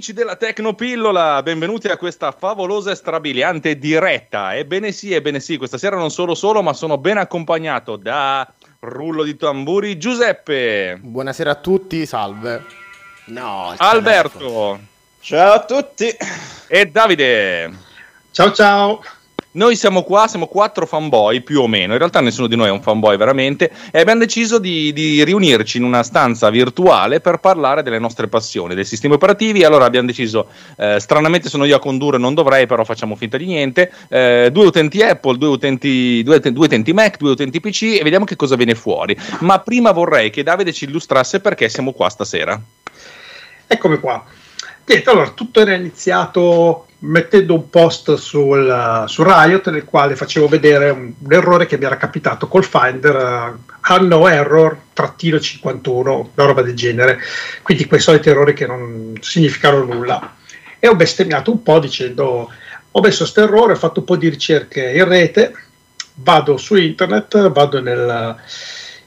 Amici della Tecnopillola, benvenuti a questa favolosa e strabiliante diretta. Ebbene sì, ebbene sì, questa sera non sono solo, ma sono ben accompagnato da rullo di tamburi Giuseppe. Buonasera a tutti, salve. No, Alberto. Ciao a tutti. E Davide. Ciao ciao. Noi siamo qua, siamo quattro fanboy più o meno, in realtà nessuno di noi è un fanboy veramente, e abbiamo deciso di, di, riunirci in una stanza virtuale per parlare delle nostre passioni, dei sistemi operativi. Allora abbiamo deciso, eh, stranamente sono io a condurre, non dovrei, però facciamo finta di niente, eh, due utenti Apple, due utenti, due, due utenti Mac, due utenti PC e vediamo che cosa viene fuori. Ma prima vorrei che Davide ci illustrasse perché siamo qua stasera. Eccomi qua. Niente, allora tutto era iniziato mettendo un post sul, su Riot nel quale facevo vedere un, un, errore che mi era capitato col Finder uh, hanno error trattino 51 una roba del genere. Quindi quei soliti errori che non significano nulla. E ho bestemmiato un po' dicendo ho messo questo errore ho fatto un po' di ricerche in rete vado su internet vado nel,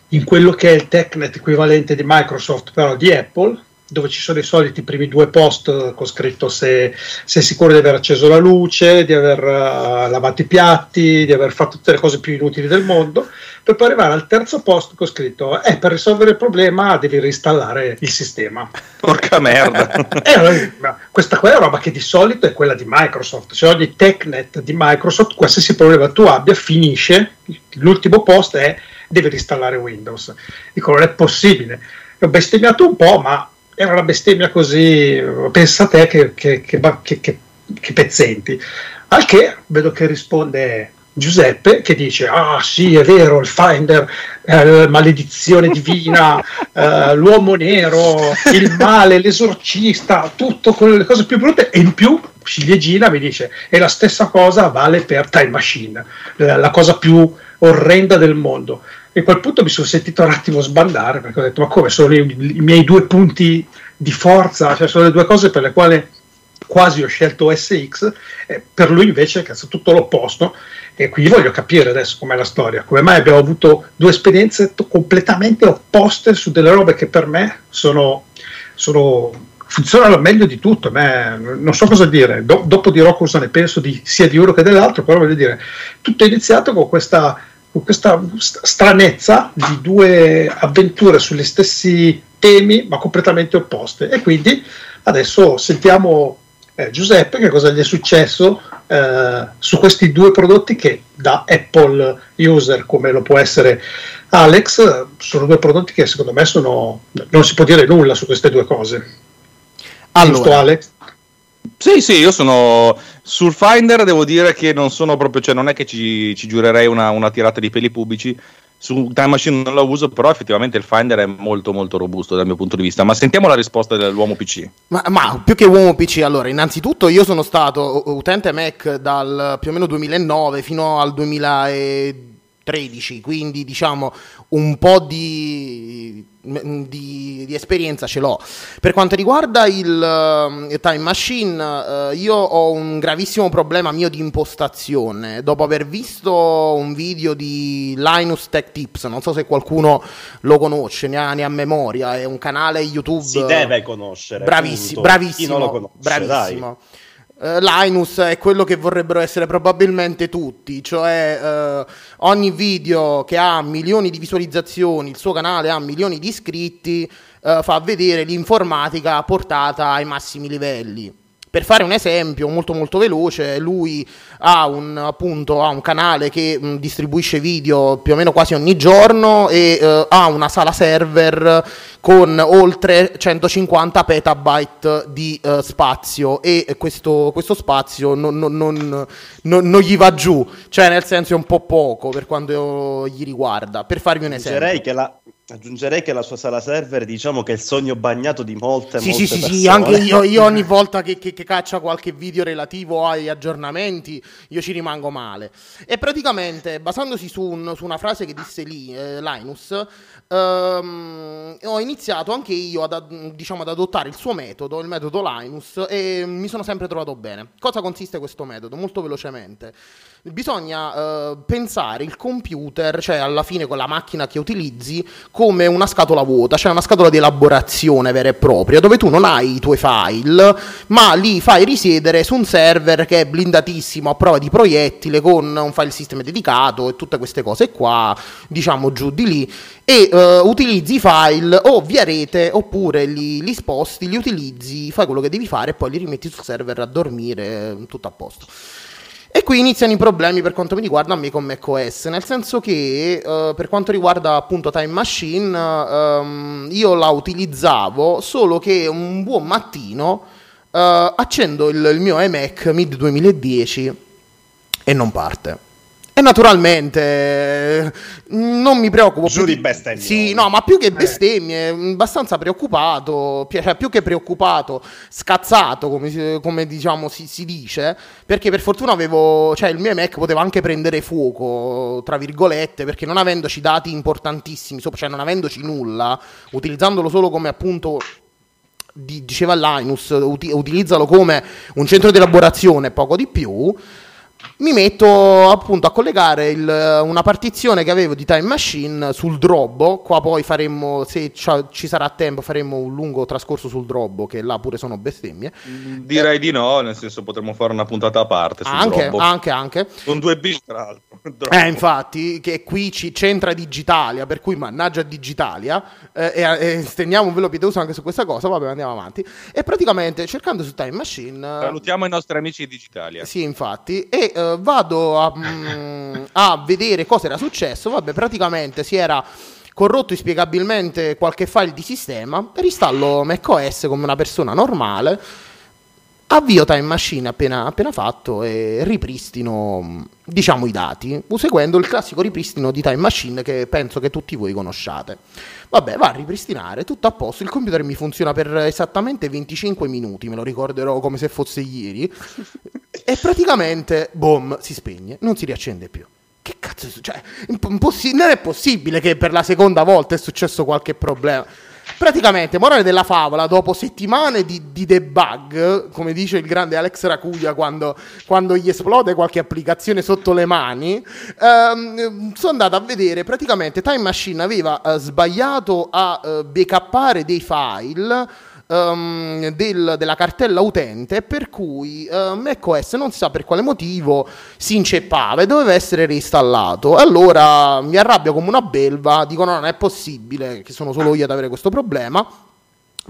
in quello che è il TechNet equivalente di Microsoft però di Apple dove ci sono i soliti primi due post con scritto se sei sicuro di aver acceso la luce, di aver uh, lavato i piatti, di aver fatto tutte le cose più inutili del mondo, per poi arrivare al terzo post con scritto eh, per risolvere il problema devi reinstallare il sistema. Porca merda! e allora, questa qua è roba che di solito è quella di Microsoft, cioè ogni TechNet di Microsoft, qualsiasi problema tu abbia, finisce, l'ultimo post è devi reinstallare Windows. Dico, non è possibile. Ho bestemmiato un po', ma era una bestemmia così, pensa a te che, che, che, che, pezzenti. Al che vedo che risponde Giuseppe che dice, ah sì è vero, il Finder, eh, maledizione divina, eh, l'uomo nero, il male, l'esorcista, tutto con le cose più brutte e in più ciliegina mi dice, e la stessa cosa vale per Time Machine, la, la cosa più orrenda del mondo. E a quel punto mi sono sentito un attimo sbandare perché ho detto: Ma come sono i, i miei due punti di forza? Cioè, sono le due cose per le quali quasi ho scelto SX, e per lui invece è tutto l'opposto. E qui voglio capire adesso com'è la storia, come mai abbiamo avuto due esperienze t- completamente opposte su delle robe che per me sono, sono funzionano meglio di tutto. Me, non so cosa dire, Do- dopo dirò cosa ne penso di, sia di uno che dell'altro, però voglio dire, tutto è iniziato con questa con questa stranezza di due avventure sugli stessi temi ma completamente opposte. E quindi adesso sentiamo eh, Giuseppe che cosa gli è successo eh, su questi due prodotti che da Apple user come lo può essere Alex sono due prodotti che secondo me sono non si può dire nulla su queste due cose. Allora, Giusto Alex? Sì, sì, io sono sul Finder, devo dire che non sono proprio, cioè non è che ci, ci giurerei una, una, tirata di peli pubblici. Su Time Machine non la uso, però effettivamente il Finder è molto molto robusto dal mio punto di vista. Ma sentiamo la risposta dell'uomo PC. Ma, ma più che uomo PC, allora, innanzitutto io sono stato utente Mac dal più o meno 2009 fino al 2013, quindi diciamo un po' di di, di, esperienza ce l'ho. Per quanto riguarda il, uh, Time Machine, uh, io ho un gravissimo problema mio di impostazione. Dopo aver visto un video di Linus Tech Tips, non so se qualcuno lo conosce, ne ha, ne ha memoria, è un canale YouTube. Si deve conoscere. Bravissimo, bravissimo. Chi non lo conosce, bravissimo. Dai. Uh, Linus è quello che vorrebbero essere probabilmente tutti, cioè uh, ogni video che ha milioni di visualizzazioni, il suo canale ha milioni di iscritti, uh, fa vedere l'informatica portata ai massimi livelli. Per fare un esempio molto molto veloce, lui ha un, appunto, ha un canale che mh, distribuisce video più o meno quasi ogni giorno e eh, ha una sala server con oltre 150 petabyte di eh, spazio e questo, questo spazio non, non, non, non, gli va giù, cioè nel senso è un po' poco per quanto gli riguarda. Per farvi un esempio. Aggiungerei che la, aggiungerei che la sua sala server diciamo che è il sogno bagnato di molte, sì, molte sì, persone. Sì, anche io, io ogni volta che, che, che caccia qualche video relativo ai aggiornamenti io ci rimango male. E praticamente basandosi su, un, su una frase che disse lì eh, Linus ehm, ho iniziato anche io ad, diciamo, ad adottare il suo metodo, il metodo Linus, e mi sono sempre trovato bene. Cosa consiste questo metodo? Molto velocemente. Bisogna eh, pensare il computer, cioè alla fine con la macchina che utilizzi, come una scatola vuota, cioè una scatola di elaborazione vera e propria, dove tu non hai i tuoi file, ma li fai risiedere su un server che è blindatissimo a prova di proiettile, con un file system dedicato e tutte queste cose qua, diciamo giù di lì, e eh, utilizzi i file o via rete oppure li, li sposti, li utilizzi, fai quello che devi fare e poi li rimetti sul server a dormire, tutto a posto. E qui iniziano i problemi per quanto mi riguarda a me con macOS, nel senso che uh, per quanto riguarda appunto Time Machine um, io la utilizzavo solo che un buon mattino uh, accendo il, il mio iMac mid 2010 e non parte. E naturalmente non mi preoccupo Giù più di bestemmie. Sì, no, ma più che bestemmie, abbastanza preoccupato, cioè più che preoccupato, scazzato, come, come diciamo si, si, dice, perché per fortuna avevo, cioè il mio Mac poteva anche prendere fuoco, tra virgolette, perché non avendoci dati importantissimi, cioè non avendoci nulla, utilizzandolo solo come appunto diceva Linus, utilizzalo come un centro di elaborazione, poco di più mi metto appunto a collegare il, una partizione che avevo di Time Machine sul Drobbo. Qua poi faremmo, se ci sarà tempo, faremo un lungo trascorso sul Drobbo, che là pure sono bestemmie. Direi eh, di no, nel senso potremmo fare una puntata a parte. Sul anche, Drobbo. anche, anche. Con due B, tra l'altro. Eh, infatti, che qui ci c'entra Digitalia, per cui mannaggia Digitalia, eh, e, e stendiamo un velo pietoso anche su questa cosa, vabbè andiamo avanti. E praticamente cercando su Time Machine... Salutiamo i nostri amici di Digitalia. Sì, infatti, e uh, vado a, mm, a vedere cosa era successo, vabbè praticamente si era corrotto inspiegabilmente qualche file di sistema, ristallo macOS come una persona normale. Avvio Time Machine appena, appena, fatto e ripristino diciamo i dati seguendo il classico ripristino di Time Machine che penso che tutti voi conosciate vabbè va a ripristinare tutto a posto il computer mi funziona per esattamente 25 minuti me lo ricorderò come se fosse ieri e praticamente boom si spegne non si riaccende più che cazzo è successo? Cioè, non è possibile che per la seconda volta è successo qualche problema Praticamente, morale della favola, dopo settimane di, di debug, come dice il grande Alex Racuglia quando, quando gli esplode qualche applicazione sotto le mani, ehm, sono andato a vedere, praticamente Time Machine aveva eh, sbagliato a eh, backuppare dei file um, del, della cartella utente per cui uh, macOS non si sa per quale motivo si inceppava e doveva essere reinstallato. Allora mi arrabbio come una belva, dico no, non è possibile che sono solo io ad avere questo problema.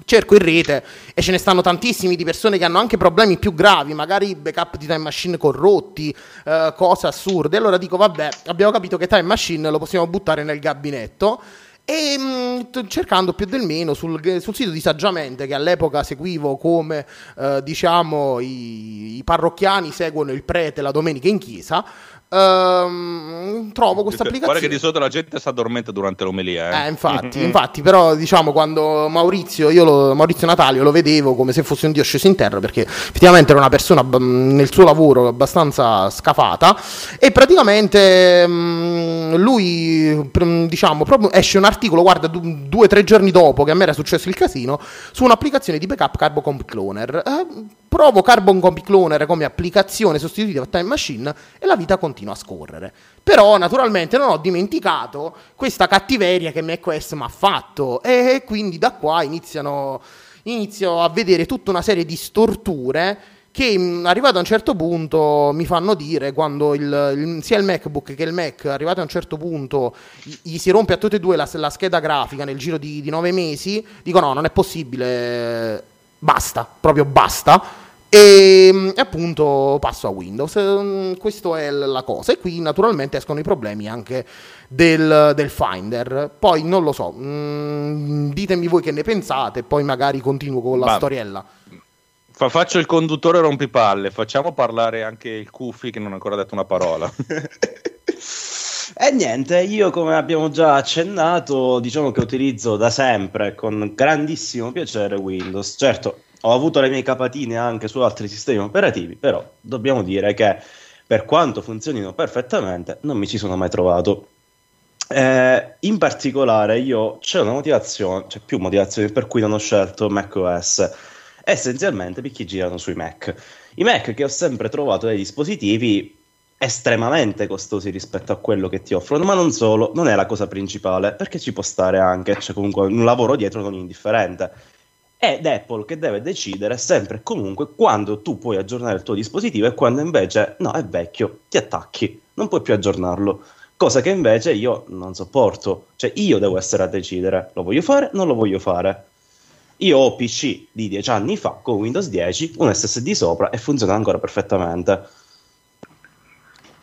Cerco in rete e ce ne stanno tantissimi di persone che hanno anche problemi più gravi, magari backup di time machine corrotti, uh, cose assurde. Allora dico, vabbè, abbiamo capito che time machine lo possiamo buttare nel gabinetto e mh, mm, cercando più del meno sul, sul, sito di Saggiamente, che all'epoca seguivo come eh, diciamo i, i, parrocchiani seguono il prete la domenica in chiesa, ehm, trovo questa applicazione. Guarda che di solito la gente si addormenta durante l'omelia. Eh, eh infatti, infatti, però diciamo quando Maurizio, io lo, Maurizio Natalio lo vedevo come se fosse un dio sceso in terra perché effettivamente era una persona nel suo lavoro abbastanza scafata e praticamente mh, lui diciamo proprio esce un articolo, guarda, due o tre giorni dopo che a me era successo il casino, su un'applicazione di backup Carbon Comp Cloner. Eh, provo Carbon Comp Cloner come applicazione sostitutiva a Time Machine e la vita continua a scorrere. Però naturalmente non ho dimenticato questa cattiveria che macOS mi ha fatto e quindi da qua iniziano, inizio a vedere tutta una serie di storture che mm, arrivato a un certo punto mi fanno dire quando il, il, sia il MacBook che il Mac arrivato a un certo punto gli si rompe a tutte e due la, la scheda grafica nel giro di, di nove mesi dico no non è possibile basta proprio basta E mm, appunto passo a Windows. Mm, Questa è la cosa. E qui naturalmente escono i problemi anche del, del Finder. Poi non lo so, mm, ditemi voi che ne pensate, poi magari continuo con la Ma- storiella. Fa- faccio il conduttore rompipalle, facciamo parlare anche il Cufi che non ha ancora detto una parola. E niente, io come abbiamo già accennato, diciamo che utilizzo da sempre con grandissimo piacere Windows. Certo, ho avuto le mie capatine anche su altri sistemi operativi, però dobbiamo dire che per quanto funzionino perfettamente, non mi ci sono mai trovato. Eh, in particolare, io c'è una motivazione, c'è più motivazioni per cui non ho scelto macOS, essenzialmente perché girano sui Mac. I Mac che ho sempre trovato dei dispositivi estremamente costosi rispetto a quello che ti offrono, ma non solo, non è la cosa principale, perché ci può stare anche, c'è comunque un lavoro dietro non indifferente. Ed Apple che deve decidere sempre e comunque quando tu puoi aggiornare il tuo dispositivo e quando invece no, è vecchio, ti attacchi, non puoi più aggiornarlo. Cosa che invece io non sopporto, cioè io devo essere a decidere, lo voglio fare, non lo voglio fare. Io ho PC di 10 anni fa con Windows 10, un SSD sopra e funziona ancora perfettamente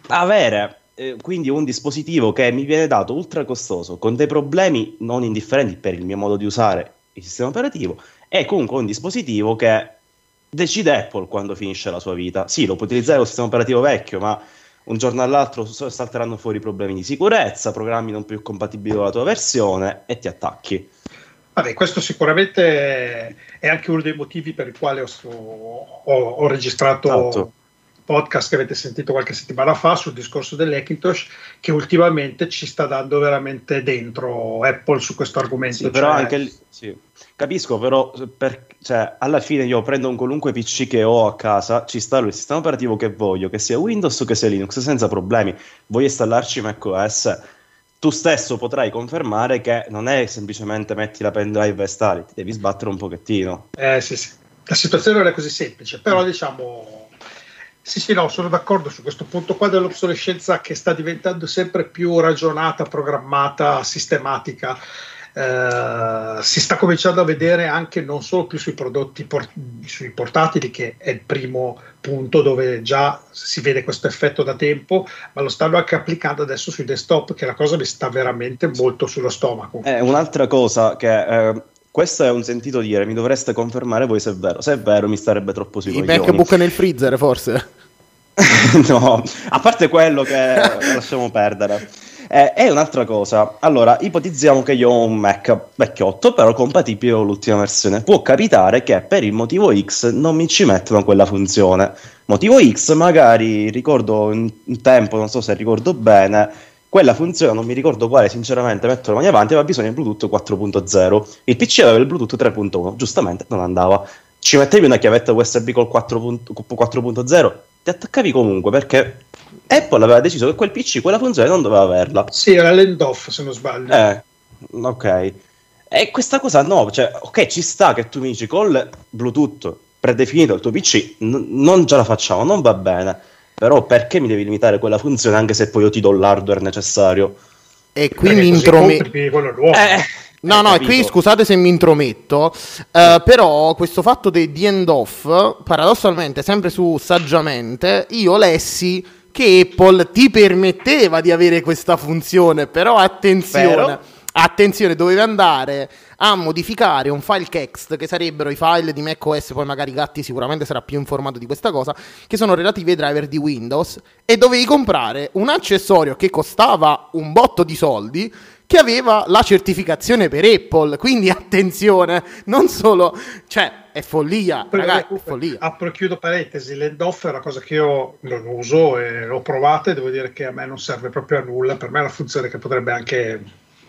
avere eh, quindi un dispositivo che mi viene dato ultra costoso con dei problemi non indifferenti per il mio modo di usare il sistema operativo è comunque un dispositivo che decide Apple quando finisce la sua vita. Sì, lo puoi utilizzare il sistema operativo vecchio, ma un giorno all'altro salteranno fuori problemi di sicurezza, programmi non più compatibili con la tua versione e ti attacchi. Vabbè, questo sicuramente è anche uno dei motivi per il quale ho, ho- ho registrato Esatto. Podcast che avete sentito qualche settimana fa sul discorso dell'Hackintosh che ultimamente ci sta dando veramente dentro Apple su questo argomento. Sì, però cioè- anche lì, sì. capisco, però per- cioè, alla fine io prendo un qualunque PC che ho a casa, ci installo il sistema operativo che voglio, che sia Windows o che sia Linux, senza problemi. Voglio installarci macOS, tu stesso potrai confermare che non è semplicemente metti la pendrive e installi, ti devi sbattere un pochettino. Eh, sì, sì. La situazione non è così semplice, però diciamo... Sì, sì, no, sono d'accordo su questo punto qua dell'obsolescenza che sta diventando sempre più ragionata, programmata, sistematica. Eh, si sta cominciando a vedere anche non solo più sui prodotti por- sui portatili, che è il primo punto dove già si vede questo effetto da tempo, ma lo stanno anche applicando adesso sui desktop, che la cosa mi sta veramente molto sullo stomaco. Eh, un'altra cosa che eh, questo è un sentito dire, mi dovreste confermare voi se è vero. Se è vero, mi starebbe troppo sui I coglioni. MacBook nel freezer, forse. no, a parte quello che lasciamo perdere. Eh, è un'altra cosa. Allora, ipotizziamo che io ho un Mac vecchiotto, però compatibile con l'ultima versione. Può capitare che per il motivo X non mi ci mettono quella funzione. Motivo X, magari ricordo un tempo, non so se ricordo bene, quella funzione, non mi ricordo quale, sinceramente, metto le mani avanti, aveva bisogno di Bluetooth 4.0. Il PC aveva il Bluetooth 3.1, giustamente non andava. Ci mettevi una chiavetta USB col 4.0, ti attaccavi comunque perché Apple aveva deciso che quel PC quella funzione non doveva averla. Sì, era l'end-off se non sbaglio. Eh, ok. E questa cosa no, cioè, ok, ci sta che tu mi dici col Bluetooth predefinito il tuo PC, n- non ce la facciamo, non va bene. Però perché mi devi limitare quella funzione anche se poi io ti do l'hardware necessario? E Perché qui mi intrometto. compri quello nuovo. Eh, No, hai no, e qui scusate se mi intrometto, eh, però questo fatto dei di end off, paradossalmente, sempre su saggiamente, io lessi che Apple ti permetteva di avere questa funzione, però attenzione, Però? attenzione, dovevi andare a modificare un file text che sarebbero i file di macOS, poi magari Gatti sicuramente sarà più informato di questa cosa, che sono relativi ai driver di Windows e dovevi comprare un accessorio che costava un botto di soldi che aveva la certificazione per Apple, quindi attenzione, non solo, cioè è follia, ragazzi, è follia. Apro e chiudo parentesi, l'end-off è una cosa che io non uso e l'ho provata e devo dire che a me non serve proprio a nulla, per me è una funzione che potrebbe anche,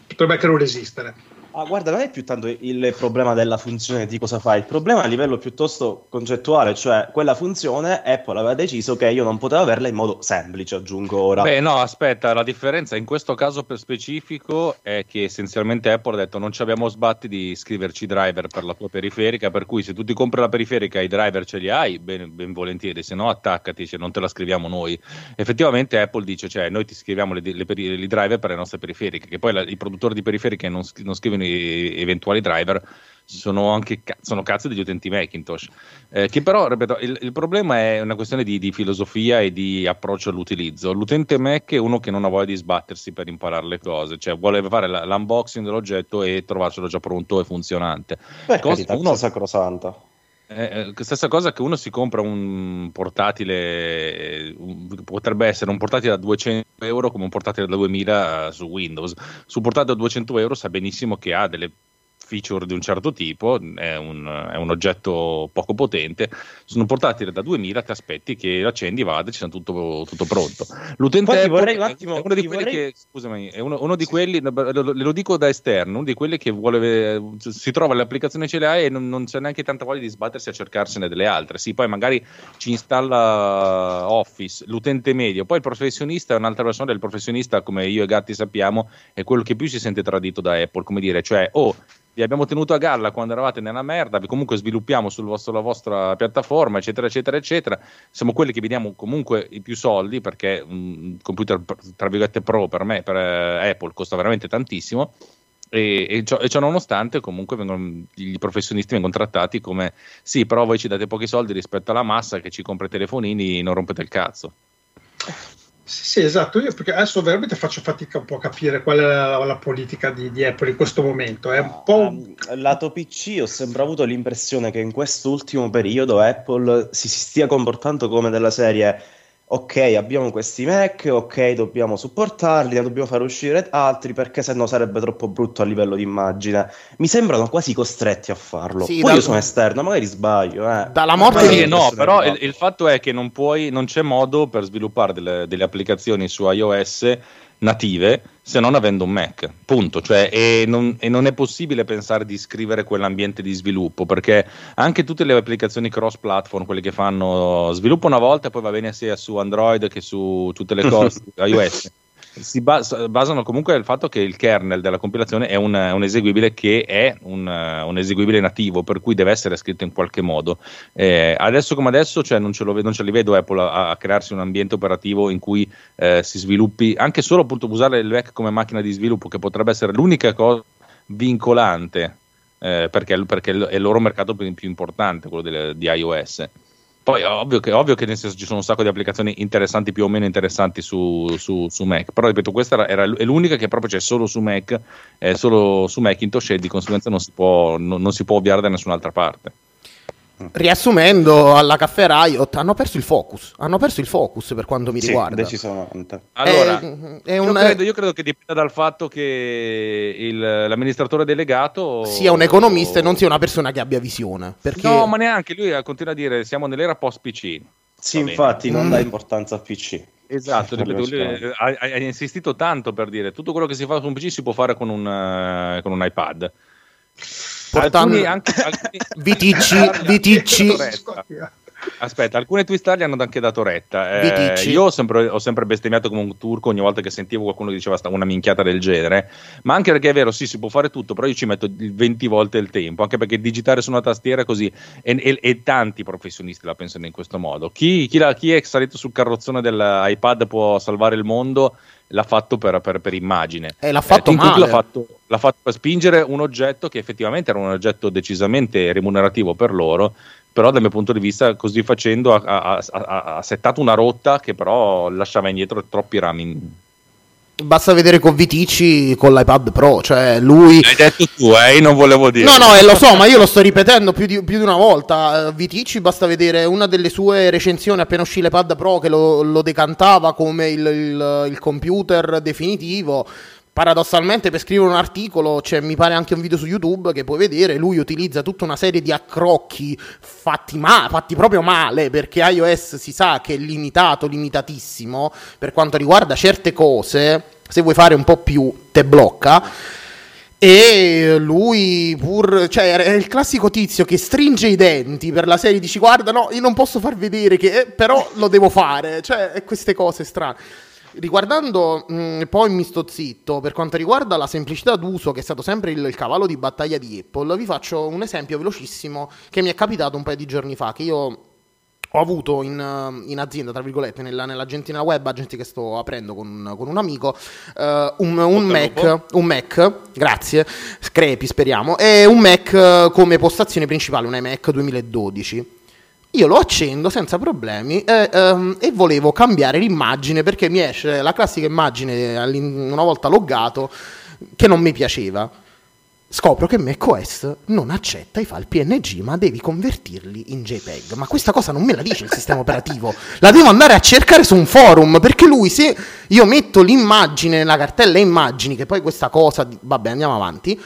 potrebbe anche non esistere. Ah, guarda, non è più tanto il problema della funzione di cosa fai, il problema è a livello piuttosto concettuale, cioè quella funzione Apple aveva deciso che io non potevo averla in modo semplice, aggiungo ora. Beh, no, aspetta, la differenza in questo caso per specifico è che essenzialmente Apple ha detto non ci abbiamo sbatti di scriverci driver per la tua periferica, per cui se tu ti compri la periferica i driver ce li hai, ben, ben volentieri, se no attaccati, cioè non te la scriviamo noi. Effettivamente Apple dice, cioè noi ti scriviamo i driver per le nostre periferiche, che poi la- i produttori di periferiche non, non scrivono applicazioni, eventuali driver sono anche sono cazzo degli utenti Macintosh. Eh, che però, ripeto, il, il, problema è una questione di, di, filosofia e di approccio all'utilizzo. L'utente Mac è uno che non ha voglia di sbattersi per imparare le cose, cioè vuole fare la, l'unboxing dell'oggetto e trovarselo già pronto e funzionante. Beh, cosa, uno sacrosanta. Eh, eh, stessa cosa che uno si compra un portatile, un, potrebbe essere un portatile da 200 euro come un portatile da 2000 su Windows. Su un portatile da 200 euro sa benissimo che ha delle feature di un certo tipo, è un, è un oggetto poco potente, sono portatili da 2000, ti aspetti che l'accendi, vada, ci sia tutto, tutto pronto. L'utente Apple vorrei un attimo, è uno di quelli vorrei... che, scusami, è uno, uno, di quelli, lo dico da esterno, uno di quelli che vuole, si trova l'applicazione ce l'ha e non, non c'è neanche tanta voglia di sbattersi a cercarsene delle altre. Sì, poi magari ci installa Office, l'utente medio, poi il professionista è un'altra versione del professionista, come io e Gatti sappiamo, è quello che più si sente tradito da Apple, come dire, cioè, oh, vi abbiamo tenuto a galla quando eravate nella merda, vi comunque sviluppiamo sul sulla vostra piattaforma, eccetera, eccetera, eccetera. Siamo quelli che vi diamo comunque i più soldi perché un computer, tra virgolette, pro per me, per eh, Apple, costa veramente tantissimo. E, e, ciò, e ciò nonostante, comunque vengono, i professionisti vengono trattati come sì, però voi ci date pochi soldi rispetto alla massa che ci compra i telefonini, non rompete il cazzo. Sì, sì, esatto. Io perché adesso veramente faccio fatica un po' a capire qual è la, la politica di, di, Apple in questo momento. È un po'. Um, lato PC ho sempre avuto l'impressione che in quest'ultimo periodo Apple si, si stia comportando come della serie ok, abbiamo questi Mac, ok, dobbiamo supportarli, ne dobbiamo fare uscire altri perché sennò sarebbe troppo brutto a livello di immagine. Mi sembrano quasi costretti a farlo. Sì, Poi dal... io sono esterno, magari sbaglio. Eh. Dalla morte di... no, però il, il, fatto è che non puoi, non c'è modo per sviluppare delle, delle applicazioni su iOS native se non avendo un Mac, punto. Cioè, e, non, e, non, è possibile pensare di scrivere quell'ambiente di sviluppo perché anche tutte le applicazioni cross platform, quelle che fanno sviluppo una volta e poi va bene sia su Android che su tutte le cose iOS si bas- basano comunque sul fatto che il kernel della compilazione è un, un eseguibile che è un, un, eseguibile nativo, per cui deve essere scritto in qualche modo. Eh, adesso come adesso cioè, non, ce lo, non, ce li vedo Apple a, a, crearsi un ambiente operativo in cui eh, si sviluppi, anche solo appunto usare il Mac come macchina di sviluppo, che potrebbe essere l'unica cosa vincolante, eh, perché, perché, è il loro mercato più, importante, quello di, di iOS. Poi ovvio che, ovvio che senso ci sono un sacco di applicazioni interessanti, più o meno interessanti su, su, su Mac, però ripeto, questa era, è l'unica che proprio c'è solo su Mac, è solo su Macintosh e di conseguenza non si può, non, non si può ovviare da nessun'altra parte. Riassumendo alla Caffè Riot, hanno perso il focus. Hanno perso il focus per quanto mi sì, riguarda. Decisamente. Allora, è, è un, io, credo, io, credo, che dipenda dal fatto che il, l'amministratore delegato sia un economista e non sia una persona che abbia visione. Perché... No, ma neanche lui continua a dire siamo nell'era post PC. Sì, infatti, non mm. dà importanza al PC. Esatto, ripeto, lui ha, ha, insistito tanto per dire tutto quello che si fa su un PC si può fare con un, uh, con un iPad portando alcuni, anche, alcuni... Viticci, Viticci. Aspetta, alcune twist gli hanno anche dato retta. Eh, io ho sempre, ho sempre, bestemmiato come un turco ogni volta che sentivo qualcuno che diceva una minchiata del genere. Ma anche perché è vero, sì, si può fare tutto, però io ci metto 20 volte il tempo. Anche perché digitare su una tastiera così. E, e, e tanti professionisti la pensano in questo modo. Chi, chi, la, chi è salito sul carrozzone dell'iPad può salvare il mondo l'ha fatto per, per, per immagine. E l'ha fatto eh, male. L'ha fatto, l'ha fatto per spingere un oggetto che effettivamente era un oggetto decisamente remunerativo per loro, però dal mio punto di vista così facendo ha, ha, ha, ha settato una rotta che però lasciava indietro troppi rami Basta vedere con Viticci con l'iPad Pro, cioè lui... Hai detto tu, eh, non volevo dire. No, no, eh, lo so, ma io lo sto ripetendo più di, più di una volta. Uh, Viticci basta vedere una delle sue recensioni appena uscì l'iPad Pro che lo, lo decantava come il, il, il computer definitivo paradossalmente per scrivere un articolo c'è mi pare anche un video su YouTube che puoi vedere lui utilizza tutta una serie di accrocchi fatti, ma- fatti proprio male perché iOS si sa che è limitato limitatissimo per quanto riguarda certe cose se vuoi fare un po' più te blocca. E lui pur, cioè è il classico tizio che stringe i denti per la serie dici guarda no io non posso far vedere che eh, però lo devo fare. Cioè queste cose strane Riguardando, mh, poi mi sto zitto, per quanto riguarda la semplicità d'uso, che è stato sempre il, il, cavallo di battaglia di Apple, vi faccio un esempio velocissimo che mi è capitato un paio di giorni fa, che io ho avuto in, in, azienda, tra virgolette, nella, nell'agentina web, agenti che sto aprendo con, con un amico, uh, un, un, Mac, un, Mac, grazie, Screpi speriamo, e un Mac come postazione principale, un iMac 2012. Io lo accendo senza problemi e, um, e, volevo cambiare l'immagine perché mi esce la classica immagine una volta loggato che non mi piaceva scopro che macOS non accetta i file PNG, ma devi convertirli in JPEG. Ma questa cosa non me la dice il sistema operativo, la devo andare a cercare su un forum, perché lui se io metto l'immagine nella cartella immagini, che poi questa cosa, vabbè andiamo avanti,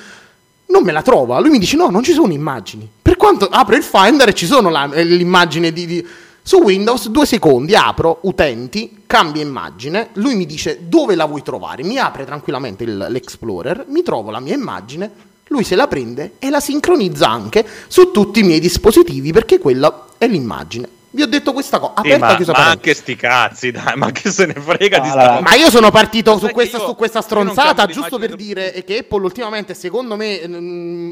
non me la trova. Lui mi dice no, non ci sono immagini. Quanto apro il Finder e ci sono la, eh, l'immagine di, di... Su Windows, due secondi, apro utenti, cambia immagine, lui mi dice dove la vuoi trovare, mi apre tranquillamente il, l'Explorer, mi trovo la mia immagine, lui se la prende e la sincronizza anche su tutti i miei dispositivi perché quella è l'immagine. Vi ho detto questa cosa. Sì, ma, ma anche sti cazzi, dai, ma che se ne frega di allora, Ma io sono partito su questa, io, su questa, stronzata giusto per dire che Apple ultimamente, secondo me, mh, mm,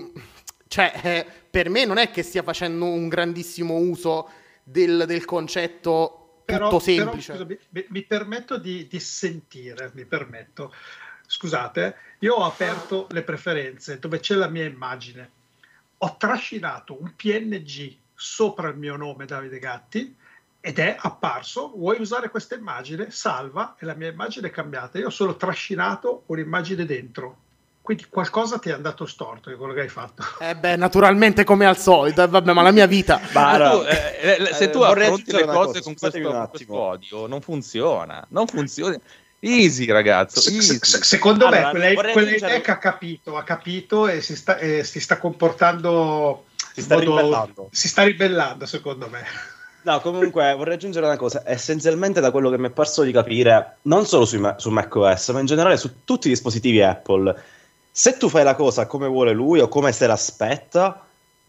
cioè, eh, per me non è che stia facendo un grandissimo uso del, del concetto però, tutto semplice. Però, scusa, mi, mi, permetto di, di sentire, mi permetto scusate, io ho aperto le preferenze dove c'è la mia immagine. Ho trascinato un PNG sopra il mio nome Davide Gatti ed è apparso, vuoi usare questa immagine? Salva e la mia immagine è cambiata. Io ho solo trascinato un'immagine dentro. Quindi qualcosa ti è andato storto di quello che hai fatto. Eh beh, naturalmente come al solito, eh, vabbè, ma la mia vita... Ma tu, eh, eh, se tu affronti le cose con questo, questo odio, non funziona. Non funziona. Easy, ragazzo. Easy. Se, secondo allora, me, quella, quella ha capito, ha capito e si sta, eh, si sta comportando. Si sta modo, ribellando. Si sta ribellando, secondo me. No, comunque vorrei aggiungere una cosa. Essenzialmente, da quello che mi è parso di capire, non solo su, su macOS, ma in generale su tutti i dispositivi Apple, se tu fai la cosa come vuole lui o come se l'aspetta,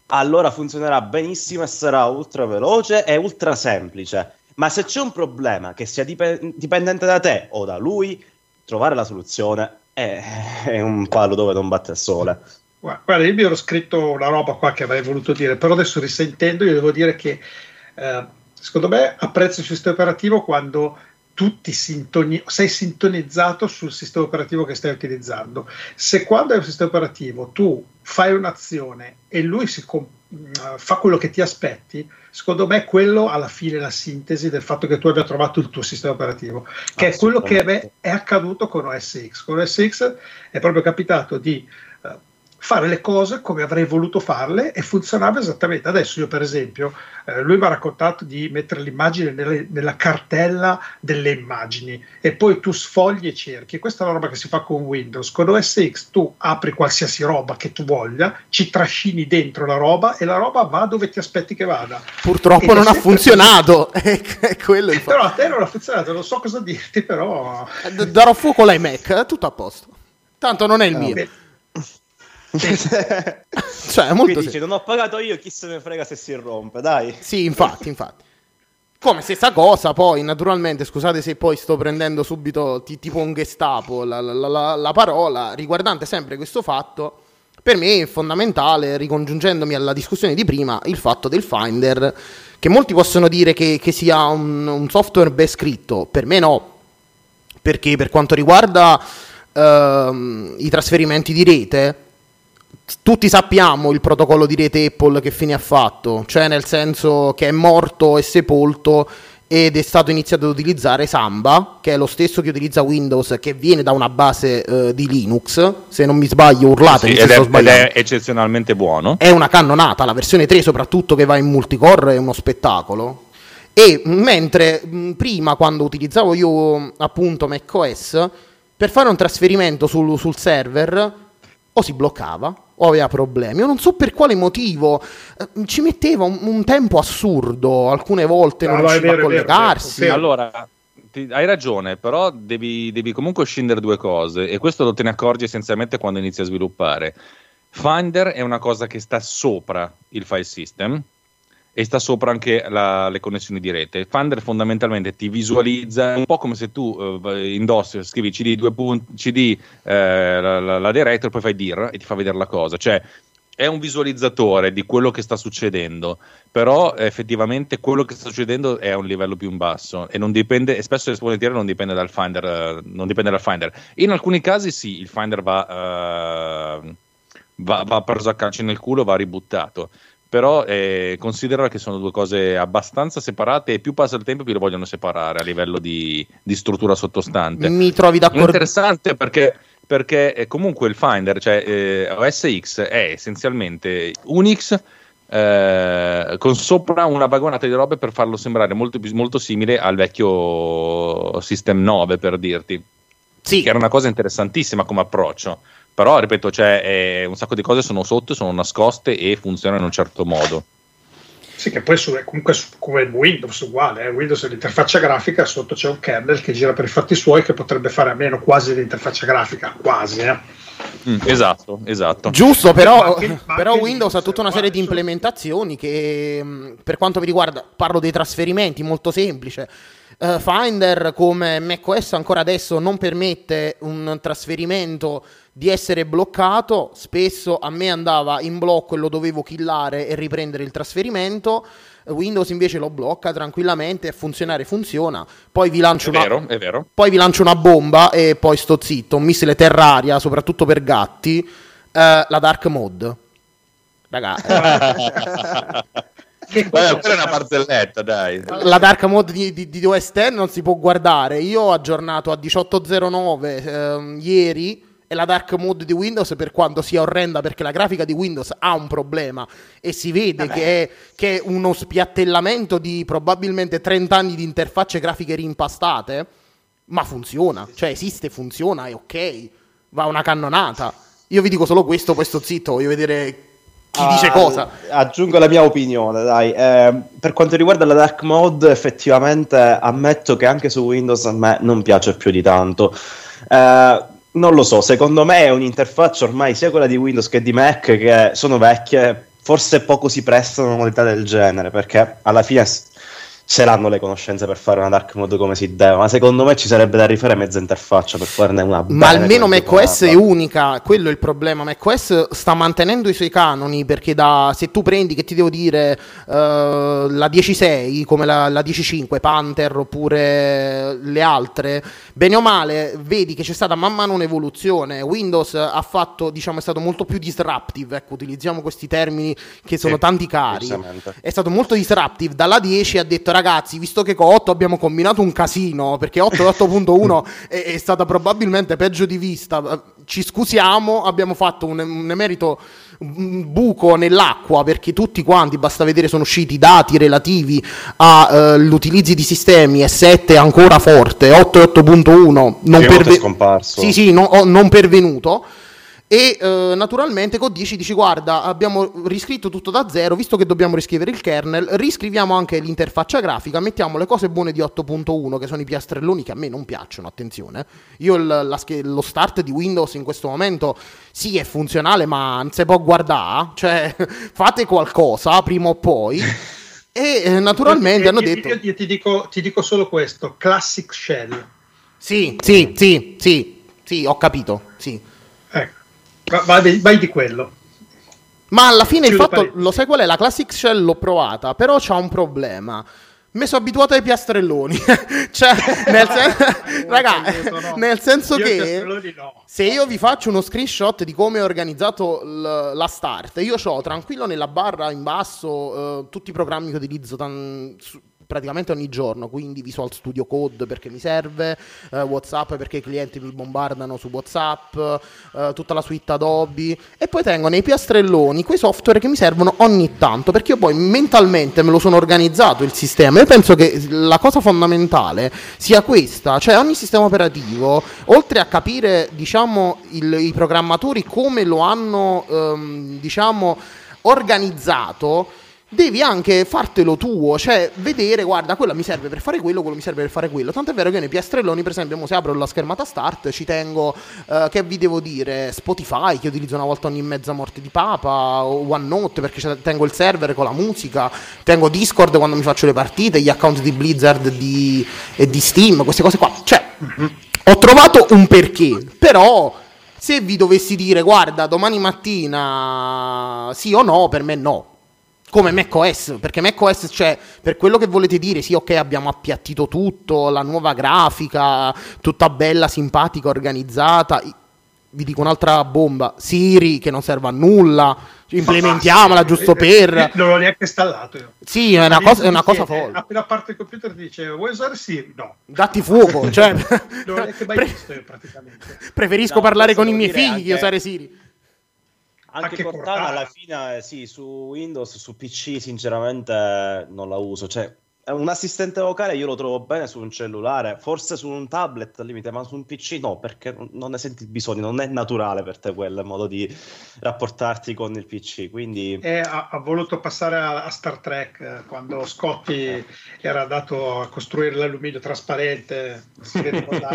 allora funzionerà benissimo e sarà ultra veloce e ultra semplice. Ma se c'è un problema che sia dip- dipendente da te o da lui, trovare la soluzione è, è un palo dove non batte il sole. Guarda, io mi ero scritto una roba qua che avrei voluto dire, però adesso risentendo io devo dire che eh, secondo me apprezzo il sistema operativo quando tu sintoni- sei sintonizzato sul sistema operativo che stai utilizzando. Se quando è un sistema operativo tu fai un'azione e lui si comp- fa quello che ti aspetti, secondo me quello alla fine è la sintesi del fatto che tu abbia trovato il tuo sistema operativo, che è quello che è accaduto con OS X. Con OS X è proprio capitato di fare le cose come avrei voluto farle e funzionava esattamente. Adesso io per esempio, eh, lui mi ha raccontato di mettere l'immagine nelle, nella cartella delle immagini e poi tu sfogli e cerchi. Questa è una roba che si fa con Windows. Con OS X tu apri qualsiasi roba che tu voglia, ci trascini dentro la roba e la roba va dove ti aspetti che vada. Purtroppo non ha funzionato. è quello il però a te non ha funzionato, non so cosa dirti, però... D- darò fuoco all'iMac, tutto a posto. Tanto non è il mio. Beh cioè, molto dice, non ho pagato io, chi se ne frega se si rompe, dai. Sì, infatti, infatti. Come stessa cosa, poi, naturalmente, scusate se poi sto prendendo subito t- tipo un gestapo la, la, la, la, parola, riguardante sempre questo fatto, per me è fondamentale, ricongiungendomi alla discussione di prima, il fatto del Finder, che molti possono dire che, che sia un, un, software ben scritto, per me no, perché per quanto riguarda uh, i trasferimenti di rete, tutti sappiamo il protocollo di rete Apple che fine ha fatto, cioè nel senso che è morto e sepolto ed è stato iniziato ad utilizzare Samba, che è lo stesso che utilizza Windows, che viene da una base uh, di Linux, se non mi sbaglio urlatemi sì, ed, è, ed è eccezionalmente buono. È una cannonata, la versione 3 soprattutto che va in multicore è uno spettacolo. E mentre mh, prima quando utilizzavo io appunto macOS, per fare un trasferimento sul, sul server o si bloccava o aveva problemi. Io non so per quale motivo eh, ci metteva un, un, tempo assurdo, alcune volte non riusciva a collegarsi. Vero, vero. Allora, ti, hai ragione, però devi, devi, comunque scindere due cose e questo lo te ne accorgi essenzialmente quando inizi a sviluppare. Finder è una cosa che sta sopra il file system e sta sopra anche la, le connessioni di rete. Finder fondamentalmente ti visualizza un po' come se tu eh, indossi, scrivi CD, due punti, CD eh, la, la, la director, poi fai dir e ti fa vedere la cosa. Cioè, è un visualizzatore di quello che sta succedendo, però effettivamente quello che sta succedendo è a un livello più in basso e non dipende, e spesso e volentieri non dipende dal Finder, eh, non dipende dal Finder. In alcuni casi sì, il Finder va, uh, va, va preso a calcio nel culo, va ributtato però eh, considera che sono due cose abbastanza separate e più passa il tempo più le vogliono separare a livello di, di struttura sottostante. Mi trovi d'accordo? Interessante perché perché eh, comunque il Finder, cioè eh, OS X, è essenzialmente Unix eh, con sopra una vagonata di robe per farlo sembrare molto, molto simile al vecchio System 9, per dirti. Sì. Che era una cosa interessantissima come approccio. Però, ripeto, cioè, eh, un sacco di cose sono sotto, sono nascoste e funzionano in un certo modo. Sì, che poi su, comunque su, come Windows uguale, eh? Windows è l'interfaccia grafica, sotto c'è un kernel che gira per i fatti suoi che potrebbe fare a meno quasi l'interfaccia grafica, quasi. Eh? Mm, esatto, esatto. Giusto, però, ma però Windows ha tutta una serie di implementazioni che mm, per quanto mi riguarda, parlo dei trasferimenti, molto semplice. Uh, Finder come macOS ancora adesso non permette un trasferimento di essere bloccato, spesso a me andava in blocco e lo dovevo killare e riprendere il trasferimento. Windows invece lo blocca tranquillamente, a funzionare funziona. Poi vi, lancio è una, vero, è vero. poi vi lancio una bomba e poi sto zitto. Un missile terraria, soprattutto per gatti. Eh, la dark mode. Ragazzi. Che Vabbè, quella è una barzelletta, dai. La dark mode di, di, di OS X non si può guardare. Io ho aggiornato a 18.09 ehm, ieri e la dark mode di Windows per quanto sia orrenda perché la grafica di Windows ha un problema e si vede che è, che è, uno spiattellamento di probabilmente 30 anni di interfacce grafiche rimpastate ma funziona, cioè esiste, funziona, è ok va una cannonata. Io vi dico solo questo, questo zitto voglio vedere chi ah, dice cosa. aggiungo la mia opinione dai. Eh, per quanto riguarda la dark mode effettivamente ammetto che anche su Windows a me non piace più di tanto. Eh, non lo so, secondo me è un'interfaccia ormai sia quella di Windows che di Mac che sono vecchie, forse poco si prestano a modalità del genere, perché alla fine ce l'hanno le conoscenze per fare una dark mode come si deve, ma secondo me ci sarebbe da rifare mezza interfaccia per farne una Ma almeno macOS è unica, quello è il problema. macOS sta mantenendo i suoi canoni perché da, se tu prendi, che ti devo dire, uh, la 10.6 come la, la 10.5, Panther oppure le altre, bene o male, vedi che c'è stata man mano un'evoluzione. Windows ha fatto, diciamo, è stato molto più disruptive, ecco, utilizziamo questi termini che sono sì, tanti cari. È stato molto disruptive, dalla 10 ha detto ragazzi, visto che con 8 abbiamo combinato un casino, perché 8.8.1 è, è stata probabilmente peggio di vista, ci scusiamo, abbiamo fatto un, un emerito un buco nell'acqua perché tutti quanti, basta vedere, sono usciti dati relativi all'utilizzo uh, di sistemi e 7 ancora forte, 8.8.1 non, perve- sì, sì, no, non pervenuto e eh, naturalmente con 10 dici guarda abbiamo riscritto tutto da zero visto che dobbiamo riscrivere il kernel riscriviamo anche l'interfaccia grafica mettiamo le cose buone di 8.1 che sono i piastrelloni che a me non piacciono attenzione. Io il, la, lo start di Windows in questo momento sì è funzionale ma non si può guardare cioè fate qualcosa prima o poi. E eh, naturalmente io, hanno io, detto io, ti, dico, ti dico solo questo classic shell. Sì sì sì sì sì ho capito sì Vai, vai di quello. Ma alla fine Chiudo il fatto, lo sai qual è? La Classic Shell l'ho provata, però c'ha un problema. Mi sono abituato ai piastrelloni. cioè, nel, sen- Raga, nel senso io che no. se io vi faccio uno screenshot di come ho organizzato l- la start, io ho tranquillo nella barra in basso uh, tutti i programmi che utilizzo tan- praticamente ogni giorno, quindi Visual Studio Code perché mi serve, eh, WhatsApp perché i clienti mi bombardano su WhatsApp, eh, tutta la suite Adobe e poi tengo nei piastrelloni quei software che mi servono ogni tanto perché io poi mentalmente me lo sono organizzato il sistema. Io penso che la cosa fondamentale sia questa, cioè ogni sistema operativo, oltre a capire diciamo il, i programmatori come lo hanno ehm, diciamo organizzato devi anche fartelo tuo, cioè vedere, guarda, quello mi serve per fare quello, quello mi serve per fare quello. Tanto è vero che nei piastrelloni, per esempio, se apro la schermata start, ci tengo, uh, che vi devo dire, Spotify, che utilizzo una volta ogni mezza morte di papa, o OneNote, perché tengo il server con la musica, tengo Discord quando mi faccio le partite, gli account di Blizzard di, e di Steam, queste cose qua. Cioè, ho trovato un perché, però Se vi dovessi dire, guarda, domani mattina sì o no, per me no. Come macOS, perché macOS, cioè, per quello che volete dire, sì, ok, abbiamo appiattito tutto, la nuova grafica, tutta bella, simpatica, organizzata. Vi dico un'altra bomba, Siri, che non serve a nulla, implementiamola giusto eh, per... eh, Non l'ho neanche installato io. Sì, è una cosa, è una cosa folle. Appena parte il computer dice vuoi usare Siri? No. Datti fuoco, cioè... Non l'ho neanche mai pre- visto io praticamente. preferisco No, parlare con i miei figli che anche- usare Siri. Anche, Anche Cortana, Cortana. alla fine, eh, sì, su Windows, su PC, sinceramente non la uso. Cioè, un assistente vocale io lo trovo bene su un cellulare, forse su un tablet al limite, ma su un PC no, perché non ne senti il bisogno, non è naturale per te quel modo di rapportarti con il PC. Quindi, E ha, ha voluto passare a, a Star Trek eh, quando Scotty era andato a costruire l'alluminio trasparente.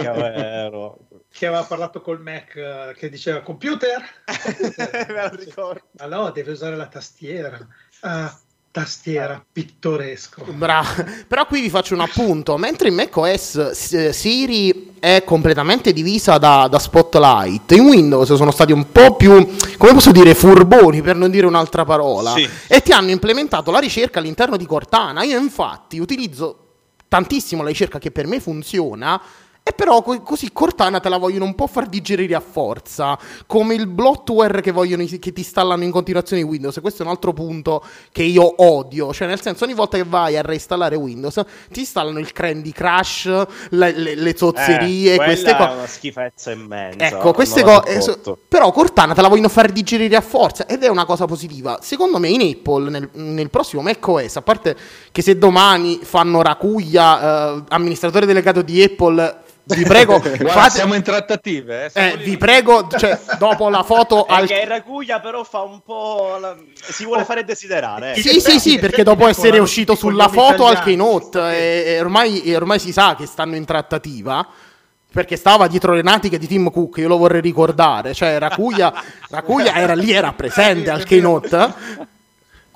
Che che aveva parlato col Mac eh, che diceva computer? Me lo ricordo. Ma no, deve usare la tastiera. Ah, tastiera, pittoresco. Bravo. Però qui vi faccio un appunto. Mentre in macOS Siri è completamente divisa da, da Spotlight, in Windows sono stati un po' più, come posso dire, furboni per non dire un'altra parola. Sì. E ti hanno implementato la ricerca all'interno di Cortana. Io infatti utilizzo tantissimo la ricerca che per me funziona. E però co- così Cortana te la vogliono un po' far digerire a forza, come il bloatware che, vogliono, che ti installano in continuazione in Windows. E questo è un altro punto che io odio. Cioè, nel senso, ogni volta che vai a reinstallare Windows, ti installano il Candy Crush, le, le- le zozzerie, Eh, queste quella è cose. una schifezza immensa. Ecco, queste cose. sopporto. Però Cortana te la vogliono far digerire a forza ed è una cosa positiva. Secondo me in Apple, nel, nel prossimo macOS, a parte che se domani fanno Racuglia, eh, amministratore delegato di Apple, vi prego, Guarda, fate- siamo in trattative. Eh, siamo eh, vi prego, cioè, dopo la foto È al... che Raguglia però fa un po'. la- si vuole fare desiderare. eh. Sì, sì, sì, perché dopo essere uscito sulla foto al keynote e, e ormai, e ormai si sa che stanno in trattativa. Perché stava dietro le natiche di Tim Cook, io lo vorrei ricordare. Cioè, Racuglia, Racuglia era lì, era presente al keynote.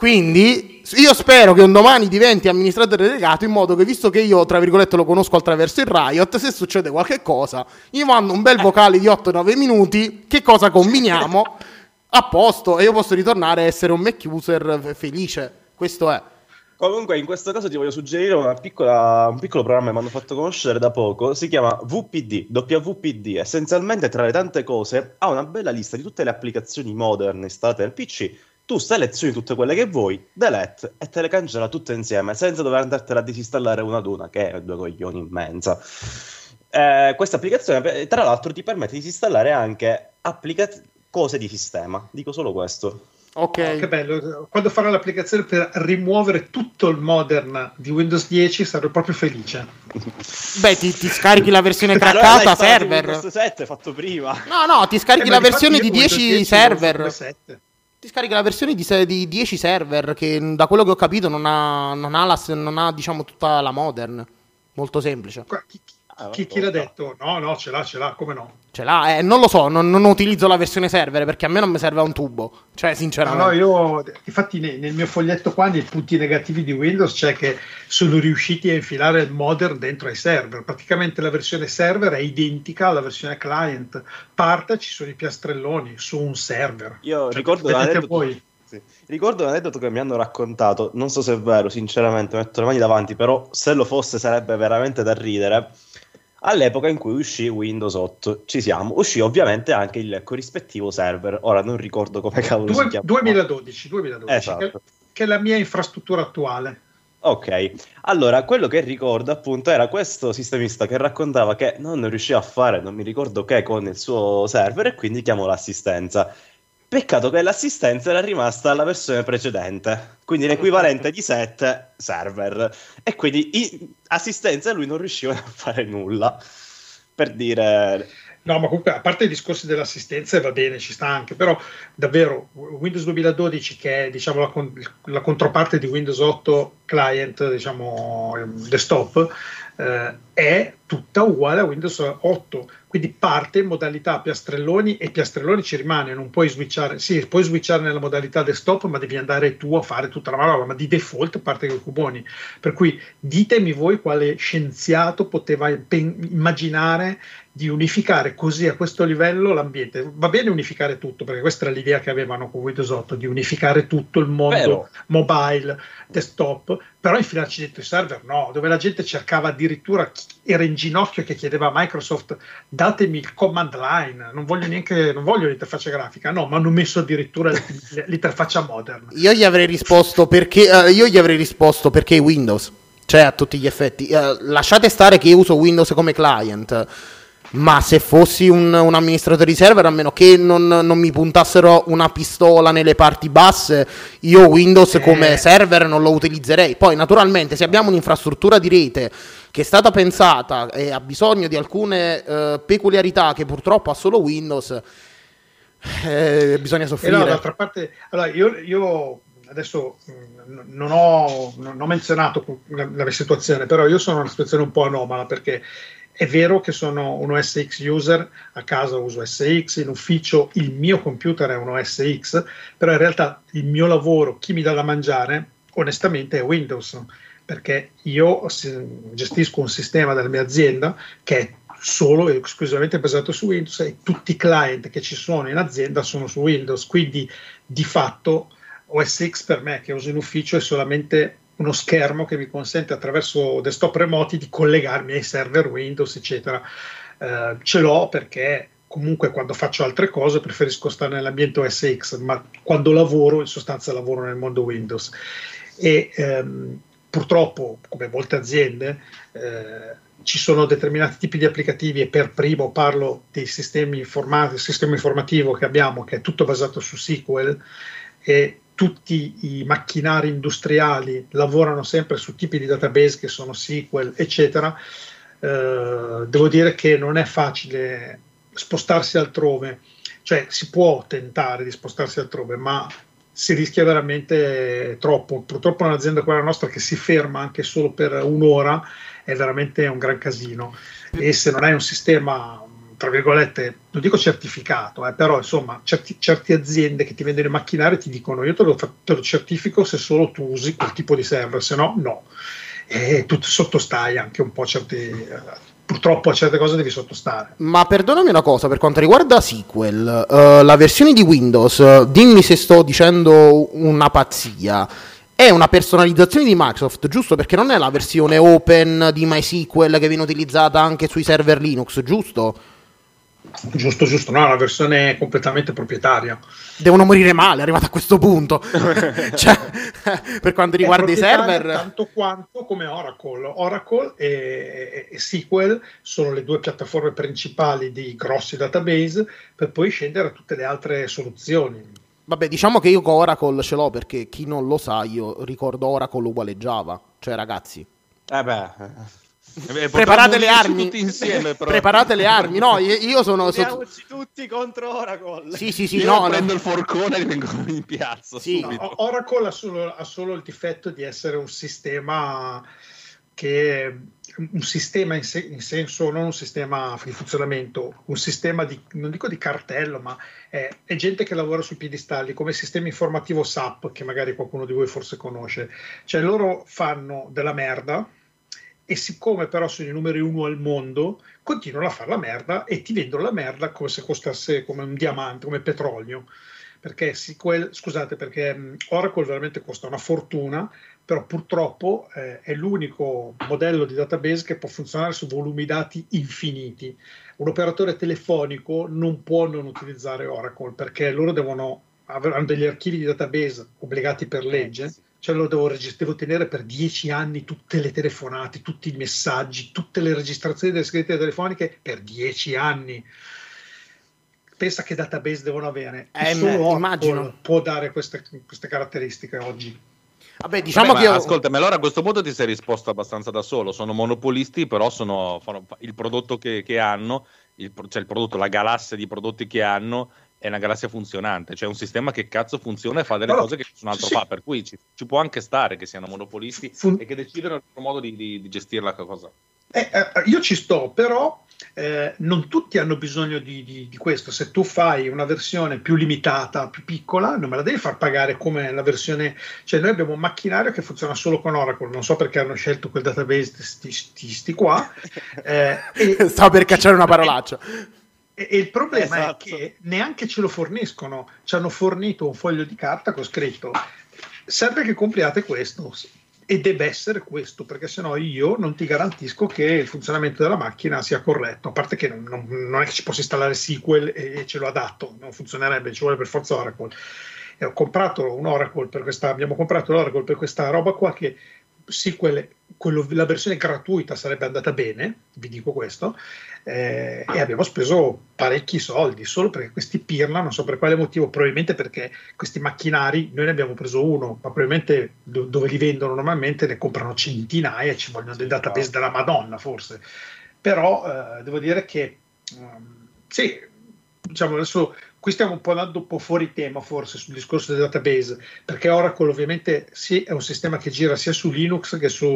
Quindi io spero che un domani diventi amministratore delegato in modo che, visto che io, tra virgolette, lo conosco attraverso il Riot, se succede qualche cosa, gli mando un bel vocale di 8-9 minuti, che cosa combiniamo, a posto, e io posso ritornare a essere un Mac user fe- felice. Questo è. Comunque, in questo caso ti voglio suggerire piccola- un piccolo programma che mi hanno fatto conoscere da poco. Si chiama VPD, WPD. Essenzialmente, tra le tante cose, ha una bella lista di tutte le applicazioni moderne installate nel PC. Tu selezioni tutte quelle che vuoi, delete e te le cancella tutte insieme senza dover andartela a disinstallare una ad una, che è due coglioni immensa. Eh, questa applicazione, tra l'altro, ti permette di disinstallare anche applica- cose di sistema. Dico solo questo. Ok. Oh, che bello, quando farò l'applicazione per rimuovere tutto il modern di Windows 10 sarò proprio felice. Beh, ti, ti scarichi la versione Allora craccata in server. Windows 7 fatto prima. No, no, ti scarichi Eh, la versione io di con Windows 10 10 server. uso 7. Ti scarichi la versione di, di 10 server che da quello che ho capito non ha, non ha, la, non ha, diciamo tutta la modern. Molto semplice. Chi, chi- chi l'ha detto? No, no, ce l'ha, ce l'ha, come no? Ce l'ha, eh, non lo so, non, non utilizzo la versione server perché a me non mi serve a un tubo. Cioè, No, sinceramente. no, io infatti ne- nel mio foglietto qua, nei punti negativi di Windows, c'è che sono riusciti a infilare il modern dentro ai server. Praticamente la versione server è identica alla versione client. Parte, ci sono i piastrelloni su un server. Io Cioè, ricordo un vedete aneddoto, voi. sì. ricordo un aneddoto che mi hanno raccontato, non so se è vero, sinceramente, metto le mani davanti, però se lo fosse sarebbe veramente da ridere. All'epoca in cui uscì Windows 8, ci siamo, uscì ovviamente anche il corrispettivo server. Ora non ricordo come cavolo Due- si chiama. 2012, 2012 Esatto. che, che è la mia infrastruttura attuale. Ok, allora quello che ricordo appunto era questo sistemista che raccontava che non riusciva a fare, non mi ricordo che, con il suo server e quindi chiamò l'assistenza. Peccato che l'assistenza era rimasta alla versione precedente, quindi l'equivalente di 7 server. E quindi in assistenza lui non riusciva a fare nulla. Per dire, No, ma comunque a parte i discorsi dell'assistenza va bene, ci sta anche, però davvero Windows 2012 che è diciamo la, con- la controparte di Windows 8 client, diciamo desktop, eh, è tutta uguale a Windows 8 quindi parte in modalità piastrelloni e piastrelloni ci rimane, non puoi switchare, sì, puoi switchare nella modalità desktop, ma devi andare tu a fare tutta la manovra, ma di default parte con i cuboni. Per cui ditemi voi quale scienziato poteva immaginare di unificare così a questo livello l'ambiente. Va bene unificare tutto, perché questa era l'idea che avevano con Windows 8, di unificare tutto il mondo Vero. mobile, desktop, però infilarci dentro i server no, dove la gente cercava addirittura, era in ginocchio che chiedeva a Microsoft datemi il command line, non voglio neanche non voglio l'interfaccia grafica, no, ma hanno messo addirittura l'interfaccia modern. Io gli avrei risposto perché, uh, io gli avrei risposto perché Windows, cioè a tutti gli effetti. Uh, lasciate stare che io uso Windows come client ma se fossi un, un, amministratore di server, a meno che non, non, mi puntassero una pistola nelle parti basse, io Windows eh. come server non lo utilizzerei. Poi, naturalmente, se abbiamo un'infrastruttura di rete che è stata pensata e ha bisogno di alcune eh, peculiarità che purtroppo ha solo Windows, eh, bisogna soffrire. E no, d'altra parte, allora, io, io adesso mm, non ho, non ho menzionato la, la, situazione, però io sono in una situazione un po' anomala perché è vero che sono un OS X user, a casa uso OS X, in ufficio il mio computer è un OS X, però in realtà il mio lavoro, chi mi dà da mangiare, onestamente è Windows, perché io gestisco un sistema della mia azienda che è solo e esclusivamente basato su Windows e tutti i client che ci sono in azienda sono su Windows, quindi di fatto OS X per me che uso in ufficio è solamente uno schermo che mi consente attraverso desktop remoti di collegarmi ai server Windows, eccetera. Eh, ce l'ho perché comunque quando faccio altre cose preferisco stare nell'ambiente OS X, ma quando lavoro in sostanza lavoro nel mondo Windows. E ehm, purtroppo, come molte aziende, eh, ci sono determinati tipi di applicativi e per primo parlo dei sistemi informativi, del sistema informativo che abbiamo, che è tutto basato su SQL e tutti i macchinari industriali lavorano sempre su tipi di database che sono SQL, eccetera, eh, devo dire che non è facile spostarsi altrove, cioè si può tentare di spostarsi altrove, ma si rischia veramente troppo. Purtroppo un'azienda come la nostra che si ferma anche solo per un'ora è veramente un gran casino e se non hai un sistema tra virgolette, non dico certificato, eh, però insomma, certi, certe aziende che ti vendono i macchinari ti dicono io te lo, te lo, certifico se solo tu usi quel tipo di server, se no, no. E tu sottostai anche un po' certi... Eh, purtroppo a certe cose devi sottostare. Ma perdonami una cosa, per quanto riguarda SQL, uh, la versione di Windows, dimmi se sto dicendo una pazzia, è una personalizzazione di Microsoft, giusto? Perché non è la versione open di MySQL che viene utilizzata anche sui server Linux, giusto? Giusto, giusto, no, la versione completamente proprietaria. Devono morire male, arrivato a questo punto. cioè, per quanto riguarda i server... Tanto quanto come Oracle. Oracle e, e, SQL sono le due piattaforme principali di grossi database per poi scendere a tutte le altre soluzioni. Vabbè, diciamo che io con Oracle ce l'ho perché chi non lo sa, io ricordo Oracle uguale Java. Cioè, ragazzi... Eh beh eh, preparate le armi tutti insieme però. preparate le armi no io, io sono sotto... tutti contro Oracle sì sì sì io no, prendo no. il forcone e vengo in piazza sì. no, Oracle ha solo, ha solo, il difetto di essere un sistema che un sistema in, se, in, senso non un sistema di funzionamento un sistema di non dico di cartello ma è, è gente che lavora sui piedistalli come sistema informativo SAP che magari qualcuno di voi forse conosce cioè loro fanno della merda e siccome però sono i numeri uno al mondo, continuano a fare la merda e ti vendono la merda come se costasse come un diamante, come petrolio. Perché, SQL, scusate, perché Oracle veramente costa una fortuna, però purtroppo eh, è l'unico modello di database che può funzionare su volumi dati infiniti. Un operatore telefonico non può non utilizzare Oracle perché loro devono avere degli archivi di database obbligati per legge cioè lo devo, regist- devo, tenere per dieci anni tutte le telefonate, tutti i messaggi, tutte le registrazioni delle segrete telefoniche per dieci anni. Pensa che database devono avere. Eh, solo immagino. può dare queste, queste caratteristiche oggi. Vabbè, diciamo Vabbè, che io... Ascolta, ma allora a questo punto ti sei risposto abbastanza da solo. Sono monopolisti, però sono, fanno il prodotto che, che hanno, il, cioè il prodotto, la galassia di prodotti che hanno è una galassia funzionante, cioè un sistema che cazzo funziona e fa delle allora, cose che nessun altro sì. fa, per cui ci, ci, può anche stare che siano monopolisti Fun- e che decidano il loro modo di, di, di, gestire la cosa. Eh, eh, io ci sto, però eh, non tutti hanno bisogno di, di, di, questo. Se tu fai una versione più limitata, più piccola, non me la devi far pagare come la versione. Cioè, noi abbiamo un macchinario che funziona solo con Oracle. Non so perché hanno scelto quel database sti, sti, sti qua. Eh, e, Stavo per cacciare una parolaccia. E, e il problema esatto. è che neanche ce lo forniscono. Ci hanno fornito un foglio di carta con scritto serve che compriate questo e deve essere questo, perché sennò io non ti garantisco che il funzionamento della macchina sia corretto. A parte che non, non, non è che ci posso installare SQL e, e, ce lo adatto, non funzionerebbe, ci vuole per forza Oracle. E ho comprato un Oracle per questa, abbiamo comprato l'Oracle per questa roba qua che SQL, quello, la versione gratuita sarebbe andata bene, vi dico questo, eh, e abbiamo speso parecchi soldi solo perché questi pirla, non so per quale motivo, probabilmente perché questi macchinari, noi ne abbiamo preso uno, ma probabilmente do, dove li vendono normalmente ne comprano centinaia e ci vogliono dei database della Madonna forse. Però eh, devo dire che um, sì, diciamo adesso qui stiamo un po' andando un po' fuori tema forse sul discorso del database, perché Oracle ovviamente sì, è un sistema che gira sia su Linux che su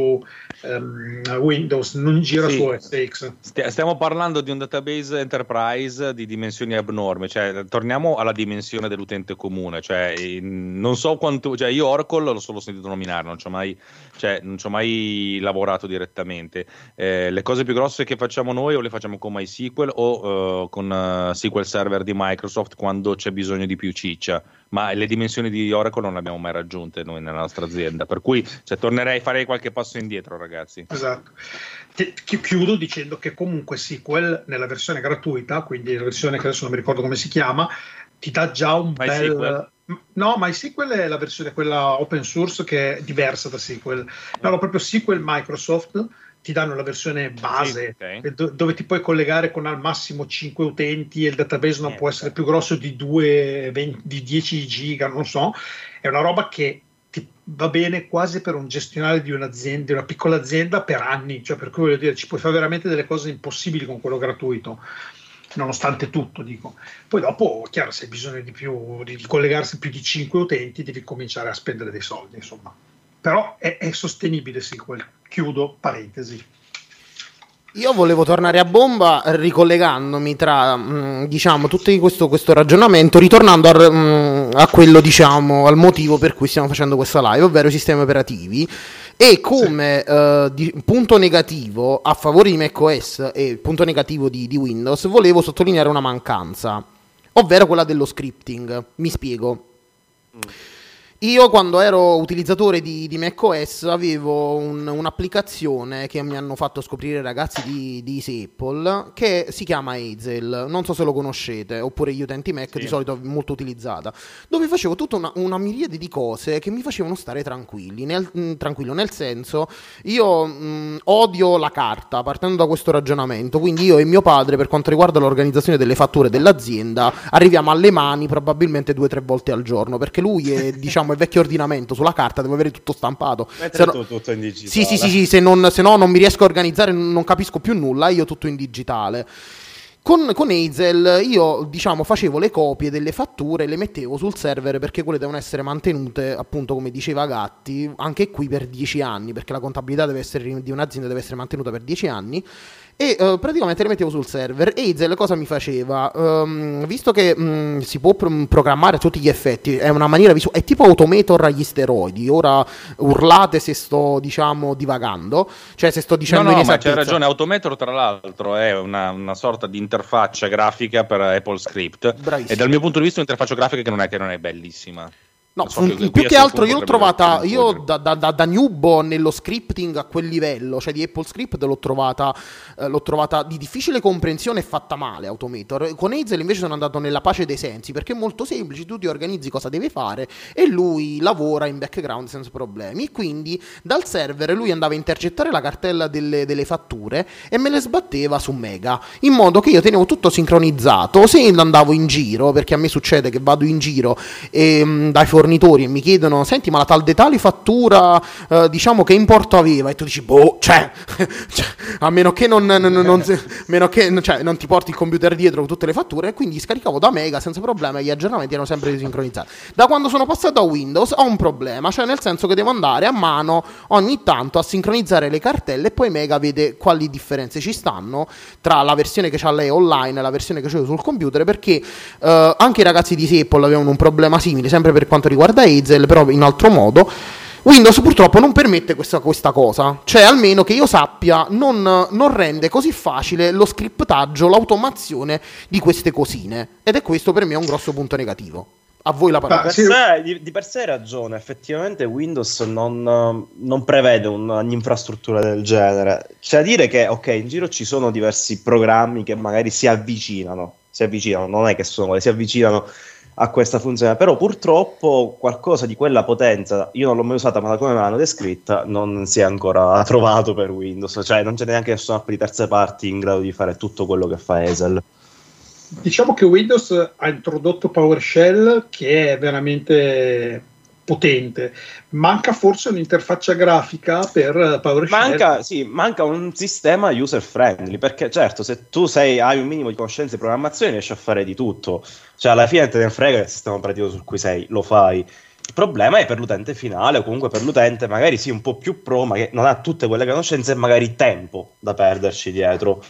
um, Windows, non gira sì. su OS Stiamo parlando di un database enterprise di dimensioni abnormi, cioè torniamo alla dimensione dell'utente comune, cioè non so quanto, cioè io Oracle l'ho solo sentito nominare, non ci ho mai, cioè, non ci ho mai lavorato direttamente. Eh, le cose più grosse che facciamo noi o le facciamo con MySQL o uh, con uh, SQL Server di Microsoft quando c'è bisogno di più ciccia, ma le dimensioni di Oracle non le abbiamo mai raggiunte noi nella nostra azienda, per cui cioè, tornerei, farei qualche passo indietro ragazzi. Esatto. chiudo dicendo che comunque SQL nella versione gratuita, quindi la versione che adesso non mi ricordo come si chiama, ti dà già un MySQL. bel... No, MySQL è la versione quella open source che è diversa da SQL. No, proprio SQL Microsoft ti danno la versione base sì, okay. do- dove ti puoi collegare con al massimo 5 utenti e il database non eh, può essere più grosso di, 2, 20, di 10 giga, non so, è una roba che ti va bene quasi per un gestionale di un'azienda, di una piccola azienda per anni, cioè per cui voglio dire ci puoi fare veramente delle cose impossibili con quello gratuito nonostante tutto dico. Poi dopo, chiaro, se hai bisogno di, più, di, collegarsi più di 5 utenti devi cominciare a spendere dei soldi, insomma però è, è sostenibile SQL. Chiudo parentesi. Io volevo tornare a bomba ricollegandomi tra mm, diciamo tutto questo, questo, ragionamento, ritornando a, mm, a, quello, diciamo, al motivo per cui stiamo facendo questa live, ovvero i sistemi operativi. E come sì. uh, di, punto negativo a favore di macOS e punto negativo di, di Windows, volevo sottolineare una mancanza, ovvero quella dello scripting. Mi spiego. Mm. Io quando ero utilizzatore di, di macOS avevo un, un'applicazione che mi hanno fatto scoprire i ragazzi di, di Easy Apple che si chiama Hazel, non so se lo conoscete, oppure gli utenti Mac sì. di solito molto utilizzata, dove facevo tutta una, una, miriade di cose che mi facevano stare tranquilli, nel, mh, tranquillo, nel senso io mh, odio la carta partendo da questo ragionamento, quindi io e mio padre per quanto riguarda l'organizzazione delle fatture dell'azienda arriviamo alle mani probabilmente due o tre volte al giorno perché lui è diciamo diciamo il vecchio ordinamento sulla carta, devo avere tutto stampato. Se no... tutto in digitale. Sì, sì, sì, sì se, non, se no non mi riesco a organizzare, non capisco più nulla, io tutto in digitale. Con, con, Hazel io diciamo facevo le copie delle fatture e le mettevo sul server perché quelle devono essere mantenute appunto come diceva Gatti anche qui per 10 anni perché la contabilità deve essere, di un'azienda deve essere mantenuta per 10 anni e uh, praticamente le mettevo sul server. Hazel cosa mi faceva? Um, visto che um, si può pr- programmare a tutti gli effetti, è una maniera visuale, è tipo Automator agli steroidi. Ora urlate se sto, diciamo, divagando, cioè se sto dicendo no, no, ma c'è ragione. Automator, tra l'altro, è una, una, sorta di interfaccia grafica per Apple Script. Bravissimo. E dal mio punto di vista, un'interfaccia grafica che non è, che non è bellissima. No, so che più che altro io l'ho trovata, io da, da, da, da newbo nello scripting a quel livello, cioè di Apple Script l'ho trovata, eh, l'ho trovata di difficile comprensione e fatta male Automator. Con Hazel invece sono andato nella pace dei sensi perché è molto semplice, tu ti organizzi cosa deve fare e lui lavora in background senza problemi. E quindi dal server lui andava a intercettare la cartella delle, delle fatture e me le sbatteva su Mega, in modo che io tenevo tutto sincronizzato. Se andavo in giro, perché a me succede che vado in giro e, mh, dai fornitori fornitori e mi chiedono, senti, ma la tal detali fattura, eh, diciamo che importo aveva? E tu dici, boh, cioè, cioè a meno che non, non, non, meno che, cioè, non ti porti il computer dietro con tutte le fatture, quindi scaricavo da Mega senza problema e gli aggiornamenti erano sempre sincronizzati. Da quando sono passato a Windows ho un problema, cioè nel senso che devo andare a mano ogni tanto a sincronizzare le cartelle e poi Mega vede quali differenze ci stanno tra la versione che ha lei online e la versione che ho sul computer, perché eh, anche i ragazzi di Apple avevano un problema simile, sempre per quanto riguarda Hazel, però in altro modo. Windows purtroppo non permette questa, questa, cosa, cioè almeno che io sappia non, non, rende così facile lo scriptaggio, l'automazione di queste cosine ed è questo per me un grosso punto negativo. A voi la parola. Per sé, di, di, per sé hai ragione, effettivamente Windows non, non prevede un'infrastruttura del genere. C'è da dire che, ok, in giro ci sono diversi programmi che magari si avvicinano, si avvicinano, non è che sono, si avvicinano a questa funzione, però purtroppo qualcosa di quella potenza, io non l'ho mai usata, ma da come me l'hanno descritta, non si è ancora trovato per Windows, cioè non c'è neanche nessuna app di terze parti in grado di fare tutto quello che fa Hazel. Diciamo che Windows ha introdotto PowerShell che è veramente potente. Manca forse un'interfaccia grafica per PowerShell. Manca, sì, manca un sistema user friendly, perché certo, se tu sei, hai un minimo di conoscenze di programmazione riesci a fare di tutto. Cioè, alla fine te ne frega il sistema operativo su cui sei, lo fai. Il problema è per l'utente finale, o comunque per l'utente magari sì un po' più pro, ma che non ha tutte quelle conoscenze e magari tempo da perderci dietro.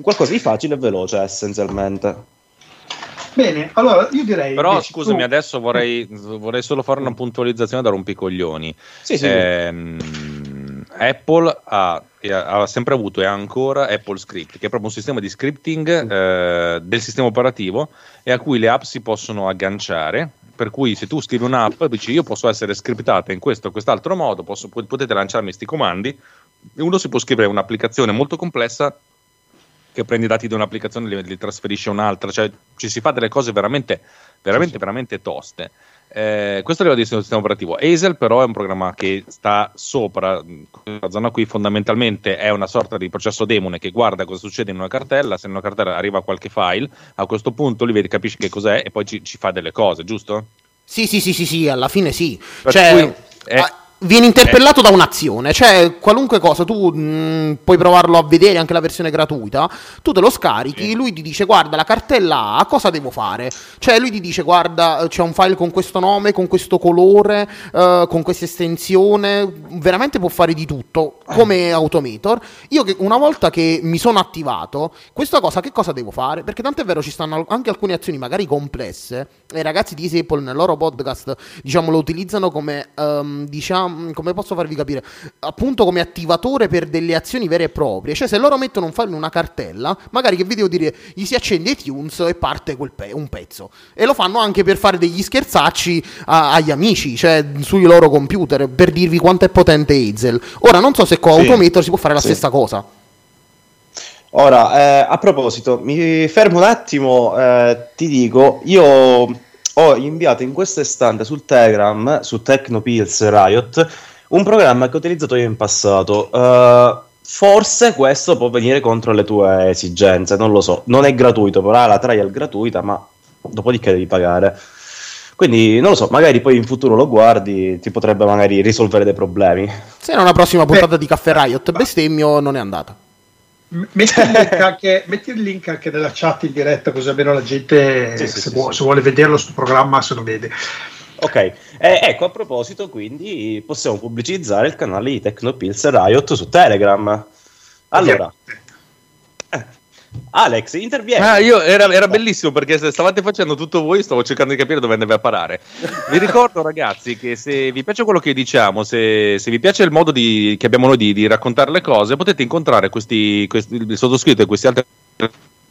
Qualcosa di facile e veloce essenzialmente. Bene, allora io direi. Però scusami, tu... adesso vorrei, vorrei, solo fare una puntualizzazione da rompicoglioni. Sì, sì. Eh, Apple ha, ha, sempre avuto e ha ancora Apple Script, che è proprio un sistema di scripting eh, del sistema operativo e a cui le app si possono agganciare. Per cui se tu scrivi un'app e dici io posso essere scriptata in questo o quest'altro modo, posso, potete lanciarmi questi comandi, e uno si può scrivere un'applicazione molto complessa che prendi i dati da un'applicazione e li, li trasferisce a un'altra, cioè ci si fa delle cose veramente, veramente, sì, sì. veramente toste. Eh, questo è il livello di sistema operativo. Hazel però è un programma che sta sopra questa zona qui, fondamentalmente è una sorta di processo demone che guarda cosa succede in una cartella, se in una cartella arriva qualche file, a questo punto li vedi, capisci che cos'è e poi ci, ci fa delle cose, giusto? Sì, sì, sì, sì, sì alla fine sì. Per cioè, è, viene interpellato da un'azione, cioè qualunque cosa tu mh, mm, puoi provarlo a vedere anche la versione gratuita, tu te lo scarichi, lui ti dice guarda la cartella A, cosa devo fare? Cioè lui ti dice guarda c'è un file con questo nome, con questo colore, uh, con questa estensione, veramente può fare di tutto come Automator. Io che una volta che mi sono attivato, questa cosa che cosa devo fare? Perché tanto è vero ci stanno anche alcune azioni magari complesse e i ragazzi di Apple nel loro podcast diciamo lo utilizzano come um, diciamo come posso farvi capire, appunto come attivatore per delle azioni vere e proprie. Cioè, se loro mettono un file in una cartella, magari che vi devo dire, gli si accende iTunes e parte pe- un pezzo. E lo fanno anche per fare degli scherzacci a- agli amici, cioè sui loro computer, per dirvi quanto è potente Hazel. Ora, non so se con sì. Automator si può fare la sì. stessa cosa. Ora, eh, a proposito, mi fermo un attimo, eh, ti dico, io ho inviato in questo istante sul Telegram, su Tecnopills Riot, un programma che ho utilizzato io in passato. Uh, forse questo può venire contro le tue esigenze, non lo so. Non è gratuito, però ha la trial gratuita, ma dopodiché devi pagare. Quindi non lo so, magari poi in futuro lo guardi, ti potrebbe magari risolvere dei problemi. Se è una prossima puntata Beh, di Caffè Riot bestemmio, non è andata. Metti il, anche, metti il, link anche, nella chat in diretta così almeno la gente sì, se, sì, vuole, sì. se, vuole, vederlo sul programma se lo vede. Ok eh, ecco a proposito quindi possiamo pubblicizzare il canale di Tecnopills Riot su Telegram. Allora Alex, intervieni. Ah, io, era, era, bellissimo perché stavate facendo tutto voi, stavo cercando di capire dove andava a parare. Vi ricordo, ragazzi, che se vi piace quello che diciamo, se, se vi piace il modo di, che abbiamo noi di, di, raccontare le cose, potete incontrare questi, questi il sottoscritto e questi altri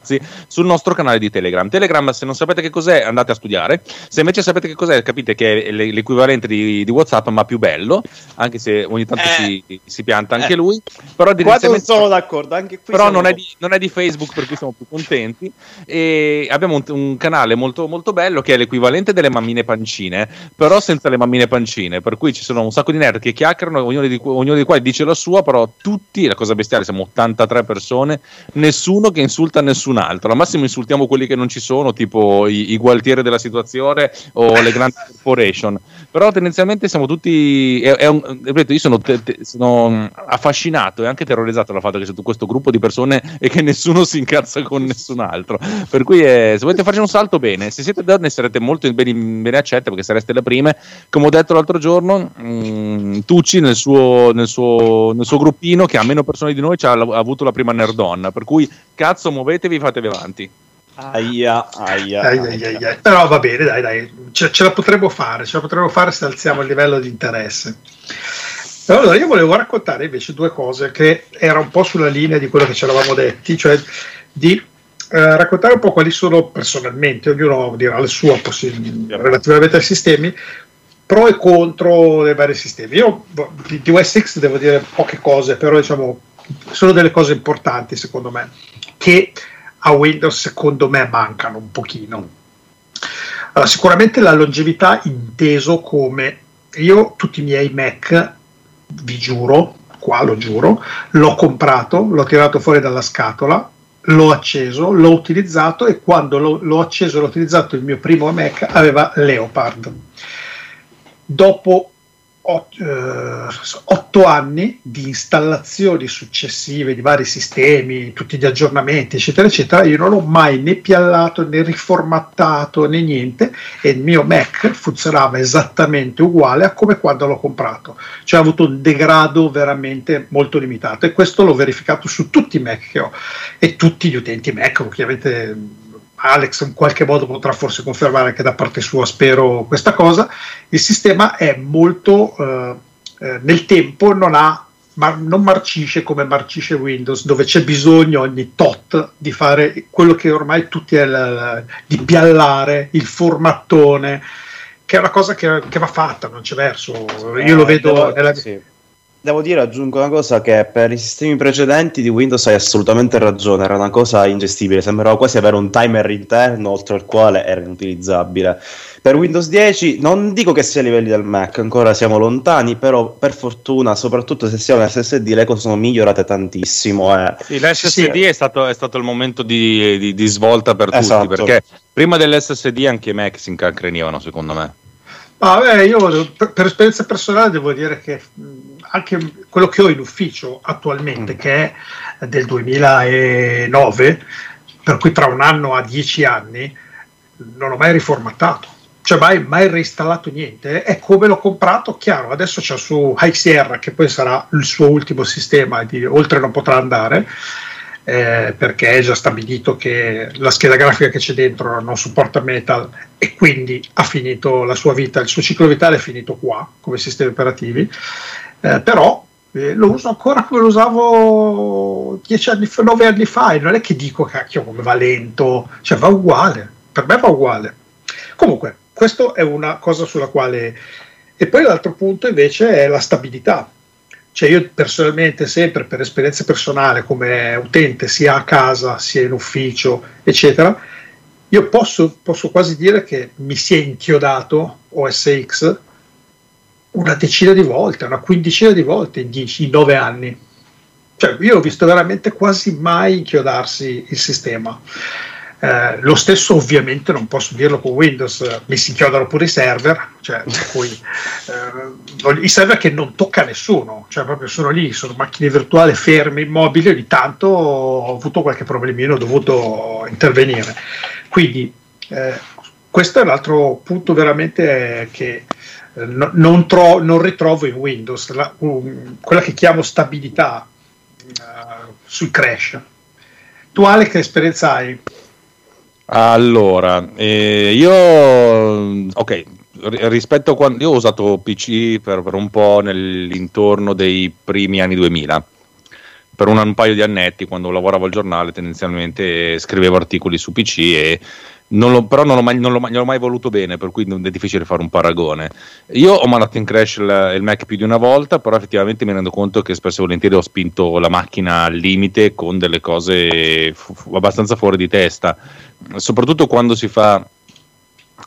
ragazzi sul nostro canale di Telegram. Telegram, se non sapete che cos'è, andate a studiare. Se invece sapete che cos'è, capite che è l'equivalente di, di WhatsApp, ma più bello, anche se ogni tanto eh, si, si, pianta anche eh, lui. Però Qua non sono d'accordo, anche qui però non è, di, non è, di, Facebook, per cui siamo più contenti. E abbiamo un, un, canale molto, molto bello che è l'equivalente delle mammine pancine, però senza le mammine pancine. Per cui ci sono un sacco di nerd che chiacchierano, ognuno di, ognuno di quali dice la sua, però tutti, la cosa bestiale, siamo 83 persone, nessuno che insulta nessuno nessun altro. Al massimo insultiamo quelli che non ci sono, tipo i, i gualtieri della situazione o le grandi corporation. Però tendenzialmente siamo tutti. È, è un, ripeto, io sono, te, te, sono, affascinato e anche terrorizzato dal fatto che c'è questo gruppo di persone e che nessuno si incazza con nessun altro. Per cui, è, se volete farci un salto, bene. Se siete donne, sarete molto bene, bene accette perché sareste le prime. Come ho detto l'altro giorno, mh, mm, Tucci nel suo, nel, suo, nel suo, gruppino, che ha meno persone di noi, ha, ha avuto la prima nerdonna. Per cui, cazzo, muovetevi, fatevi avanti. Aia, aia, aia, aia, aia. Però va bene, dai, dai, ce, ce, la potremmo fare, ce la potremmo fare se alziamo il livello di interesse. Allora, io volevo raccontare invece due cose che erano un po' sulla linea di quello che ci eravamo detti, cioè di eh, raccontare un po' quali sono personalmente, ognuno dirà il suo possi- relativamente ai sistemi, pro e contro dei vari sistemi. Io di, di OS devo dire poche cose, però diciamo sono delle cose importanti secondo me, che a Windows secondo me mancano un pochino. Allora, sicuramente la longevità inteso come io tutti i miei Mac, vi giuro, qua lo giuro, l'ho comprato, l'ho tirato fuori dalla scatola, l'ho acceso, l'ho utilizzato e quando l'ho, l'ho acceso e l'ho utilizzato il mio primo Mac aveva Leopard. Dopo otto anni di installazioni successive di vari sistemi, tutti gli aggiornamenti, eccetera, eccetera, io non ho mai né piallato né riformattato né niente e il mio Mac funzionava esattamente uguale a come quando l'ho comprato. Cioè ha avuto un degrado veramente molto limitato e questo l'ho verificato su tutti i Mac che ho e tutti gli utenti Mac, ovviamente Alex in qualche modo potrà forse confermare anche da parte sua, spero questa cosa, il sistema è molto eh, eh, nel tempo non ha ma non marcisce come marcisce Windows, dove c'è bisogno ogni tot di fare quello che ormai tutti è la, di piallare il formattone, che è una cosa che, che va fatta, non c'è verso. Io eh, lo vedo nella... sì devo dire, aggiungo una cosa che per i sistemi precedenti di Windows hai assolutamente ragione, era una cosa ingestibile, sembrava quasi avere un timer interno oltre il quale era inutilizzabile. Per Windows 10 non dico che sia a livelli del Mac, ancora siamo lontani, però per fortuna, soprattutto se si ha un SSD, le cose sono migliorate tantissimo. Eh. Sì, l'SSD sì. È, stato, è, stato, il momento di, di, di svolta per esatto. tutti, perché prima dell'SSD anche i Mac si incancrenivano, secondo me. Vabbè, io per, per, esperienza personale devo dire che anche quello che ho in ufficio attualmente, mm. che è del 2009, per cui tra un anno a dieci anni, non ho mai riformattato. Cioè mai, mai reinstallato niente, è come l'ho comprato, chiaro, adesso c'è su High Sierra che poi sarà il suo ultimo sistema, di, oltre non potrà andare, eh, perché è già stabilito che la scheda grafica che c'è dentro non supporta metal e quindi ha finito la sua vita, il suo ciclo vitale è finito qua come sistemi operativi, eh, però eh, lo uso ancora come lo usavo dieci anni fa, nove anni fa e non è che dico cacchio come va lento, cioè va uguale, per me va uguale. Comunque, questa è una cosa sulla quale... E poi l'altro punto invece è la stabilità cioè io personalmente sempre per esperienza personale come utente sia a casa sia in ufficio eccetera, io posso, posso quasi dire che mi si è inchiodato OS X una decina di volte, una quindicina di volte in, dieci, in nove anni. Cioè, io ho visto veramente quasi mai inchiodarsi il sistema. Eh, lo stesso ovviamente non posso dirlo con Windows, mi si inchiodano pure i server, cioè, cui, eh, i server che non tocca nessuno, cioè proprio sono lì, sono macchine virtuali ferme, immobili, ogni tanto ho avuto qualche problemino, ho dovuto intervenire. Quindi eh, questo è l'altro punto veramente che no, non, tro- non, ritrovo in Windows, la, um, quella che chiamo stabilità uh, sui crash. Tu Ale che esperienza hai? Allora, eh, io ok, rispetto a quando io ho usato PC per, per, un po' nell'intorno dei primi anni 2000 per un, un, paio di annetti quando lavoravo al giornale tendenzialmente scrivevo articoli su PC e non lo, però non l'ho, mai, non, l'ho mai, non l'ho, mai, voluto bene, per cui è difficile fare un paragone. Io ho mandato in crash il, il, Mac più di una volta, però effettivamente mi rendo conto che spesso e volentieri ho spinto la macchina al limite con delle cose f- abbastanza fuori di testa, soprattutto quando si fa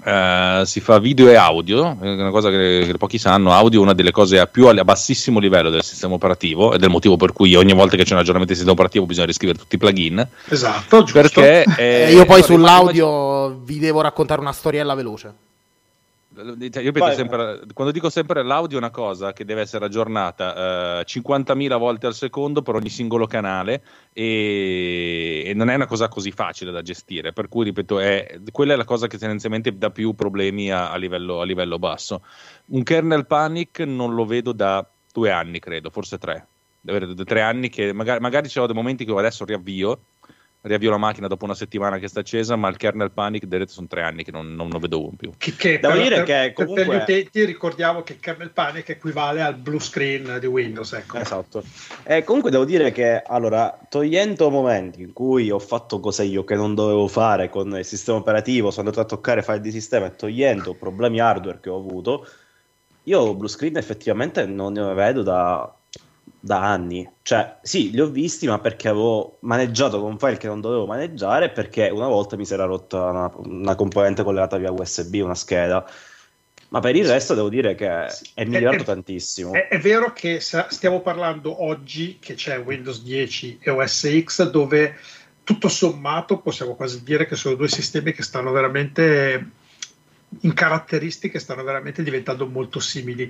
Uh, si fa video e audio, è una cosa che, che, pochi sanno. Audio è una delle cose a più a, bassissimo livello del sistema operativo ed è il motivo per cui ogni volta che c'è un aggiornamento del sistema operativo bisogna riscrivere tutti i plugin. Esatto, giusto. Perché eh, io poi sull'audio vi devo raccontare una storiella veloce. Cioè, io penso sempre, quando dico sempre l'audio è una cosa che deve essere aggiornata eh, 50.000 volte al secondo per ogni singolo canale e, e, non è una cosa così facile da gestire, per cui ripeto, è, quella è la cosa che tendenzialmente dà più problemi a, a, livello, a livello basso. Un kernel panic non lo vedo da due anni, credo, forse tre. Tre anni che magari, magari c'è dei momenti che adesso riavvio riavvio la macchina dopo una settimana che sta accesa, ma il kernel panic, vedete, sono tre anni che non, non lo vedo più. Che, che Devo per, dire per, che comunque... per gli utenti ricordiamo che il kernel panic equivale al blue screen di Windows. Ecco. Esatto. E comunque devo dire che, allora, togliendo momenti in cui ho fatto cose io che non dovevo fare con il sistema operativo, sono andato a toccare file di sistema e togliendo problemi hardware che ho avuto, io blue screen effettivamente non ne vedo da da anni. Cioè, sì, li ho visti, ma perché avevo maneggiato con file che non dovevo maneggiare perché una volta mi si era rotta una, una componente collegata via USB, una scheda. Ma per il resto devo dire che è migliorato è, tantissimo. È, è, vero che stiamo parlando oggi che c'è Windows 10 e OS X dove tutto sommato possiamo quasi dire che sono due sistemi che stanno veramente in caratteristiche stanno veramente diventando molto simili.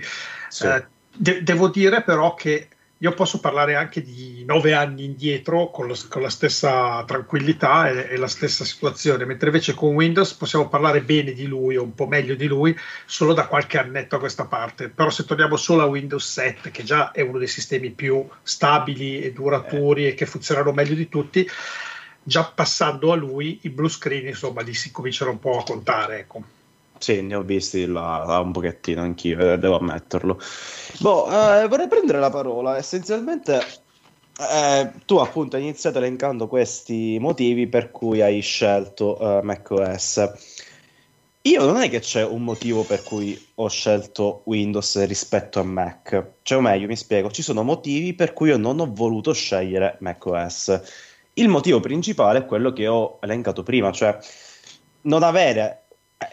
Sì. Eh, de- devo dire però che io posso parlare anche di nove anni indietro con, lo, con la stessa tranquillità e, e, la stessa situazione, mentre invece con Windows possiamo parlare bene di lui o un po' meglio di lui solo da qualche annetto a questa parte. Però se torniamo solo a Windows 7, che già è uno dei sistemi più stabili e duraturi eh. e che funzionano meglio di tutti, già passando a lui i blue screen insomma li si cominciano un po' a contare. Ecco. Sì, ne ho visti là, un pochettino anch'io, eh, devo ammetterlo. Boh, eh, vorrei prendere la parola. Essenzialmente, eh, tu appunto hai iniziato elencando questi motivi per cui hai scelto uh, macOS. Io non è che c'è un motivo per cui ho scelto Windows rispetto a Mac. Cioè, o meglio, mi spiego, ci sono motivi per cui io non ho voluto scegliere macOS. Il motivo principale è quello che ho elencato prima, cioè non avere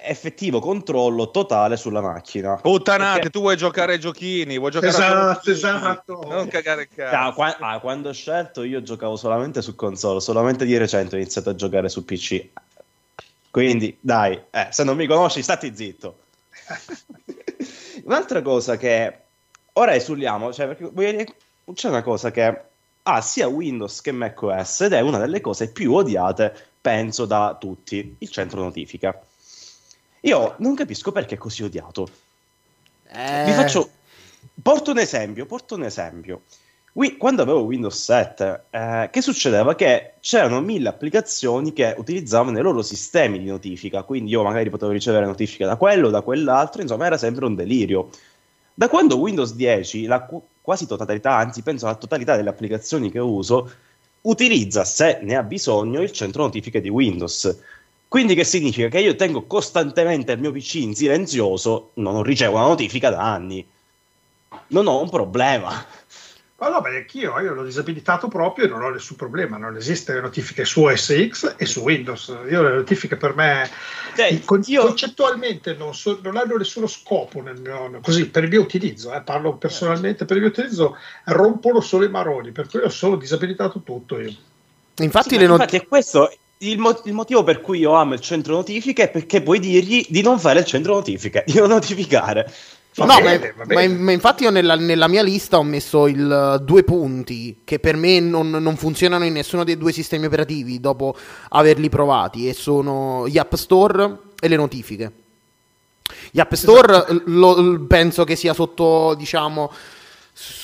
effettivo controllo totale sulla macchina. Puttanate, Perché... tu vuoi giocare ai giochini, vuoi giocare esatto, a esatto. Non cagare il cazzo. Ah, qua- ah, quando ho scelto io giocavo solamente su console, solamente di recente ho iniziato a giocare su PC. Quindi, dai, eh, se non mi conosci, stati zitto. Un'altra cosa che ora esuliamo, cioè, perché c'è una cosa che ha sia Windows che macOS ed è una delle cose più odiate, penso, da tutti, il centro notifica. Io non capisco perché è così odiato. Eh... Vi faccio. Porto un esempio. Porto un esempio. quando avevo Windows 7, eh, che succedeva? Che c'erano mille applicazioni che utilizzavano i loro sistemi di notifica, quindi io magari potevo ricevere notifiche da quello, da quell'altro, insomma era sempre un delirio. Da quando Windows 10, la quasi totalità, anzi penso la totalità delle applicazioni che uso, utilizza, se ne ha bisogno, il centro notifiche di Windows. Quindi che significa? Che io tengo costantemente il mio PC in silenzioso, non ricevo una notifica da anni. Non ho un problema. Ma no, beh, anch'io, io l'ho disabilitato proprio e non ho nessun problema, non esistono notifiche su OS X e su Windows. Io le notifiche per me cioè, con, io... concettualmente non, so, non, hanno nessuno scopo nel mio, così, per il mio utilizzo, eh, parlo personalmente per il mio utilizzo, rompono solo i maroni, per cui ho solo disabilitato tutto io. Infatti, sì, le not- infatti è questo il, mo- il, motivo per cui io amo il centro notifiche è perché puoi dirgli di non fare il centro notifiche, di non notificare. no, bene, ma, ma, ma, infatti io nella, nella, mia lista ho messo il, due punti che per me non, non, funzionano in nessuno dei due sistemi operativi dopo averli provati e sono gli App Store e le notifiche. Gli App Store esatto. lo, penso che sia sotto, diciamo,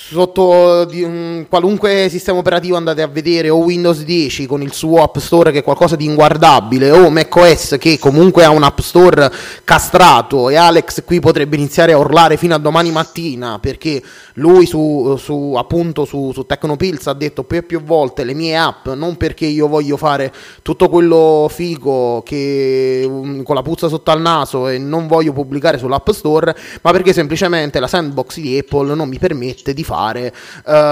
sotto di, um, qualunque sistema operativo andate a vedere o Windows 10 con il suo App Store che è qualcosa di inguardabile o macOS che comunque ha un App Store castrato e Alex qui potrebbe iniziare a urlare fino a domani mattina perché lui su, su appunto su, su Tecnopills ha detto più e più volte le mie app non perché io voglio fare tutto quello figo che um, con la puzza sotto al naso e non voglio pubblicare sull'App Store ma perché semplicemente la sandbox di Apple non mi permette di fare fare,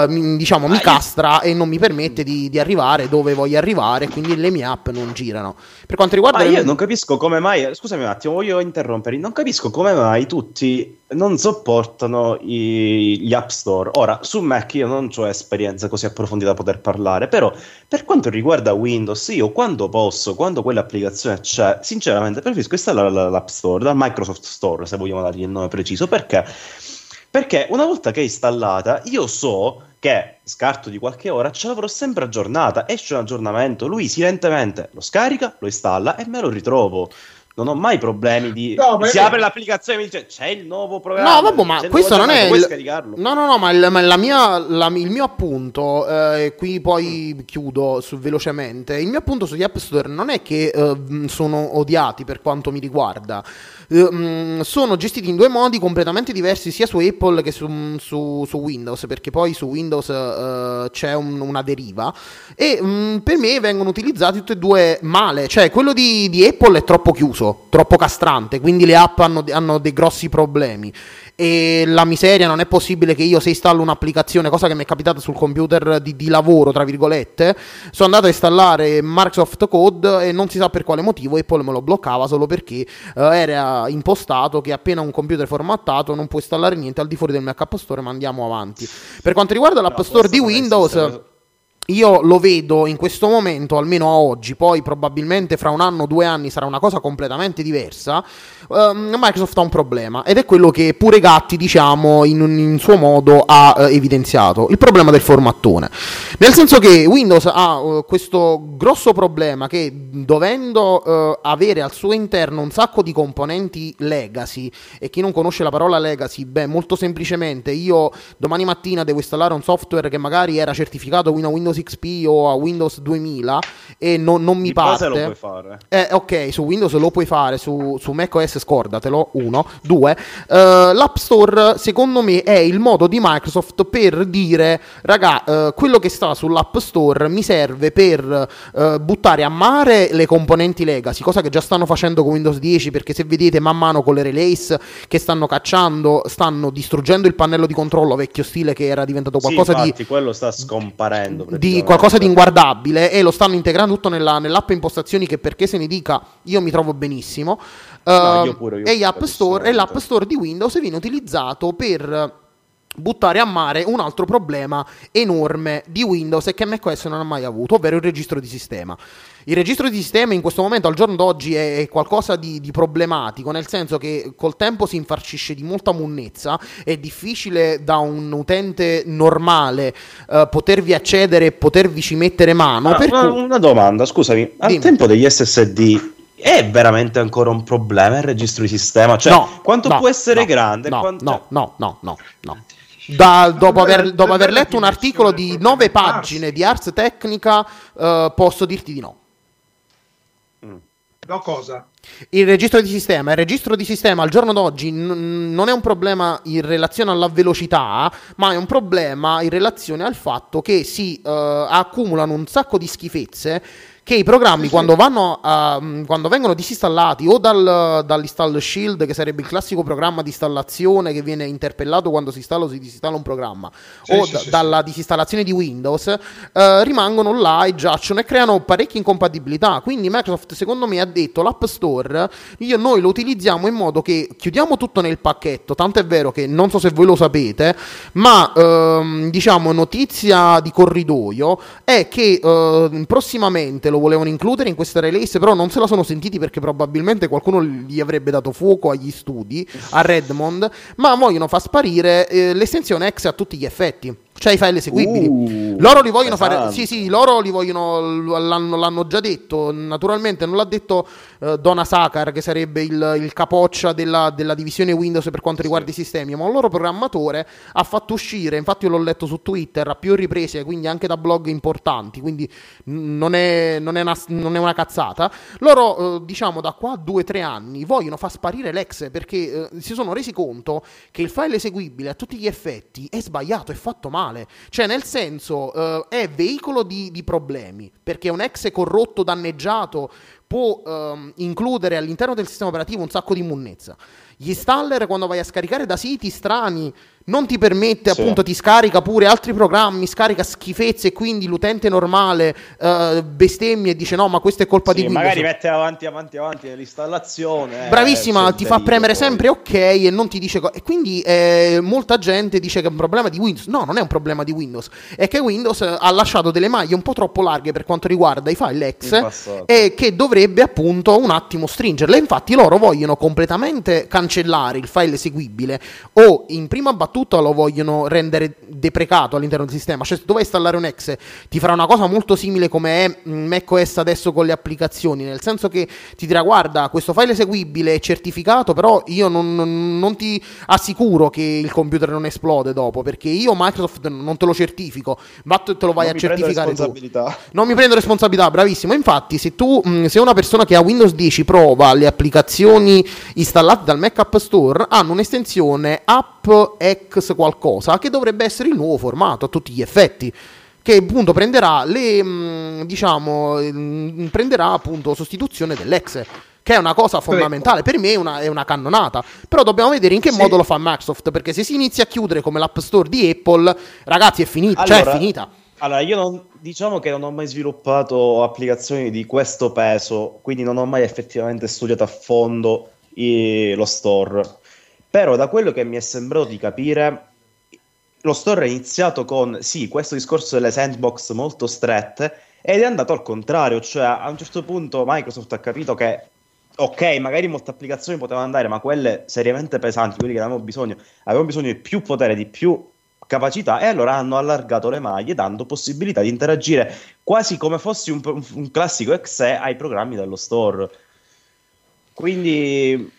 mi, diciamo, mi castra e non mi permette di, di, arrivare dove voglio arrivare, quindi le mie app non girano. Per quanto riguarda... Ma io non capisco come mai, scusami un attimo, voglio interrompere, non capisco come mai tutti non sopportano i, gli App Store. Ora, su Mac io non ho esperienza così approfondita da poter parlare, però per quanto riguarda Windows, io quando posso, quando quell'applicazione c'è, sinceramente preferisco installare l'App Store, dal Microsoft Store, se vogliamo dargli il nome preciso, perché? Perché una volta che è installata, io so che scarto di qualche ora ce l'avrò sempre aggiornata. Esce un aggiornamento, lui silentemente lo scarica, lo installa e me lo ritrovo non ho mai problemi di no, si apre l'applicazione e mi dice c'è il nuovo programma no vabbè ma questo non è il... no no no ma, il, ma la mia, la, il mio appunto eh, qui poi chiudo su, velocemente. Il mio appunto sugli App Store non è che eh, sono odiati per quanto mi riguarda. Eh, sono gestiti in due modi completamente diversi sia su Apple che su, su, su Windows perché poi su Windows eh, c'è un, una deriva. E mh, per me vengono utilizzati tutti e due male. Cioè quello di, di Apple è troppo chiuso chiuso, troppo castrante, quindi le app hanno, hanno dei grossi problemi e la miseria non è possibile che io se installo un'applicazione, cosa che mi è capitata sul computer di, di, lavoro, tra virgolette, sono andato a installare Microsoft Code e non si sa per quale motivo Apple me lo bloccava solo perché uh, era impostato che appena un computer formattato non può installare niente al di fuori del Mac App Store, ma andiamo avanti. Per quanto riguarda l'App Store di Windows... Io lo vedo in questo momento, almeno a oggi, poi probabilmente fra un anno o due anni sarà una cosa completamente diversa. Uh, Microsoft ha un problema ed è quello che pure Gatti, diciamo, in, in suo modo ha uh, evidenziato: il problema del formattone. Nel senso che Windows ha uh, questo grosso problema che dovendo eh, avere al suo interno un sacco di componenti legacy, e chi non conosce la parola legacy, beh, molto semplicemente io domani mattina devo installare un software che magari era certificato Windows Windows XP o a Windows 2000 e non, non mi di parte. lo puoi fare. Eh, ok, su Windows lo puoi fare, su, su macOS scordatelo, uno. Due, uh, l'App Store secondo me è il modo di Microsoft per dire, raga, uh, quello che sta sull'App Store mi serve per uh, buttare a mare le componenti legacy, cosa che già stanno facendo con Windows 10 perché se vedete man mano con le release che stanno cacciando, stanno distruggendo il pannello di controllo vecchio stile che era diventato qualcosa sì, infatti, di... quello sta scomparendo di qualcosa di inguardabile e lo stanno integrando tutto nella, nell'app impostazioni che perché se ne dica io mi trovo benissimo. No, uh, io pure, io e, App Store, e l'app store di Windows viene utilizzato per buttare a mare un altro problema enorme di Windows e che macOS non ha mai avuto, ovvero il registro di sistema. Il registro di sistema in questo momento, al giorno d'oggi, è qualcosa di, di, problematico, nel senso che col tempo si infarcisce di molta munnezza, è difficile da un utente normale uh, potervi accedere e potervici mettere mano. Ah, una, cui... una, domanda, scusami, al Dimmi. tempo degli SSD è veramente ancora un problema il registro di sistema? Cioè, no, quanto no, può essere no, grande? No, quanto... no, no, no, no, no. Da, dopo, aver, dopo, aver, letto un articolo di nove pagine di Ars Tecnica, uh, posso dirti di no. No, cosa? Il registro di sistema. Il registro di sistema al giorno d'oggi n- non è un problema in relazione alla velocità, ma è un problema in relazione al fatto che si uh, accumulano un sacco di schifezze che i programmi quando, vanno a, quando vengono disinstallati o dal, dall'install shield che sarebbe il classico programma di installazione che viene interpellato quando si installa o si disinstalla un programma sì, o sì, da, sì, dalla disinstallazione di Windows eh, rimangono là e giacciono e creano parecchie incompatibilità. Quindi Microsoft secondo me ha detto l'App Store io, noi lo utilizziamo in modo che chiudiamo tutto nel pacchetto. Tanto è vero che non so se voi lo sapete ma ehm, diciamo notizia di corridoio è che eh, prossimamente lo volevano includere in questa release, però non se la sono sentiti perché probabilmente qualcuno gli avrebbe dato fuoco agli studi a Redmond, ma vogliono far sparire eh, l'estensione X a tutti gli effetti cioè i file eseguibili. Uh, loro li vogliono esatto. fare. Sì, sì, loro li vogliono. L'hanno, l'hanno già detto. Naturalmente non l'ha detto uh, Donna Sakar, che sarebbe il, il capoccia della, della, divisione Windows per quanto riguarda sì. i sistemi. Ma un loro programmatore ha fatto uscire. Infatti, io l'ho letto su Twitter a più riprese, quindi anche da blog importanti. Quindi non è, non è, una, non è una, cazzata. Loro, uh, diciamo, da qua a due o tre anni vogliono far sparire l'ex perché uh, si sono resi conto che il file eseguibile a tutti gli effetti è sbagliato, è fatto male male. Cioè, nel senso, uh, è veicolo di, di, problemi, perché un ex corrotto, danneggiato, può ehm, includere all'interno del sistema operativo un sacco di munnezza. Gli installer quando vai a scaricare da siti strani non ti permette, Sì. appunto, ti scarica pure altri programmi, scarica schifezze e quindi l'utente normale eh, bestemmia e dice no, ma questa è colpa Sì, di Windows. magari mette avanti, avanti, avanti l'installazione. eh, Bravissima, ti fa premere poi. sempre ok e non ti dice co- e quindi eh, molta gente dice che è un problema di Windows. No, non è un problema di Windows, è che Windows eh, ha lasciato delle maglie un po' troppo larghe per quanto riguarda i file ex passato. e che dovrebbe appunto un attimo stringerle. Infatti loro vogliono completamente cancellare il file eseguibile o in prima battuta lo vogliono rendere deprecato all'interno del sistema. Cioè se tu vai a installare un ex ti farà una cosa molto simile come è macOS adesso con le applicazioni, nel senso che ti dirà guarda questo file eseguibile è certificato però io non, non- non ti assicuro che il computer non esplode dopo perché io Microsoft non te lo certifico, ma te lo vai Non a certificare tu. Non mi prendo responsabilità, bravissimo. Infatti, se tu, mh, se una persona che ha Windows 10 prova le applicazioni installate dal Mac App Store, hanno un'estensione AppX qualcosa che dovrebbe essere il nuovo formato a tutti gli effetti. Che appunto prenderà le, mh, diciamo, mh, prenderà appunto sostituzione dell'ex. Che è una cosa fondamentale, per me è una, è una cannonata. Però dobbiamo vedere in che Sì. modo lo fa Microsoft. Perché se si inizia a chiudere come l'App Store di Apple, ragazzi, è finita. cioè, è Allora, finita. Allora, io non, diciamo che non ho mai sviluppato applicazioni di questo peso, quindi non ho mai effettivamente studiato a fondo i- lo store. Però da quello che mi è sembrato di capire, lo store è iniziato con, sì, questo discorso delle sandbox molto strette ed è andato al contrario, cioè a un certo punto Microsoft ha capito che, ok, magari molte applicazioni potevano andare, ma quelle seriamente pesanti, quelli che avevamo bisogno, avevano bisogno di più potere, di più capacità e allora hanno allargato le maglie dando possibilità di interagire quasi come fossi un, un- classico exe ai programmi dello store. Quindi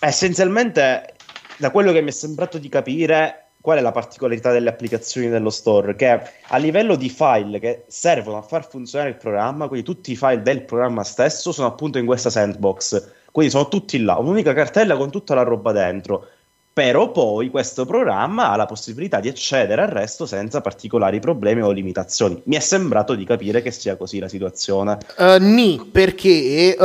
essenzialmente da quello che mi è sembrato di capire qual è la particolarità delle applicazioni dello store? Che a livello di file che servono a far funzionare il programma quindi tutti i file del programma stesso sono appunto in questa sandbox. Quindi sono tutti là un'unica cartella con tutta la roba dentro però poi questo programma ha la possibilità di accedere al resto senza particolari problemi o limitazioni. Mi è sembrato di capire che sia così la situazione. Eh, ni, perché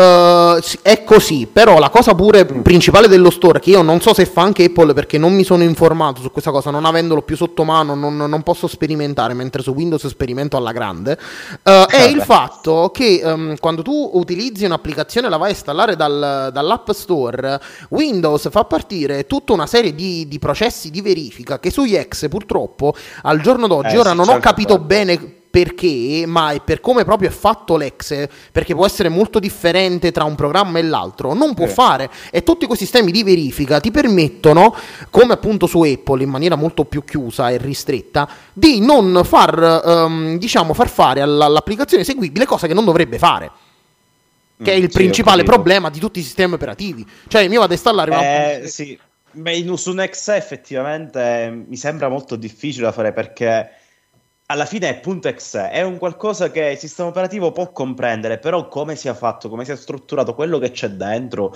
sì, è così, però la cosa pure principale dello store, che io non so se fa anche Apple perché non mi sono informato su questa cosa, non avendolo più sotto mano, non, non posso sperimentare, mentre su Windows sperimento alla grande, eh, è il fatto che ehm, quando tu utilizzi un'applicazione e la vai a installare dal- dall'App Store, Windows fa partire tutta una serie di, di processi di verifica che sugli ex purtroppo al giorno d'oggi, Eh, ora sì, non ho anche capito quello. bene perché, ma è per come proprio è fatto l'ex, perché può essere molto differente tra un programma e l'altro, non può Sì. fare. E tutti quei sistemi di verifica ti permettono, come appunto su Apple in maniera molto più chiusa e ristretta, di non far, ehm, diciamo, far fare alla- all'applicazione eseguibile cosa che non dovrebbe fare. Che è Mm, il sì, principale problema di tutti i sistemi operativi. Cioè, io vado a installare una. Eh, sì. Beh, su un exe effettivamente mi sembra molto difficile da fare perché alla fine è punto exe, è un qualcosa che il sistema operativo può comprendere, però come sia fatto, come sia strutturato, quello che c'è dentro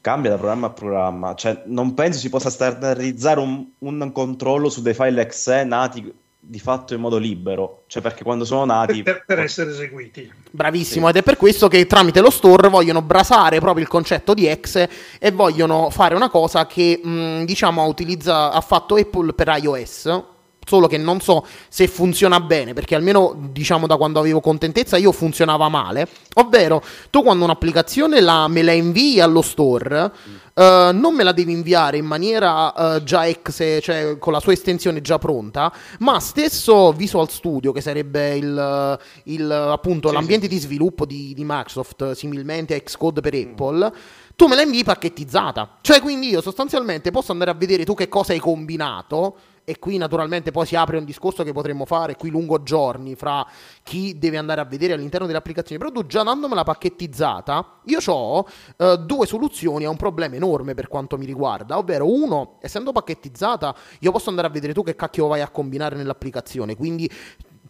cambia da programma a programma. Cioè, non penso si possa standardizzare un, un controllo su dei file exe nati di fatto in modo libero, cioè perché quando sono nati... per, per essere eseguiti. Bravissimo, ed è per questo che tramite lo store vogliono brasare proprio il concetto di ex e vogliono fare una cosa che mh, diciamo utilizza, ha fatto Apple per iOS. Solo che non so se funziona bene, perché almeno diciamo da quando avevo contentezza io funzionava male. Ovvero, tu quando un'applicazione la, me la invii allo store, eh, non me la devi inviare in maniera eh, già ex, cioè con la sua estensione già pronta, ma stesso Visual Studio, che sarebbe il, il, appunto Sì, l'ambiente sì. di sviluppo di, di Microsoft, similmente a Xcode per Apple, tu me la invii pacchettizzata. Cioè, quindi io sostanzialmente posso andare a vedere tu che cosa hai combinato. E qui naturalmente poi si apre un discorso che potremmo fare qui lungo giorni fra chi deve andare a vedere all'interno delle applicazioni. Però tu già dandomela pacchettizzata, io ho eh, due soluzioni a un problema enorme per quanto mi riguarda. Ovvero, uno, essendo pacchettizzata, io posso andare a vedere tu che cacchio vai a combinare nell'applicazione. Quindi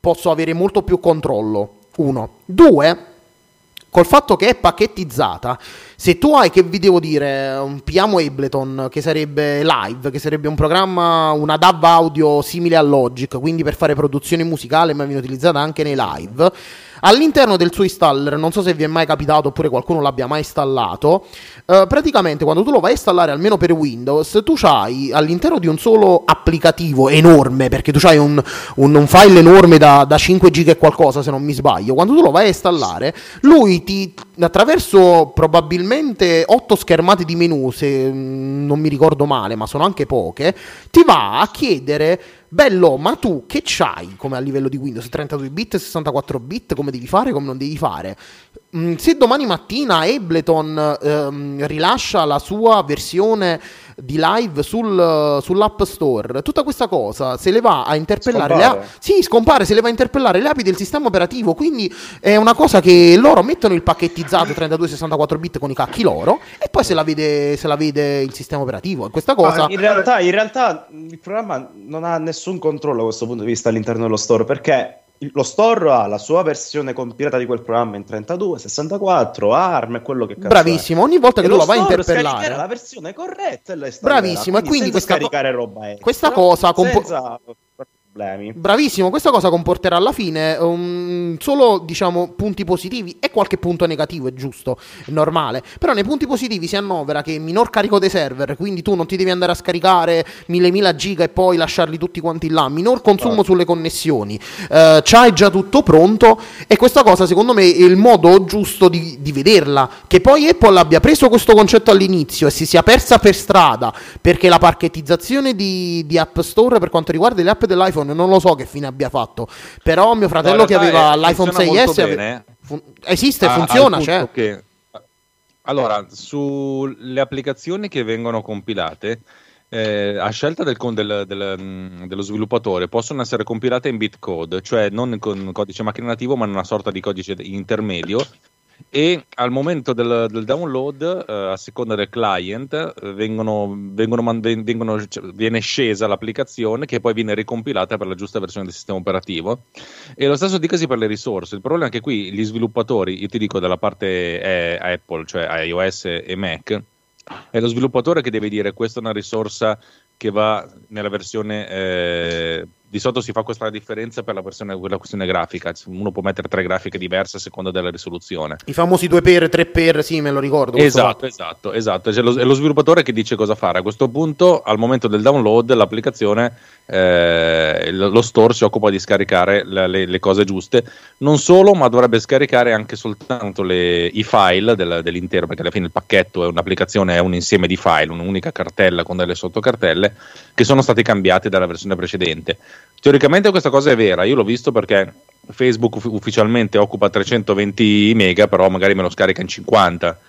posso avere molto più controllo. Uno. Due, col fatto che è pacchettizzata, se tu hai, che vi devo dire, un Piamo Ableton che sarebbe live, che sarebbe un programma, una DAV audio simile a Logic, quindi per fare produzione musicale, ma viene utilizzata anche nei live. All'interno del suo installer, non so se vi è mai capitato oppure qualcuno l'abbia mai installato, eh, praticamente quando tu lo vai a installare almeno per Windows, tu hai all'interno di un solo applicativo enorme, perché tu hai un, un, un file enorme da, da 5 giga e qualcosa se non mi sbaglio, quando tu lo vai a installare, lui ti attraverso probabilmente 8 schermate di menu, se mm, non mi ricordo male, ma sono anche poche, ti va a chiedere bello, ma tu che c'hai come a livello di Windows? 32 bit, 64 bit, come devi fare, come non devi fare? Mm, se domani mattina Ableton ehm, rilascia la sua versione di live sul, sull'app store, tutta questa cosa se le va a interpellare Scompare. le a- sì, scompare, se le va a interpellare le api del sistema operativo, quindi è una cosa che loro mettono il pacchettizzato 32-64 bit con i cacchi loro e poi se la vede, se la vede il sistema operativo. E questa cosa... In realtà, in realtà il programma non ha nessun controllo da questo punto di vista all'interno dello store perché lo store ha la sua versione compilata di quel programma in 32, 64, ARM e quello che cazzo è. Bravissimo, ogni volta che E tu lo la vai a interpellare... la versione corretta e la installerà, Bravissimo, e quindi senza questa co- roba extra, questa cosa compo- senza problemi. Bravissimo, questa cosa comporterà alla fine um, solo diciamo punti positivi e qualche punto negativo, è giusto, è normale. Però nei punti positivi si annovera che minor carico dei server, quindi tu non ti devi andare a scaricare mille mila giga e poi lasciarli tutti quanti là, minor consumo sulle connessioni, eh, c'hai già tutto pronto e questa cosa secondo me è il modo giusto di, di vederla. Che poi Apple abbia preso questo concetto all'inizio e si sia persa per strada perché la parchettizzazione di, di App Store per quanto riguarda le app dell'iPhone non lo so che fine abbia fatto. Però mio fratello No, che aveva è- l'iPhone funziona 6S molto ave- fun- esiste, A- funziona, cioè. che- allora, sulle applicazioni che vengono compilate, eh, a scelta del del- del, mm, dello sviluppatore, possono essere compilate in bitcode, cioè non con codice macchina nativo, ma in una sorta di codice intermedio. E al momento del, del download, eh, a seconda del client, vengono, vengono vengono- cioè, viene scesa l'applicazione che poi viene ricompilata per la giusta versione del sistema operativo. E lo stesso dicasi per le risorse. Il problema è che qui gli sviluppatori, io ti dico dalla parte eh, Apple, cioè iOS e Mac, è lo sviluppatore che deve dire questa è una risorsa che va nella versione eh, di solito si fa questa differenza per la, versione, quella questione grafica uno può mettere tre grafiche diverse a seconda della risoluzione I famosi 2x, 3x, sì, me lo ricordo. questo Esatto, esatto, esatto. C'è lo, è lo sviluppatore che dice cosa fare. A questo punto, al momento del download, l'applicazione, eh, lo lo store si occupa di scaricare le, le- le cose giuste. Non solo, ma dovrebbe scaricare anche soltanto le- i file del- dell'intero, perché alla fine il pacchetto è un'applicazione, è un insieme di file, un'unica cartella con delle sottocartelle che sono stati cambiati dalla versione precedente. Teoricamente questa cosa è vera, io l'ho visto perché Facebook uf- ufficialmente occupa 320 mega, però magari me lo scarica in 50.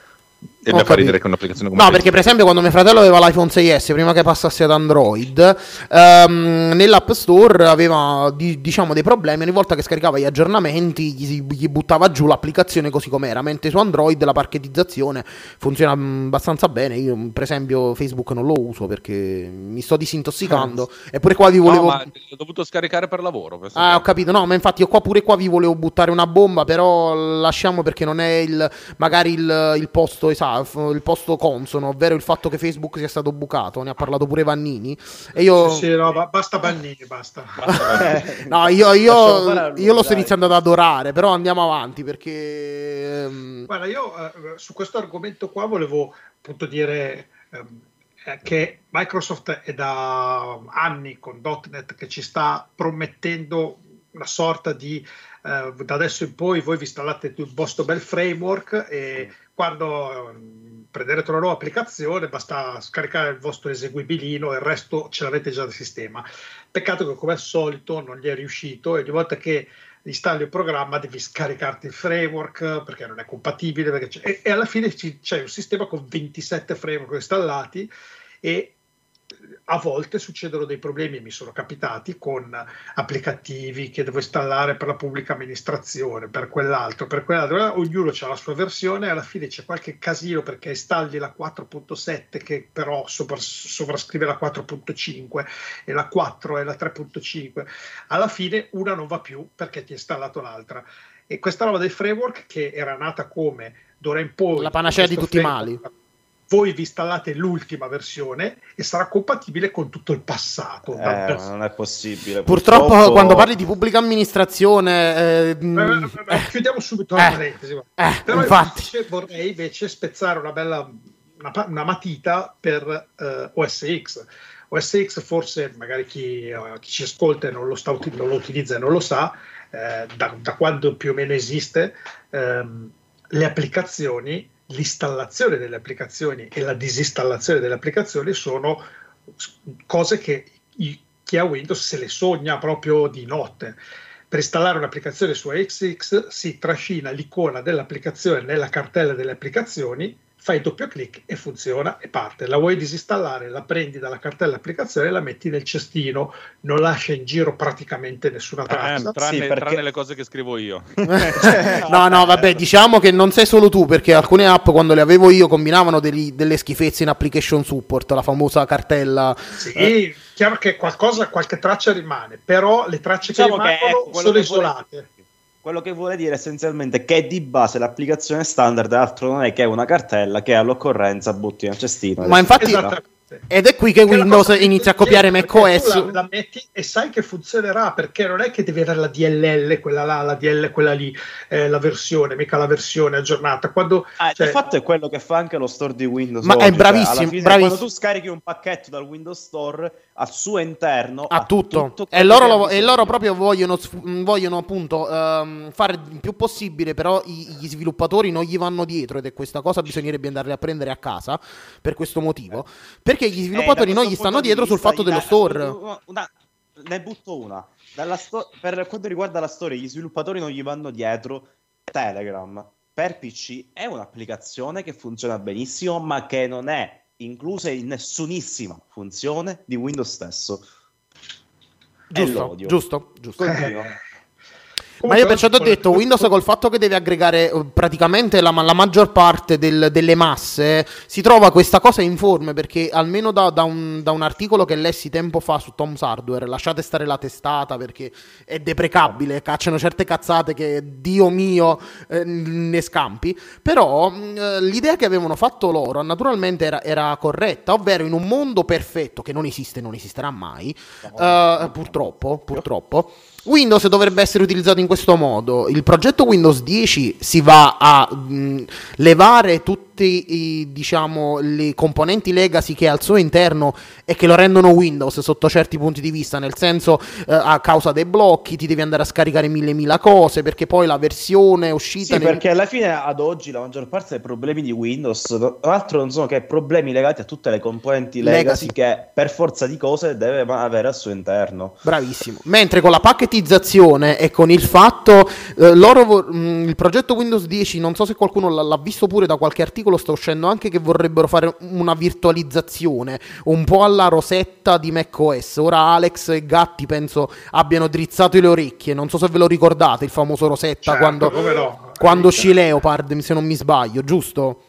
E mi fa ridere che un'applicazione come No, perché per esempio quando mio fratello aveva l'iPhone 6S, prima che passasse ad Android, ehm, nell'App Store aveva di- diciamo dei problemi, ogni volta che scaricava gli aggiornamenti gli, gli buttava giù l'applicazione così com'era, mentre su Android la parchettizzazione funziona mm, abbastanza bene, io per esempio Facebook non lo uso perché mi sto disintossicando, eppure qua vi No, volevo... ma l'ho dovuto scaricare per lavoro. questo Ah, ho capito. No, ma infatti io qua pure qua vi volevo buttare una bomba, però lasciamo perché non è il magari il, il posto esatto, il posto consono, ovvero il fatto che Facebook sia stato bucato. Ne ha parlato pure Vannini. E io Sì, sì, no, ba- basta Bannini, basta. No, io, io, io lo sto iniziando ad adorare, però andiamo avanti perché ehm, Guarda, io eh, su questo argomento qua volevo appunto dire ehm, eh, che Microsoft è da anni con .NET che ci sta promettendo una sorta di eh, da adesso in poi voi vi installate il vostro bel framework e quando ehm, prenderete una nuova applicazione basta scaricare il vostro eseguibilino e il resto ce l'avete già nel sistema. Peccato che come al solito non gli è riuscito e ogni volta che installi un programma devi scaricarti il framework perché non è compatibile perché e, e alla fine c'è un sistema con 27 framework installati e a volte succedono dei problemi, mi sono capitati con applicativi che devo installare per la pubblica amministrazione, per quell'altro, per quell'altro, ognuno ha la sua versione e alla fine c'è qualche casino perché installi la 4.7 che però sovrascrive la 4.5 e la 4 e la 3.5, alla fine una non va più perché ti hai installato l'altra. E questa roba del framework che era nata come d'ora in poi La panacea di tutti i mali. Voi vi installate l'ultima versione e sarà compatibile con tutto il passato. Eh, non è possibile. Purtroppo, purtroppo, quando parli di pubblica amministrazione... Eh, eh, eh, eh chiudiamo subito la parentesi. Però infatti. Invece vorrei invece spezzare una bella una, una matita per OS X. OS X forse magari chi, chi ci ascolta e non lo, sta, non lo utilizza e non lo sa, da, da, quando più o meno esiste, ehm, le applicazioni l'installazione delle applicazioni e la disinstallazione delle applicazioni sono cose che chi ha Windows se le sogna proprio di notte. Per installare un'applicazione su XX si trascina l'icona dell'applicazione nella cartella delle applicazioni fai doppio clic e funziona e parte. La vuoi disinstallare, la prendi dalla cartella applicazione e la metti nel cestino, non lascia in giro praticamente nessuna eh, traccia. Eh, tranne, sì, perché... tranne, le cose che scrivo io. no, no, vabbè, diciamo che non sei solo tu, perché alcune app quando le avevo io combinavano degli, delle schifezze in application support, la famosa cartella. Sì, eh. chiaro che qualcosa, qualche traccia rimane, però le tracce diciamo che rimangono che sono isolate. Vuole quello che vuole dire essenzialmente che di base l'applicazione standard altro non è che una cartella che all'occorrenza butti nel cestino. Ma infatti, ed è qui che, che Windows inizia a copiare macOS. La, la metti e sai che funzionerà perché non è che devi avere la DLL, quella là, la DL, quella lì, eh, la versione, mica la versione aggiornata. Quando, ah, cioè... Il fatto è quello che fa anche lo store di Windows. Ma oggi, è cioè, bravissimo, cioè, fine, bravissimo. Quando tu scarichi un pacchetto dal Windows Store, al suo interno ha tutto, tutto e, loro lo, e, loro proprio vogliono, vogliono appunto um, fare il più possibile però i, gli sviluppatori non gli vanno dietro ed è questa cosa bisognerebbe andarli a prendere a casa per questo motivo. Perché gli sviluppatori eh, non gli stanno dietro sul fatto dello store. una, una, ne butto una. Sto- per quanto riguarda la storia gli sviluppatori non gli vanno dietro Telegram. Per PC è un'applicazione che funziona benissimo ma che non è incluse in nessunissima funzione di Windows stesso. Giusto, giusto, giusto. Ma io perciò ti ho detto, Windows col fatto che deve aggregare eh, praticamente la, la maggior parte del, delle masse, si trova questa cosa informe perché almeno da, da, un, da, un, articolo che lessi tempo fa su Tom's Hardware, lasciate stare la testata perché è deprecabile, cacciano certe cazzate che Dio mio eh, ne scampi, però mm, eh, l'idea che avevano fatto loro naturalmente era, era, corretta, ovvero in un mondo perfetto che non esiste, non esisterà mai, eh, purtroppo, purtroppo Windows dovrebbe essere utilizzato in questo modo. Il progetto Windows 10 si va a mh, levare tutti i, diciamo, le componenti legacy che ha al suo interno e che lo rendono Windows sotto certi punti di vista, nel senso eh, a causa dei blocchi ti devi andare a scaricare mille mila cose perché poi la versione uscita... Sì, nel... perché alla fine ad oggi la maggior parte dei problemi di Windows, tra l'altro non sono che problemi legati a tutte le componenti legacy, legacy. che per forza di cose deve avere al suo interno. Bravissimo. Mentre con la pacchettizzazione e con il fatto, eh, loro, mh, il progetto Windows 10, non so se qualcuno l'ha, l'ha visto pure da qualche articolo, articolo sta uscendo anche che vorrebbero fare una virtualizzazione un po' alla rosetta di macOS. Ora Alex e Gatti penso abbiano drizzato le orecchie. Non so se ve lo ricordate il famoso rosetta certo, quando, no. quando uscì Leopard, se non mi sbaglio, giusto?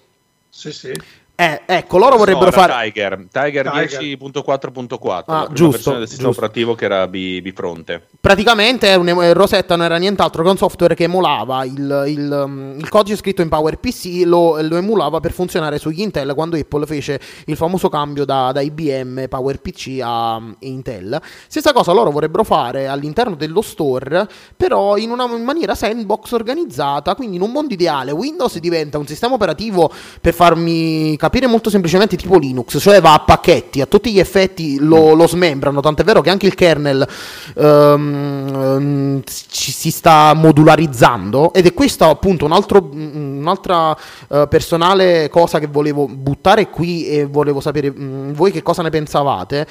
Sì, sì. Eh, ecco, loro vorrebbero no, fare Tiger, Tiger, Tiger. 10.4.4, ah, la giusto, versione del sistema giusto. operativo che era bifronte. Praticamente un, em- Rosetta non era nient'altro che un software che emulava il, il, um, il codice scritto in PowerPC, lo, lo, emulava per funzionare sugli Intel quando Apple fece il famoso cambio da, da IBM PowerPC a um, Intel. Stessa cosa loro vorrebbero fare all'interno dello store, però in una in maniera sandbox organizzata, quindi in un mondo ideale Windows diventa un sistema operativo per farmi capire molto semplicemente tipo Linux, cioè va a pacchetti, a tutti gli effetti lo, lo smembrano, tant'è vero che anche il kernel um, ci, si sta modularizzando ed è questa appunto un altro, un'altra uh, personale cosa che volevo buttare qui e volevo sapere um, voi che cosa ne pensavate.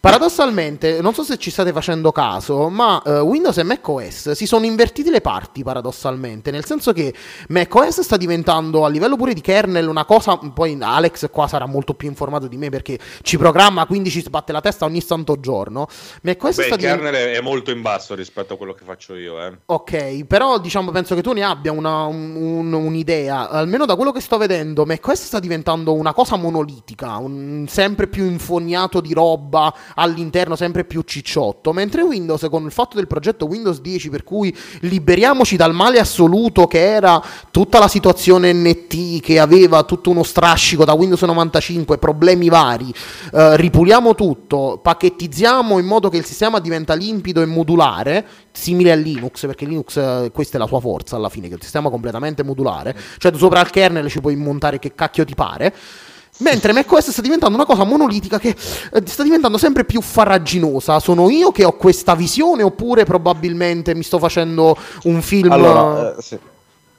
Paradossalmente, non so se ci state facendo caso, ma uh, Windows e macOS si sono invertiti le parti paradossalmente, nel senso che macOS sta diventando a livello pure di kernel una cosa, poi Alex qua sarà molto più informato di me perché ci programma, quindi ci sbatte la testa ogni santo giorno. macOS Beh, sta il kernel divent... è molto in basso rispetto a quello che faccio io. Eh. Ok, però diciamo penso che tu ne abbia una, un, un'idea idea, almeno da quello che sto vedendo, macOS sta diventando una cosa monolitica, un sempre più infognato di roba all'interno, sempre più cicciotto, mentre Windows con il fatto del progetto Windows 10 per cui liberiamoci dal male assoluto che era tutta la situazione NT che aveva tutto uno strascico da Windows 95, problemi vari, eh, ripuliamo tutto, pacchettizziamo in modo che il sistema diventa limpido e modulare, simile a Linux, perché Linux eh, questa è la sua forza alla fine, che è un sistema completamente modulare, cioè sopra al kernel ci puoi montare che cacchio ti pare. Mentre macOS sta diventando una cosa monolitica che eh, sta diventando sempre più farraginosa. Sono io che ho questa visione oppure probabilmente mi sto facendo un film... Allora, eh, sì.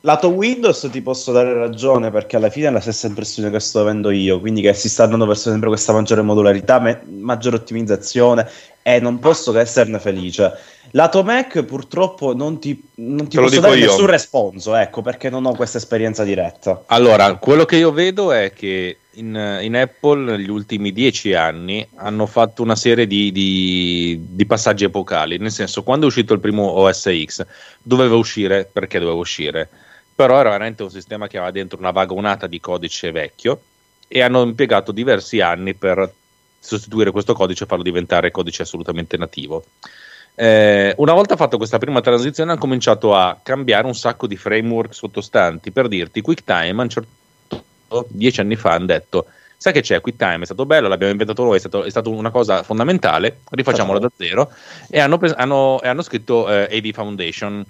Lato Windows ti posso dare ragione perché alla fine è la stessa impressione che sto avendo io, quindi che si sta andando verso sempre questa maggiore modularità, me- maggiore ottimizzazione e non posso che esserne felice. Lato Mac purtroppo non ti, non ti posso dare io. nessun responso, ecco, perché non ho questa esperienza diretta. Allora, quello che io vedo è che in, in Apple negli ultimi dieci anni hanno fatto una serie di, di, di, passaggi epocali, nel senso quando è uscito il primo OS X doveva uscire perché doveva uscire, però era veramente un sistema che aveva dentro una vagonata di codice vecchio e hanno impiegato diversi anni per sostituire questo codice e farlo diventare codice assolutamente nativo. Eh, una volta fatto questa prima transizione hanno cominciato a cambiare un sacco di framework sottostanti per dirti QuickTime a un certo dieci anni fa hanno detto sai che c'è QuickTime è stato bello l'abbiamo inventato noi è stato, è stato una cosa fondamentale rifacciamolo da zero e hanno, hanno, hanno scritto eh, AV Foundation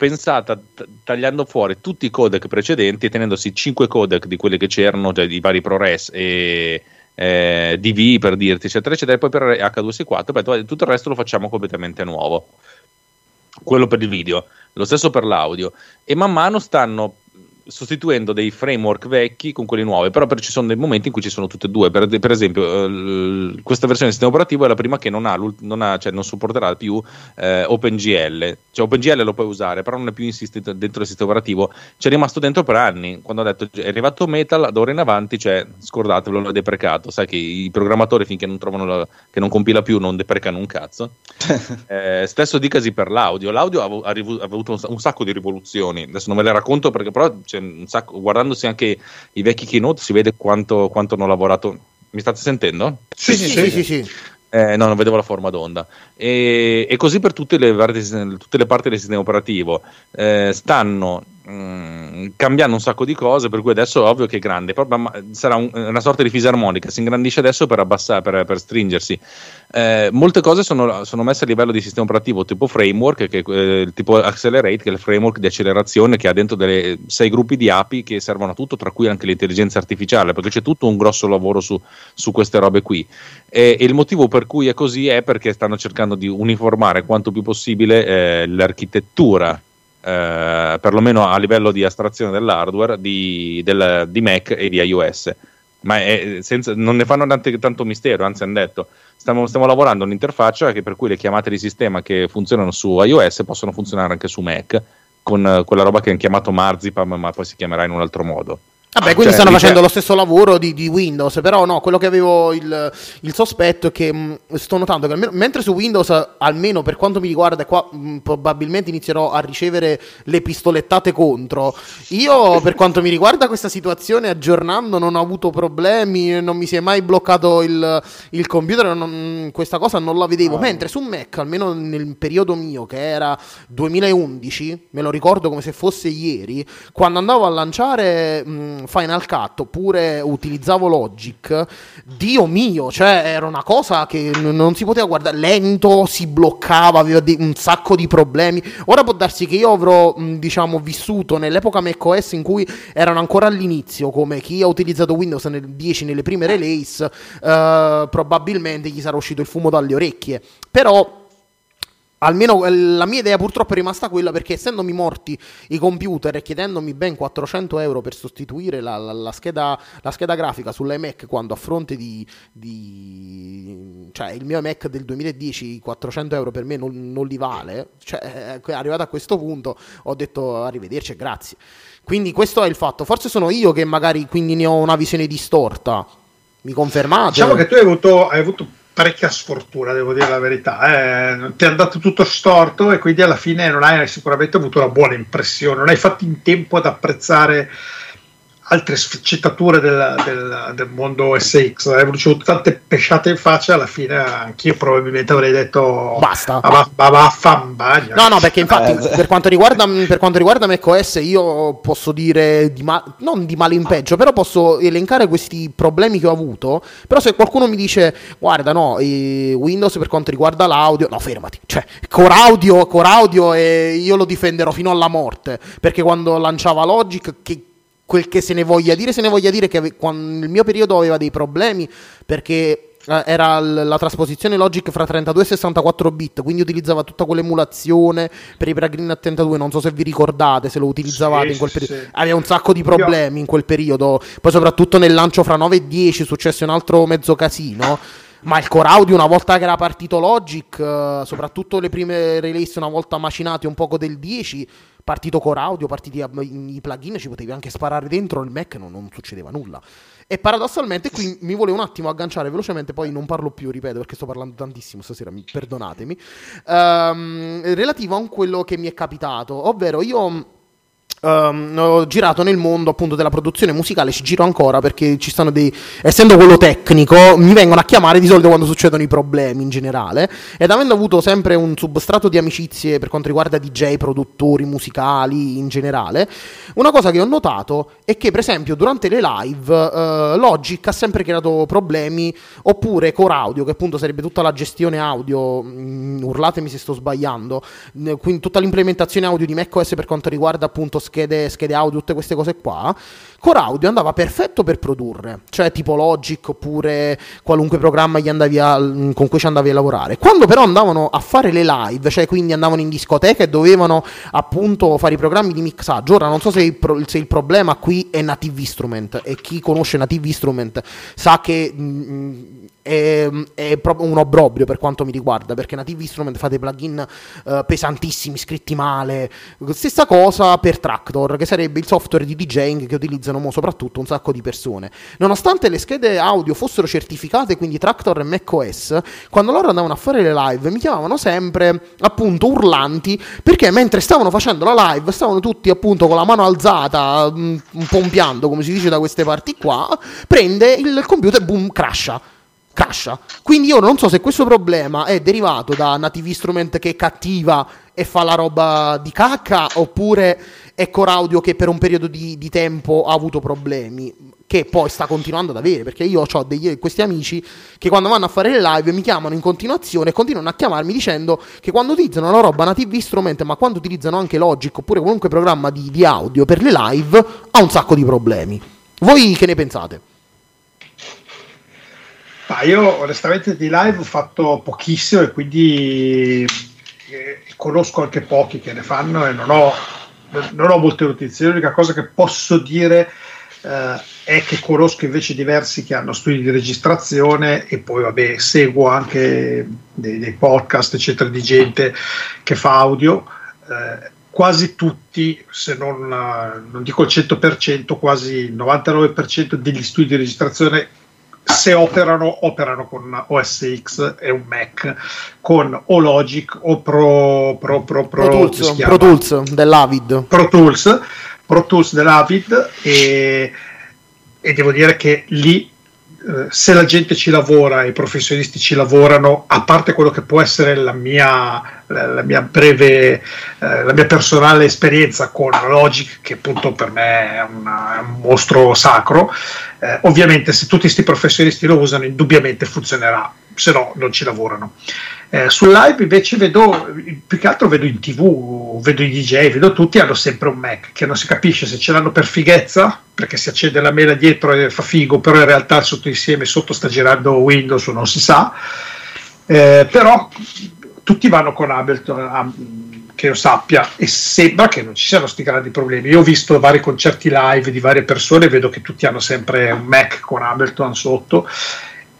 pensata t- tagliando fuori tutti i codec precedenti e tenendosi 5 codec di quelli che c'erano, cioè di vari ProRes e eh, DV per dirti, eccetera, eccetera, e poi per H264, beh, tutto il resto lo facciamo completamente nuovo. Quello per il video, lo stesso per l'audio. E man mano stanno sostituendo dei framework vecchi con quelli nuovi, però ci sono dei momenti in cui ci sono tutte e due. Per, per esempio, eh, questa versione del sistema operativo è la prima che non, ha, non, ha, cioè non supporterà più eh, OpenGL. Cioè, OpenGL lo puoi usare, però non è più insistito dentro il sistema operativo. Ci è rimasto dentro per anni. Quando ha detto è arrivato Metal, da ora in avanti, cioè, scordatevelo, l'ho deprecato. Sai che i programmatori finché non trovano la, che non compila più non deprecano un cazzo. eh, stesso dicasi per l'audio. L'audio ha, ha, ha avuto un, un, sacco di rivoluzioni. Adesso non ve le racconto perché però c'è un sacco, guardandosi anche i vecchi keynote si vede quanto, quanto hanno lavorato. Mi state sentendo? Sì, sì, sì. sì, sì. Eh, no, non vedevo la forma d'onda. E, e così per tutte le, tutte le, parti del sistema operativo. Eh, stanno mm, cambiando un sacco di cose, per cui adesso è ovvio che è grande, proprio, sarà un, una sorta di fisarmonica, si ingrandisce adesso per abbassare, per, per stringersi. Eh, molte cose sono, sono, messe a livello di sistema operativo tipo framework, che, eh, tipo Accelerate, che è il framework di accelerazione che ha dentro delle, sei gruppi di API che servono a tutto, tra cui anche l'intelligenza artificiale, perché c'è tutto un grosso lavoro su, su queste robe qui. E, e, il motivo per cui è così è perché stanno cercando di uniformare quanto più possibile eh, l'architettura eh, perlomeno a livello di astrazione dell'hardware di, del, di Mac e di iOS. Ma senza, non ne fanno tante, tanto mistero, anzi hanno detto stiamo, stiamo lavorando un'interfaccia per cui le chiamate di sistema che funzionano su iOS possono funzionare anche su Mac con quella roba che hanno chiamato Marzipan ma poi si chiamerà in un altro modo. Vabbè, quindi cioè, stanno facendo lo stesso lavoro di, di, Windows, però no, quello che avevo il, il sospetto è che mh, sto notando che almeno, mentre su Windows, almeno per quanto mi riguarda, qua mh, probabilmente inizierò a ricevere le pistolettate contro, io per quanto mi riguarda questa situazione aggiornando non ho avuto problemi, non mi si è mai bloccato il, il computer, non, questa cosa non la vedevo, ah. mentre su Mac, almeno nel periodo mio che era 2011, me lo ricordo come se fosse ieri, quando andavo a lanciare... Mh, Final Cut oppure utilizzavo Logic, Dio mio, cioè era una cosa che non si poteva guardare, lento, si bloccava, aveva un sacco di problemi. Ora può darsi che io avrò, diciamo, vissuto nell'epoca macOS in cui erano ancora all'inizio, come chi ha utilizzato Windows nel 10 nelle prime release, uh, probabilmente gli sarà uscito il fumo dalle orecchie. Però Almeno eh, la mia idea purtroppo è rimasta quella perché essendomi morti i computer e chiedendomi ben 400 euro per sostituire la, la, la, scheda, la scheda, grafica sull'iMac quando a fronte di, di, cioè il mio iMac del 2010 400 euro per me non, non li vale, cioè eh, arrivato a questo punto ho detto arrivederci e grazie. Quindi questo è il fatto, forse sono io che magari quindi ne ho una visione distorta, mi confermate? Diciamo che tu hai avuto, hai avuto parecchia sfortuna, devo dire la verità. Eh. Ti è andato tutto storto e quindi alla fine non hai sicuramente avuto una buona impressione, non hai fatto in tempo ad apprezzare altre sfaccettature del, del, del, mondo SX. Avevo ricevuto tante pesciate in faccia, alla fine anch'io probabilmente avrei detto basta. Ma, vaffanbagna. No, no, perché infatti eh. per, quanto riguarda, per quanto riguarda macOS io posso dire, di ma- non di male in peggio, però posso elencare questi problemi che ho avuto. Però se qualcuno mi dice, guarda no, Windows per quanto riguarda l'audio, no fermati, cioè core audio, core audio e io lo difenderò fino alla morte, perché quando lanciava Logic, che quel che se ne voglia dire, se ne voglia dire che ave- quando, il mio periodo aveva dei problemi perché eh, era l- la trasposizione Logic fra 32 e 64 bit, quindi utilizzava tutta quell'emulazione per i plugin a 32, non so se vi ricordate, se lo utilizzavate sì, in quel periodo. Sì. Aveva un sacco di problemi in quel periodo, poi soprattutto nel lancio fra 9 e 10 successe un altro mezzo casino. Ma il core audio, una volta che era partito Logic, uh, soprattutto le prime release, una volta macinati un poco del 10, partito core audio, partiti i plugin, ci potevi anche sparare dentro il Mac, non, non succedeva nulla. E paradossalmente qui mi volevo un attimo agganciare velocemente, poi non parlo più, ripeto, perché sto parlando tantissimo stasera, perdonatemi, um, relativo a quello che mi è capitato, ovvero io Um, ho girato nel mondo appunto della produzione musicale, ci giro ancora perché ci stanno dei. essendo quello tecnico, mi vengono a chiamare di solito quando succedono i problemi in generale. Ed avendo avuto sempre un substrato di amicizie per quanto riguarda DJ, produttori musicali in generale, una cosa che ho notato è che, per esempio, durante le live uh, Logic ha sempre creato problemi, oppure Core Audio, che appunto sarebbe tutta la gestione audio, mm, urlatemi se sto sbagliando, quindi tutta l'implementazione audio di macOS per quanto riguarda appunto schede, schede audio, tutte queste cose qua, Core Audio andava perfetto per produrre, cioè tipo Logic oppure qualunque programma a, con cui ci andavi a lavorare. Quando però andavano a fare le live, cioè quindi andavano in discoteca e dovevano appunto fare i programmi di mixaggio, ora non so se il, pro, se il problema qui è Native Instrument e chi conosce Native Instrument sa che... Mh, mm, è, è, proprio un obbrobrio per quanto mi riguarda perché Native Instrument fa dei plugin uh, pesantissimi scritti male stessa cosa per Tractor che sarebbe il software di DJing che utilizzano soprattutto un sacco di persone nonostante le schede audio fossero certificate quindi Tractor e macOS quando loro andavano a fare le live mi chiamavano sempre appunto urlanti perché mentre stavano facendo la live stavano tutti appunto con la mano alzata mm, pompiando come si dice da queste parti qua prende il computer boom crasha crasha. Quindi io non so se questo problema è derivato da Native Instrument che è cattiva e fa la roba di cacca oppure è Core Audio che per un periodo di, di tempo ha avuto problemi che poi sta continuando ad avere perché io ho degli, questi amici che quando vanno a fare le live mi chiamano in continuazione e continuano a chiamarmi dicendo che quando utilizzano la roba Native Instrument ma quando utilizzano anche Logic oppure qualunque programma di, di audio per le live ha un sacco di problemi voi che ne pensate? Ma io onestamente di live ho fatto pochissimo e quindi eh, conosco anche pochi che ne fanno e non ho, non ho molte notizie. L'unica cosa che posso dire eh, è che conosco invece diversi che hanno studi di registrazione e poi vabbè seguo anche dei, dei podcast eccetera di gente che fa audio. Eh, quasi tutti, se non, non dico il 100%, quasi il 99% degli studi di registrazione se operano, operano con OS X e un Mac con o Logic o Pro, Pro, Pro, Pro, Pro Tools, Pro Tools dell'Avid. Pro Tools, Pro Tools dell'Avid e, e devo dire che lì eh, se la gente ci lavora, i professionisti ci lavorano, a parte quello che può essere la mia, la, mia breve, eh, la mia personale esperienza con Logic, che appunto per me è, una, è un mostro sacro, eh, ovviamente se tutti questi professionisti lo usano, indubbiamente funzionerà, se no non ci lavorano. Eh, sul live invece vedo, più che altro vedo in tv, vedo i DJ, vedo tutti hanno sempre un Mac che non si capisce se ce l'hanno per fighezza, perché si accende la mela dietro e fa figo, però in realtà sotto insieme sotto sta girando Windows o non si sa. Eh, però tutti vanno con Ableton, che io sappia, e sembra che non ci siano questi grandi problemi. Io ho visto vari concerti live di varie persone, vedo che tutti hanno sempre un Mac con Ableton sotto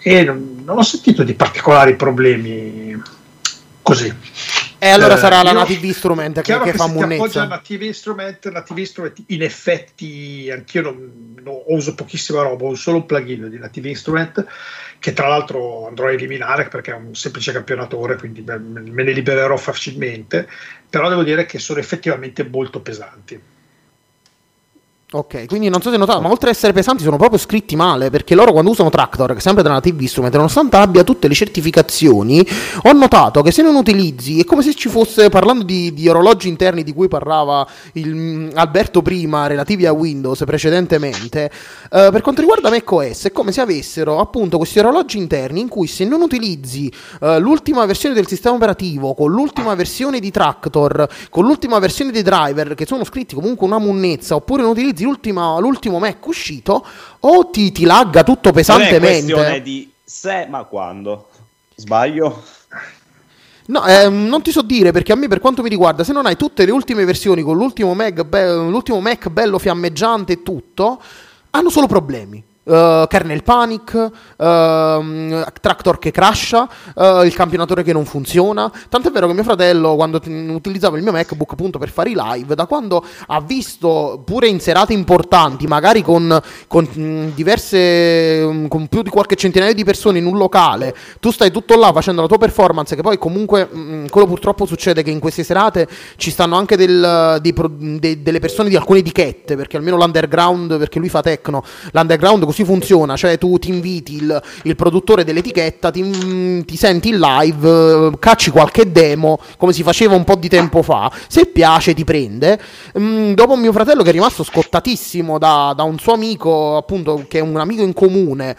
e non, non ho sentito di particolari problemi così. E allora Eh, sarà la native instrument che, che che fa ti appoggia monnezza. a Native Instrument, Native Instrument in effetti anch'io non, non- uso pochissima roba, uso solo un plugin di Native Instrument che tra l'altro andrò a eliminare perché è un semplice campionatore, quindi me me ne libererò facilmente, però devo dire che sono effettivamente molto pesanti. Ok, quindi non so se hai notato, ma oltre ad essere pesanti sono proprio scritti male, perché loro quando usano Tractor, che è sempre da Native Instrument, nonostante abbia tutte le certificazioni, ho notato che se non utilizzi, è come se ci fosse, parlando di, di orologi interni di cui parlava il, mm, Alberto prima, relativi a Windows precedentemente, eh, per quanto riguarda macOS, è come se avessero appunto questi orologi interni in cui se non utilizzi eh, l'ultima versione del sistema operativo, con l'ultima versione di Tractor, con l'ultima versione dei driver, che sono scritti comunque una munnezza, oppure non utilizzi l'ultima- l'ultimo Mac uscito, o ti, ti lagga tutto Non è questione pesantemente. di se, ma quando. Sbaglio? No, ehm, non ti so dire perché a me, per quanto mi riguarda, se non hai tutte le ultime versioni con l'ultimo Mac, be- l'ultimo Mac bello fiammeggiante e tutto, hanno solo problemi. Uh, kernel panic, ehm, tractor che crasha, eh, il campionatore che non funziona. Tant'è vero che mio fratello, quando t- utilizzava il mio MacBook appunto per fare i live, da quando ha visto pure in serate importanti, magari con, con, mh, diverse, mh, con più di qualche centinaio di persone in un locale, tu stai tutto là facendo la tua performance, che poi comunque mh, quello purtroppo succede che in queste serate ci stanno anche del- dei pro- de- delle persone di alcune etichette, perché almeno l'underground, perché lui fa techno, l'underground così funziona, cioè tu ti inviti il, il produttore dell'etichetta, ti, mm, ti senti in live, eh, cacci qualche demo, come si faceva un po' di tempo fa, se piace ti prende. Mm, dopo mio fratello che è rimasto scottatissimo da, da un suo amico, appunto, che è un amico in comune,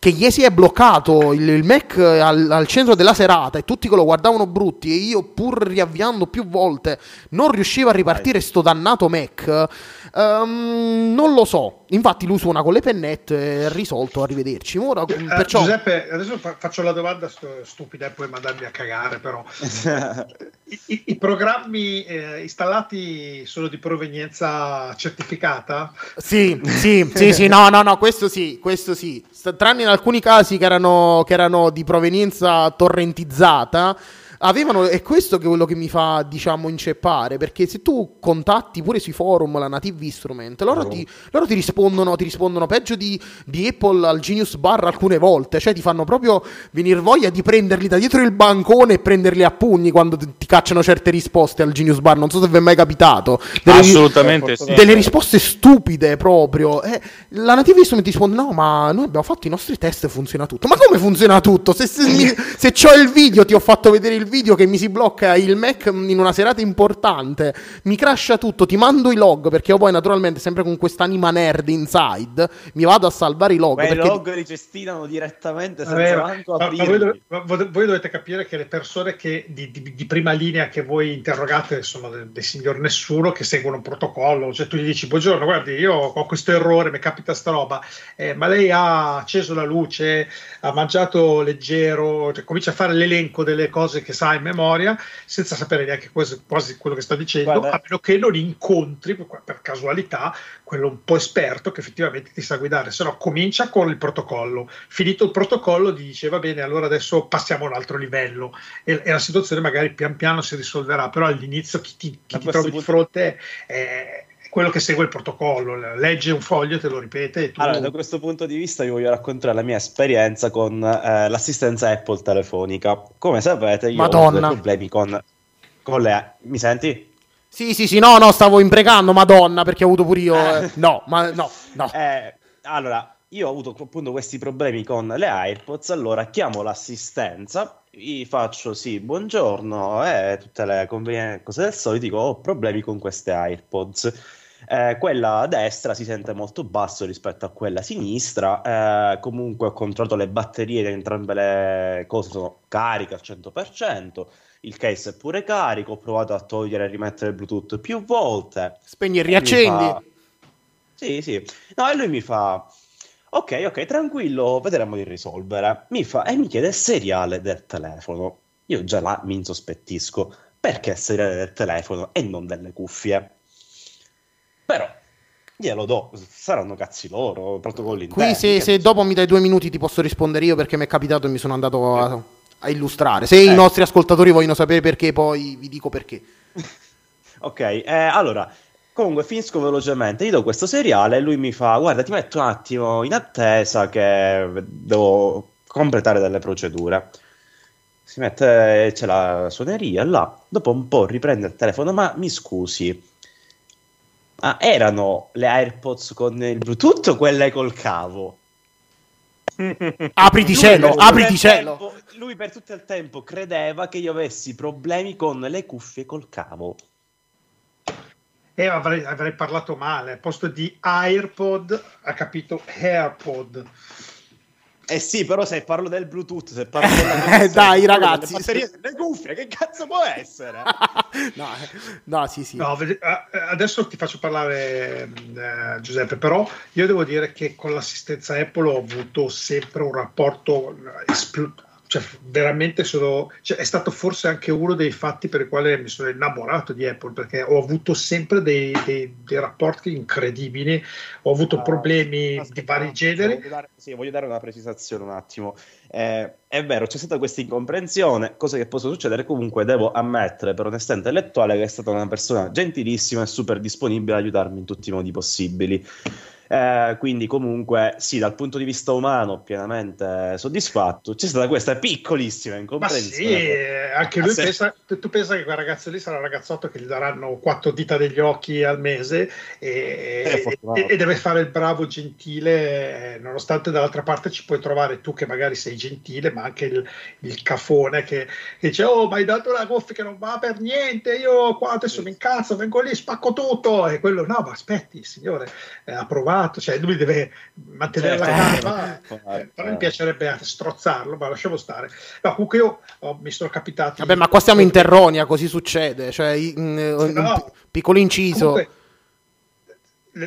che gli si è bloccato il, il Mac al, al centro della serata e tutti che lo guardavano brutti e io pur riavviando più volte non riuscivo a ripartire sto dannato Mac ehm, non lo so infatti lui suona con le pennette è risolto arrivederci Ora, Eh, perciò Giuseppe, adesso fa- faccio la domanda stu- stupida e poi mandarmi a cagare, però. I, i- i programmi eh, installati sono di provenienza certificata? Sì, sì, sì, sì, no, no, no, questo sì, questo sì. Sta- Tranne in alcuni casi che erano, che erano di provenienza torrentizzata, avevano, è questo che quello che mi fa, diciamo, inceppare, perché se tu contatti pure sui forum la Native Instrument, loro, ti, loro ti rispondono, ti rispondono peggio di, di Apple al Genius Bar alcune volte, cioè ti fanno proprio venire voglia di prenderli da dietro il bancone e prenderli a pugni quando ti cacciano certe risposte al Genius Bar, non so se vi è mai capitato. Delle- Assolutamente sì. delle risposte stupide proprio. Eh, la Native Instrument ti risponde: No, ma noi abbiamo fatto i nostri test e funziona tutto. Ma come funziona tutto? Se, se, mi- se c'ho il video, ti ho fatto vedere il video che mi si blocca il Mac in una serata importante, mi crasha tutto, ti mando i log perché io poi, naturalmente, sempre con quest'anima nerd inside, mi vado a salvare i log. Quei perché- log li cestinano direttamente senza Vabbè, ma- manco ma- ma voi, dov- ma voi- dovete capire che le persone che di, di- di prima linea che voi interrogate sono de- dei signor nessuno che seguono un protocollo. Cioè, tu gli dici: Buongiorno, guardi, io ho questo errore, mi capita sta roba, eh, ma lei ha acceso la luce, ha mangiato leggero, cioè, comincia a fare l'elenco delle cose che sa in memoria senza sapere neanche quasi, quasi quello che sta dicendo, Guarda. a meno che non incontri per, casualità quello un po' esperto che effettivamente ti sa guidare. Se no, comincia con il protocollo. Finito il protocollo, ti dice va bene, allora adesso passiamo a un altro livello e, e la situazione magari pian piano si risolverà. Però all'inizio chi ti, chi ti trovi di punto- fronte è quello che segue il protocollo, legge un foglio, te lo ripete e tu. Allora, da questo punto di vista, vi voglio raccontare la mia esperienza con eh, l'assistenza Apple telefonica. Come sapete, io ho Madonna. due problemi con, con le. Mi senti? Sì, sì, sì, no, no, stavo imprecando, Madonna, perché ho avuto pure io. Eh. eh, No, ma no, no. Eh, allora, io ho avuto appunto questi problemi con le AirPods, allora chiamo l'assistenza, gli faccio sì, buongiorno, e tutte le convenienti cose del solito, dico ho problemi con queste AirPods. Eh, quella a destra si sente molto basso rispetto a quella a sinistra, eh, comunque ho controllato le batterie di entrambe le cose, sono cariche al 100%, il case è pure carico, ho provato a togliere e rimettere il Bluetooth più volte. Spegni e riaccendi. fa- Sì, sì. No, e lui mi fa... Ok, ok, tranquillo, vedremo di risolvere. Mi fa... E mi chiede il seriale del telefono. Io già là mi insospettisco. Perché il seriale del telefono e non delle cuffie? Però, glielo do. Saranno cazzi loro, protocolli Qui se, se dopo mi dai due minuti ti posso rispondere io perché mi è capitato e mi sono andato a, a illustrare. Se i nostri ascoltatori vogliono sapere perché, poi vi dico perché. Ok, eh, allora, comunque finisco velocemente. Io do questo seriale e lui mi fa: Guarda, ti metto un attimo in attesa che devo completare delle procedure. Si mette, c'è la suoneria là. Dopo un po' riprende il telefono. Ma mi scusi, ah, erano le AirPods con il Bluetooth o quelle col cavo? Apriti cielo, apriti cielo. tempo- lui per tutto il tempo credeva che io avessi problemi con le cuffie col cavo. E avrei, avrei parlato male. Al posto di AirPod ha capito AirPod. Eh sì, però se parlo del Bluetooth, se parlo della Eh, connessione, dai, se ragazzi, delle batterie, delle cuffie, che cazzo può essere? no, eh, no, sì, sì. No, eh, adesso ti faccio parlare eh, Giuseppe, però io devo dire che con l'assistenza Apple ho avuto sempre un rapporto espl- cioè veramente sono, cioè, è stato forse anche uno dei fatti per i quali mi sono innamorato di Apple perché ho avuto sempre dei, dei- dei rapporti incredibili, ho avuto Ah, problemi Aspetta, di vari generi. Voglio dare, sì, voglio dare una precisazione un attimo. Eh, è vero, c'è stata questa incomprensione, cosa che possa succedere. Comunque, devo ammettere per onestà intellettuale che è stata una persona gentilissima e super disponibile ad aiutarmi in tutti i modi possibili. Eh, quindi, comunque, sì, dal punto di vista umano, pienamente soddisfatto. C'è stata questa piccolissima Ma incomprensione. sì, eh, anche Ah, lui se- pensa, tu pensa che quel ragazzo lì sarà un ragazzotto che gli daranno quattro dita degli occhi al mese e, fortunato. e- e deve fare il bravo gentile, eh, nonostante dall'altra parte ci puoi trovare tu che magari sei gentile, ma anche il, il cafone che, che dice oh ma hai dato una cuffia che non va per niente, io qua adesso mi incazzo, vengo lì, spacco tutto e quello no, ma aspetti signore, eh, ha provato, cioè lui deve mantenere la Certo. calma, Eh, però mi piacerebbe strozzarlo, ma lasciamo stare. No, comunque io oh, mi sono capitati. Vabbè, ma qua siamo in Terronia, così succede. Cioè, i- mm, un No. pi- piccolo inciso. Comunque,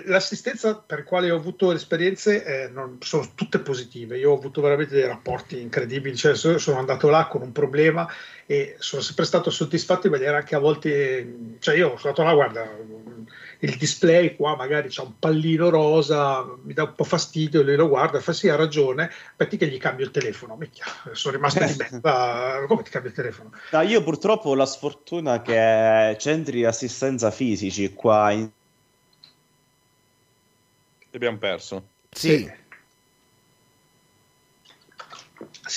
l'assistenza per la quale ho avuto le esperienze eh, non- sono tutte positive. Io ho avuto veramente dei rapporti incredibili. Cioè, so- sono andato là con un problema e sono sempre stato soddisfatto di vedere anche a volte. Cioè, io sono andato là, guarda, il display qua magari c'è un pallino rosa, mi dà un po' fastidio. Lui lo guarda e fa: Sì, ha ragione. Aspetti che gli cambio il telefono. Micchia, sono rimasto di merda. Come ti cambio il telefono? No, io purtroppo ho la sfortuna che centri di assistenza fisici qua in Abbiamo perso. Sì. Sì,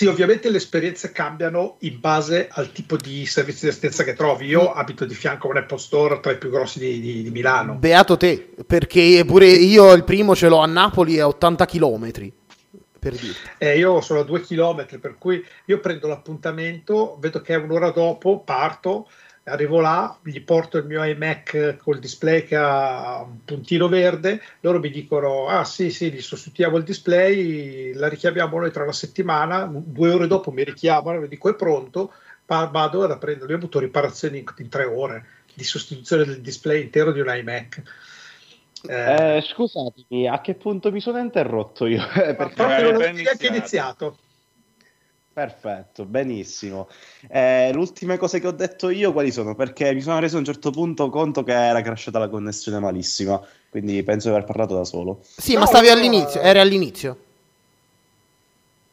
ovviamente le esperienze cambiano in base al tipo di servizi di assistenza che trovi. Io abito di fianco a un Apple Store tra i più grossi di, di- di Milano. Beato te, perché pure io il primo ce l'ho a Napoli a 80 km. Per. Eh, io sono a due chilometri, per cui io prendo l'appuntamento, vedo che è un'ora dopo, parto, arrivo là, gli porto il mio iMac col display che ha un puntino verde, loro mi dicono, ah sì sì, gli sostituiamo il display, la richiamiamo noi tra una settimana, due ore dopo mi richiamano, mi dico è pronto, vado ad prendere, io ho avuto riparazioni in, in tre ore di sostituzione del display intero di un iMac. Eh, Eh, scusatemi, a che punto mi sono interrotto io? Eh, perché- proprio eh, non ho neanche iniziato. Perfetto, benissimo. Eh, le ultime cose che ho detto io quali sono? Perché mi sono reso a un certo punto conto che era crashata la connessione malissima, quindi penso di aver parlato da solo. Sì, No, ma stavi no, all'inizio, eri all'inizio.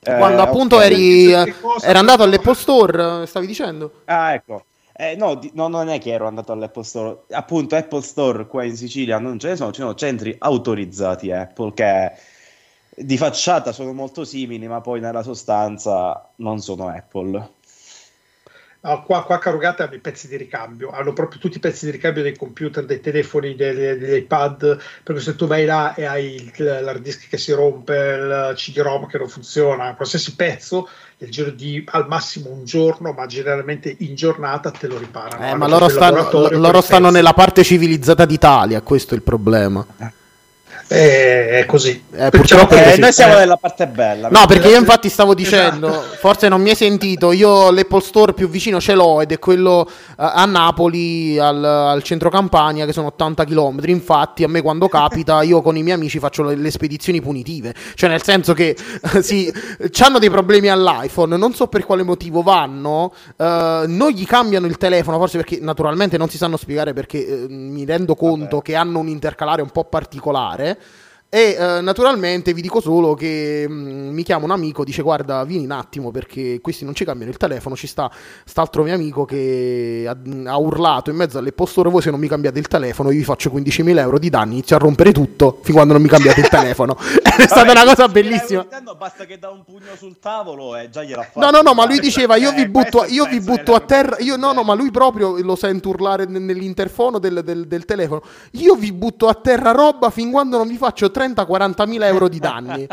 Eh, Quando appunto ok. eri, eh, era andato all'Apple Store, eh, stavi dicendo? Ah, ecco. Eh, no, di- no, non è che ero andato all'Apple Store. Appunto, Apple Store qua in Sicilia non ce ne sono, ci sono centri autorizzati Apple che di facciata sono molto simili, ma poi nella sostanza non sono Apple. No, qua, qua Carugate hanno i pezzi di ricambio, hanno proprio tutti i pezzi di ricambio dei computer, dei telefoni, dei- degli iPad, perché se tu vai là e hai il- l'hard disk che si rompe, il CD-ROM che non funziona, qualsiasi pezzo, nel giro di al massimo un giorno, ma generalmente in giornata te lo riparano. Eh, ma loro stanno, loro stanno nella parte civilizzata d'Italia, questo è il problema. Eh, è così. Eh, purtroppo Eh, così. noi siamo eh, nella parte bella. No, perché io infatti stavo Esatto. dicendo, forse non mi hai sentito, io l'Apple Store più vicino ce l'ho ed è quello eh, a Napoli, al, al centro Campania, che sono 80 km. Infatti a me quando capita, io con i miei amici faccio le, le spedizioni punitive. Cioè nel senso che eh, sì, hanno dei problemi all'iPhone, non so per quale motivo vanno, eh, non gli cambiano il telefono, forse perché naturalmente non si sanno spiegare perché eh, mi rendo conto Vabbè. che hanno un intercalare un po' particolare. E eh, naturalmente vi dico solo che mh, mi chiama un amico, dice guarda vieni un attimo perché questi non ci cambiano il telefono, ci sta quest'altro mio amico che ha, ha urlato in mezzo alle posture voi se non mi cambiate il telefono io vi faccio 15.000 euro di danni, inizio a rompere tutto fin quando non mi cambiate il telefono. È stata una cosa bellissima. Nintendo basta che dà un pugno sul tavolo e già gliela fa. No, no, no, ma lui diceva io vi Eh, butto, io vi butto a terra, io no, no, ma lui proprio lo sento urlare nell'interfono del, del- del telefono, io vi butto a terra roba fin quando non vi faccio 30-40 mila euro di danni.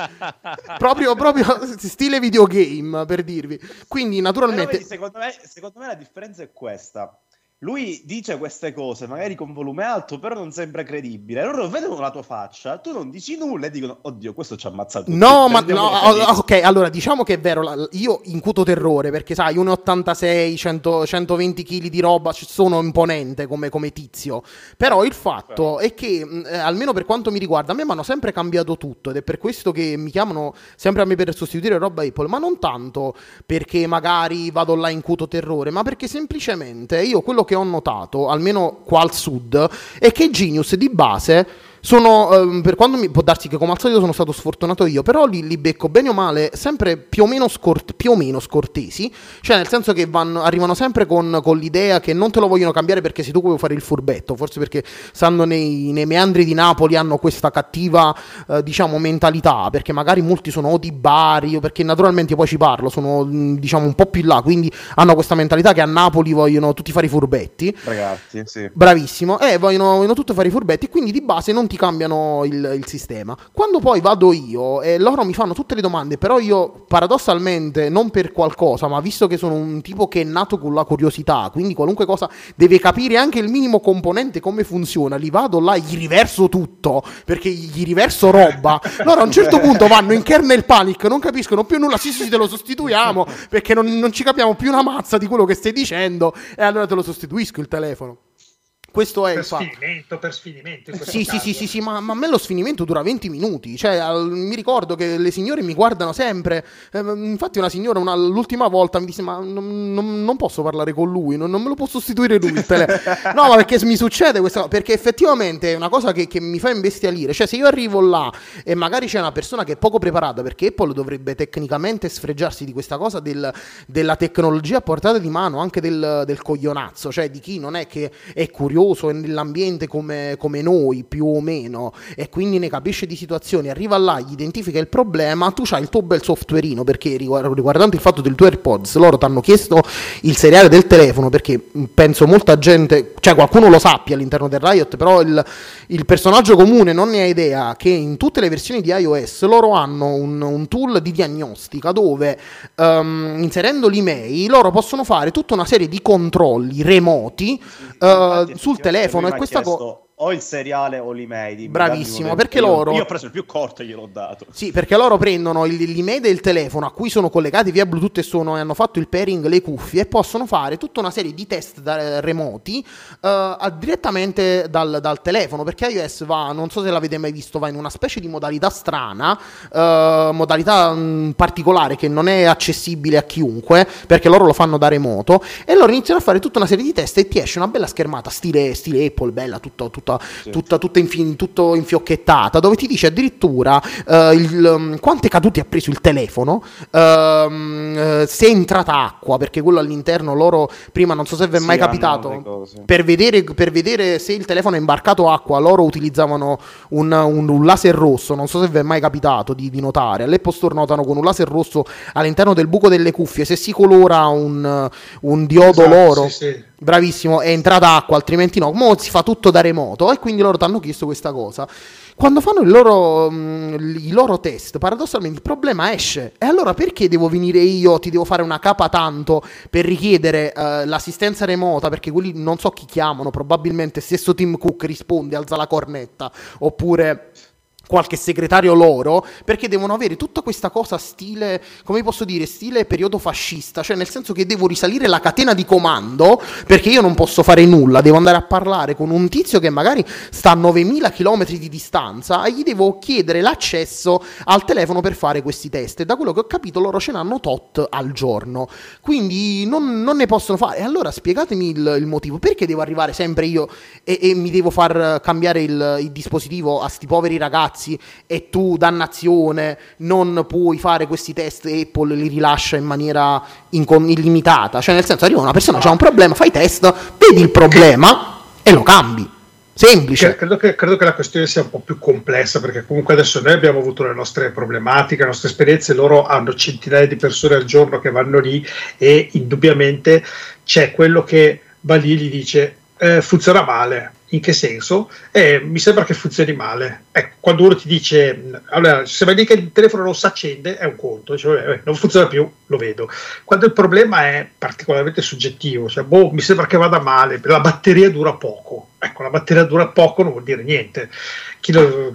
proprio, proprio stile videogame, per dirvi. Quindi Però naturalmente... vedi, secondo, me, secondo me la differenza è questa. Lui dice queste cose, magari con volume alto, però non sembra credibile. Loro vedono la tua faccia, tu non dici nulla e dicono, oddio, questo ci ha ammazzato. tutti, No, ma no, felici." oh, ok, allora diciamo che è vero, io incuto terrore perché sai, 1,86, 100 120 kg di roba, sono imponente come, come tizio, però il fatto è che, mh, eh, almeno per quanto mi riguarda, a me mi hanno sempre cambiato tutto ed è per questo che mi chiamano sempre a me per sostituire roba Apple, ma non tanto perché magari vado là incuto terrore, ma perché semplicemente io quello che ho notato, almeno qua al sud, è che Genius di base sono, ehm, per quando mi, può darsi che come al solito sono stato sfortunato io, però li, li becco bene o male sempre più o meno, scort- più o meno scortesi, cioè nel senso che vanno- arrivano sempre con, con l'idea che non te lo vogliono cambiare perché sei tu che vuoi fare il furbetto, forse perché stanno nei, nei meandri di Napoli, hanno questa cattiva eh, diciamo mentalità, perché magari molti sono o di Bari, o perché naturalmente poi ci parlo, sono mh, diciamo un po' più in là, quindi hanno questa mentalità che a Napoli vogliono tutti fare i furbetti. Ragazzi, sì. Bravissimo, e vogliono, vogliono tutti fare i furbetti, quindi di base non ti cambiano il, il sistema. Quando poi vado io e loro mi fanno tutte le domande, però io paradossalmente, non per qualcosa, ma visto che sono un tipo che è nato con la curiosità, quindi qualunque cosa deve capire anche il minimo componente come funziona, li vado là, gli riverso tutto, perché gli riverso roba. Loro a un certo punto vanno in kernel panic, non capiscono più nulla, sì sì, te lo sostituiamo, perché non, non ci capiamo più una mazza di quello che stai dicendo, e allora te lo sostituisco il telefono. Questo è per sfinimento, per sfinimento. Sì, sì, sì, sì, sì, ma, ma a me lo sfinimento dura 20 minuti. Cioè, al- mi ricordo che le signore mi guardano sempre. Eh, infatti, una signora una- l'ultima volta mi disse: Ma non, non- non posso parlare con lui, non, non me lo può sostituire lui. No, ma perché mi succede questa cosa? Perché effettivamente è una cosa che, che mi fa imbestialire. Cioè, se io arrivo là e magari c'è una persona che è poco preparata, perché Apple dovrebbe tecnicamente sfregiarsi di questa cosa del- della tecnologia a portata di mano, anche del, del coglionazzo, cioè di chi non è che è curioso è nell'ambiente come, come noi, più o meno, e quindi ne capisce di situazioni, arriva là, gli identifica il problema, tu c'hai il tuo bel softwareino, perché riguard- riguardante il fatto del tuo AirPods, loro ti hanno chiesto il seriale del telefono, perché penso molta gente, cioè qualcuno lo sappia all'interno del Riot, però il, il personaggio comune non ne ha idea che in tutte le versioni di iOS loro hanno un, un tool di diagnostica dove ehm, inserendo l'email loro possono fare tutta una serie di controlli remoti eh, Infatti, sul telefono e questa cosa... o il seriale o dimmi, Bravissimo, perché io- loro- Io ho preso il più corto e gliel'ho dato. Sì, perché loro prendono il- l'email del telefono a cui sono collegati via Bluetooth e, sono- e hanno fatto il pairing le cuffie e possono fare tutta una serie di test da- remoti eh, a- direttamente dal, dal telefono. Perché iOS va, non so se l'avete mai visto, va in una specie di modalità strana, eh, modalità mh, particolare che non è accessibile a chiunque perché loro lo fanno da remoto e loro iniziano a fare tutta una serie di test e ti esce una bella schermata stile, stile Apple, bella, tutta, tutta, tutta, tutta infi- tutto infiocchettata, dove ti dice addirittura eh, il, um, quante cadute ha preso il telefono, eh, se è entrata acqua, perché quello all'interno loro prima non so se vi è Sì, mai hanno capitato. cose. Per vedere, per vedere se il telefono è imbarcato acqua, loro utilizzavano un, un- un laser rosso. Non so se vi è mai capitato di, di notare. All'Apple Store notano con un laser rosso all'interno del buco delle cuffie. Se si colora un, un diodo Esatto, loro, sì, sì. Bravissimo, è entrata acqua, altrimenti no. Mo si fa tutto da remoto. E quindi loro ti hanno chiesto questa cosa. Quando fanno loro, mm, i loro test, paradossalmente il problema esce. E allora perché devo venire io, ti devo fare una capa tanto per richiedere eh, l'assistenza remota? Perché quelli non so chi chiamano, probabilmente stesso Tim Cook risponde, alza la cornetta, oppure qualche segretario loro, perché devono avere tutta questa cosa stile, come posso dire, stile periodo fascista, cioè nel senso che devo risalire la catena di comando, perché io non posso fare nulla, devo andare a parlare con un tizio che magari sta a 9000 km di distanza e gli devo chiedere l'accesso al telefono per fare questi test. E da quello che ho capito loro ce n'hanno tot al giorno, quindi non, non ne possono fare. E allora spiegatemi il, il motivo, perché devo arrivare sempre io e, e mi devo far cambiare il, il dispositivo a sti poveri ragazzi ragazzi e tu, dannazione, non puoi fare questi test e Apple li rilascia in maniera incon- illimitata. Cioè, nel senso, arriva una persona, c'ha un problema, fai test, vedi il problema e lo cambi. Semplice. Credo che, credo che, la questione sia un po' più complessa perché comunque adesso noi abbiamo avuto le nostre problematiche, le nostre esperienze, loro hanno centinaia di persone al giorno che vanno lì e indubbiamente c'è quello che va lì e gli dice eh, funziona male. In che senso? Eh, mi sembra che funzioni male. Ecco, quando uno ti dice, allora, se vai che il telefono non si accende, è un conto, cioè, eh, non funziona più, lo vedo. Quando il problema è particolarmente soggettivo, cioè, boh, mi sembra che vada male, la batteria dura poco. Ecco, la batteria dura poco non vuol dire niente. Lo,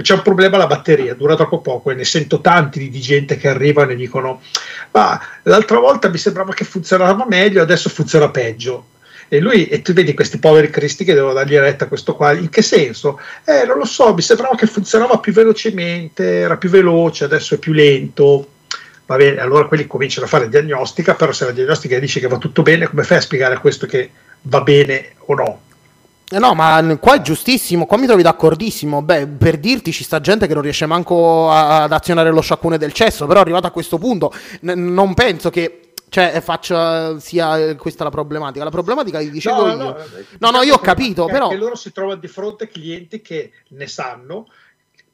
c'è un problema la batteria, dura troppo poco e ne sento tanti di gente che arrivano e dicono, ma l'altra volta mi sembrava che funzionava meglio, adesso funziona peggio e lui, e tu vedi questi poveri cristi che devono dargli retta a questo qua. In che senso? Eh, non lo so, mi sembrava che funzionava più velocemente, era più veloce, adesso è più lento. Va bene, allora quelli cominciano a fare diagnostica, però se la diagnostica dice che va tutto bene, come fai a spiegare a questo che va bene o no? Eh no, ma qua è giustissimo, qua mi trovi d'accordissimo. Beh, per dirti ci sta gente che non riesce manco ad azionare lo sciacquone del cesso, però arrivato a questo punto n- non penso che cioè, faccia sia questa la problematica. La problematica che dicevo no, io. No, no, no, io ho capito, però. Che loro si trovano di fronte a clienti che ne sanno,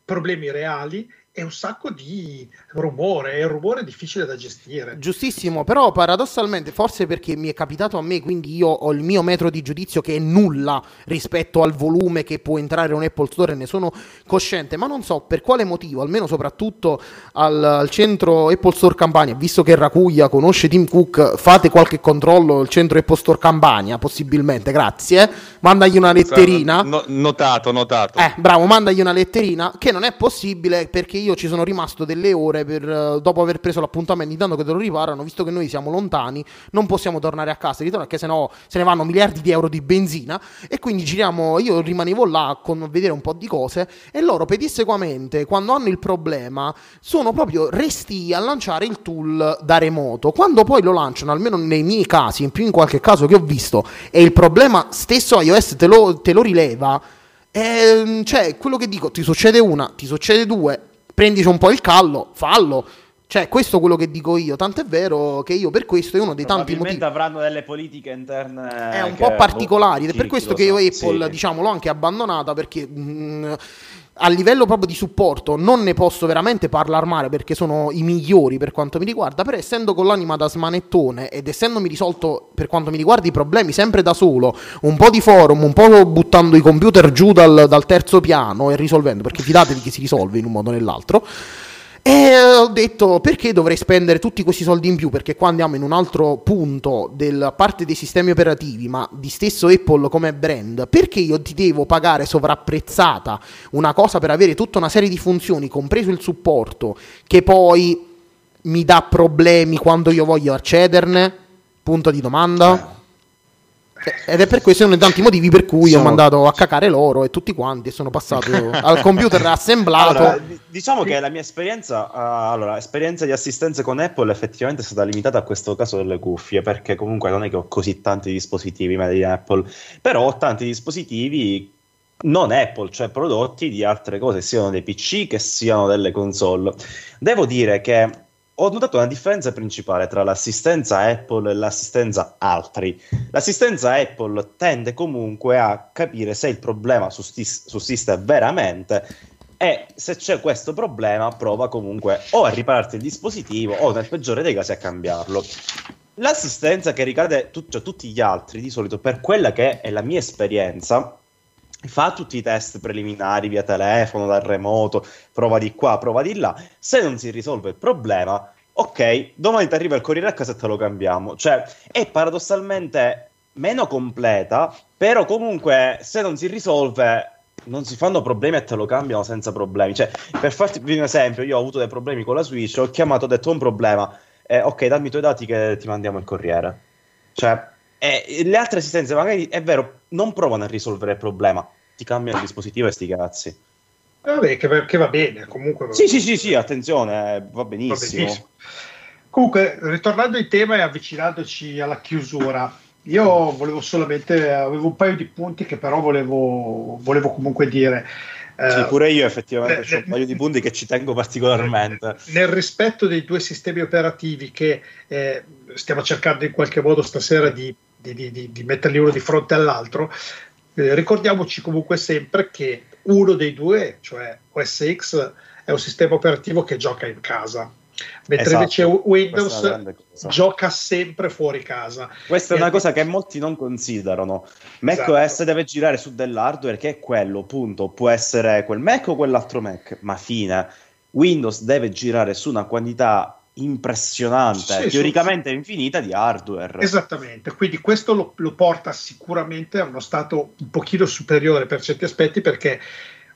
problemi reali è un sacco di rumore, è un rumore difficile da gestire. Giustissimo, però paradossalmente, forse perché mi è capitato a me, quindi io ho il mio metro di giudizio che è nulla rispetto al volume che può entrare un Apple Store e ne sono cosciente, ma non so per quale motivo, almeno soprattutto al, al centro Apple Store Campania, visto che Racuglia conosce Tim Cook, fate qualche controllo al centro Apple Store Campania, possibilmente, grazie. Mandagli una letterina. No, notato, notato. Eh, bravo, mandagli una letterina, che non è possibile perché io ci sono rimasto delle ore per, eh, dopo aver preso l'appuntamento, intanto che te lo riparano, visto che noi siamo lontani, non possiamo tornare a casa, ritorno perché sennò se ne vanno miliardi di euro di benzina e quindi giriamo, io rimanevo là con vedere un po' di cose e loro pedissequamente quando hanno il problema sono proprio resti a lanciare il tool da remoto. Quando poi lo lanciano, almeno nei miei casi, in più in qualche caso che ho visto, e il problema stesso iOS te lo, te lo rileva, eh, cioè quello che dico, ti succede una, ti succede due, prendici un po' il callo, fallo. Cioè, questo è quello che dico io. Tant'è vero che io per questo è uno dei tanti motivi. avranno delle politiche interne. È un po' particolari. Ed è per questo che io Apple, sì. diciamo, l'ho anche abbandonata perché. Mh, mm, a livello proprio di supporto non ne posso veramente parlare male perché sono i migliori per quanto mi riguarda, però essendo con l'anima da smanettone ed essendomi risolto per quanto mi riguarda i problemi sempre da solo, un po' di forum, un po' buttando i computer giù dal, dal terzo piano e risolvendo, perché fidatevi che si risolve in un modo o nell'altro, e ho detto perché dovrei spendere tutti questi soldi in più? Perché qua andiamo in un altro punto della parte dei sistemi operativi, ma di stesso Apple come brand, perché io ti devo pagare sovrapprezzata una cosa per avere tutta una serie di funzioni, compreso il supporto, che poi mi dà problemi quando io voglio accederne? Punto di domanda. Ed è per questo uno dei tanti motivi per cui sono... ho mandato a cacare loro e tutti quanti e sono passato al computer assemblato. Allora, diciamo che la mia esperienza, uh, allora, esperienza di assistenza con Apple effettivamente è stata limitata a questo caso delle cuffie, perché comunque non è che ho così tanti dispositivi di Apple, però ho tanti dispositivi non Apple, cioè prodotti di altre cose, siano dei PC che siano delle console. Devo dire che ho notato una differenza principale tra l'assistenza Apple e l'assistenza altri. L'assistenza Apple tende comunque a capire se il problema sussiste veramente e se c'è questo problema prova comunque o a ripararti il dispositivo o nel peggiore dei casi a cambiarlo. L'assistenza che ricade tu, cioè, tutti gli altri, di solito per quella che è la mia esperienza, fa tutti i test preliminari via telefono, dal remoto, prova di qua, prova di là. Se non si risolve il problema, ok, domani ti arriva il corriere a casa e te lo cambiamo. Cioè, è paradossalmente meno completa, però comunque se non si risolve non si fanno problemi e te lo cambiano senza problemi. Cioè, per farti un esempio, io ho avuto dei problemi con la Switch, ho chiamato, ho detto un problema, eh, ok, dammi i tuoi dati che ti mandiamo il corriere. Cioè, eh, le altre assistenze magari, è vero, non provano a risolvere il problema, ti cambiano il dispositivo e sti cazzi. Vabbè, che, che va bene, comunque. Va sì, bene. sì, sì, sì, attenzione, va benissimo. va benissimo. Comunque, ritornando in tema e avvicinandoci alla chiusura, io volevo solamente, avevo un paio di punti che però volevo, volevo comunque dire. Eh, sì, pure io effettivamente eh, ho un paio di punti che ci tengo particolarmente. Nel rispetto dei due sistemi operativi che eh, stiamo cercando in qualche modo stasera di, di, di, di metterli uno di fronte all'altro, eh, ricordiamoci comunque sempre che uno dei due, cioè OS X, è un sistema operativo che gioca in casa mentre esatto, invece Windows gioca sempre fuori casa. Questa è una cosa che molti non considerano. macOS esatto. deve girare su dell'hardware che è quello, punto. Può essere quel Mac o quell'altro Mac, ma fine. Windows deve girare su una quantità impressionante, sì, teoricamente sì. infinita di hardware. Esattamente, quindi questo lo, lo, porta sicuramente a uno stato un pochino superiore per certi aspetti perché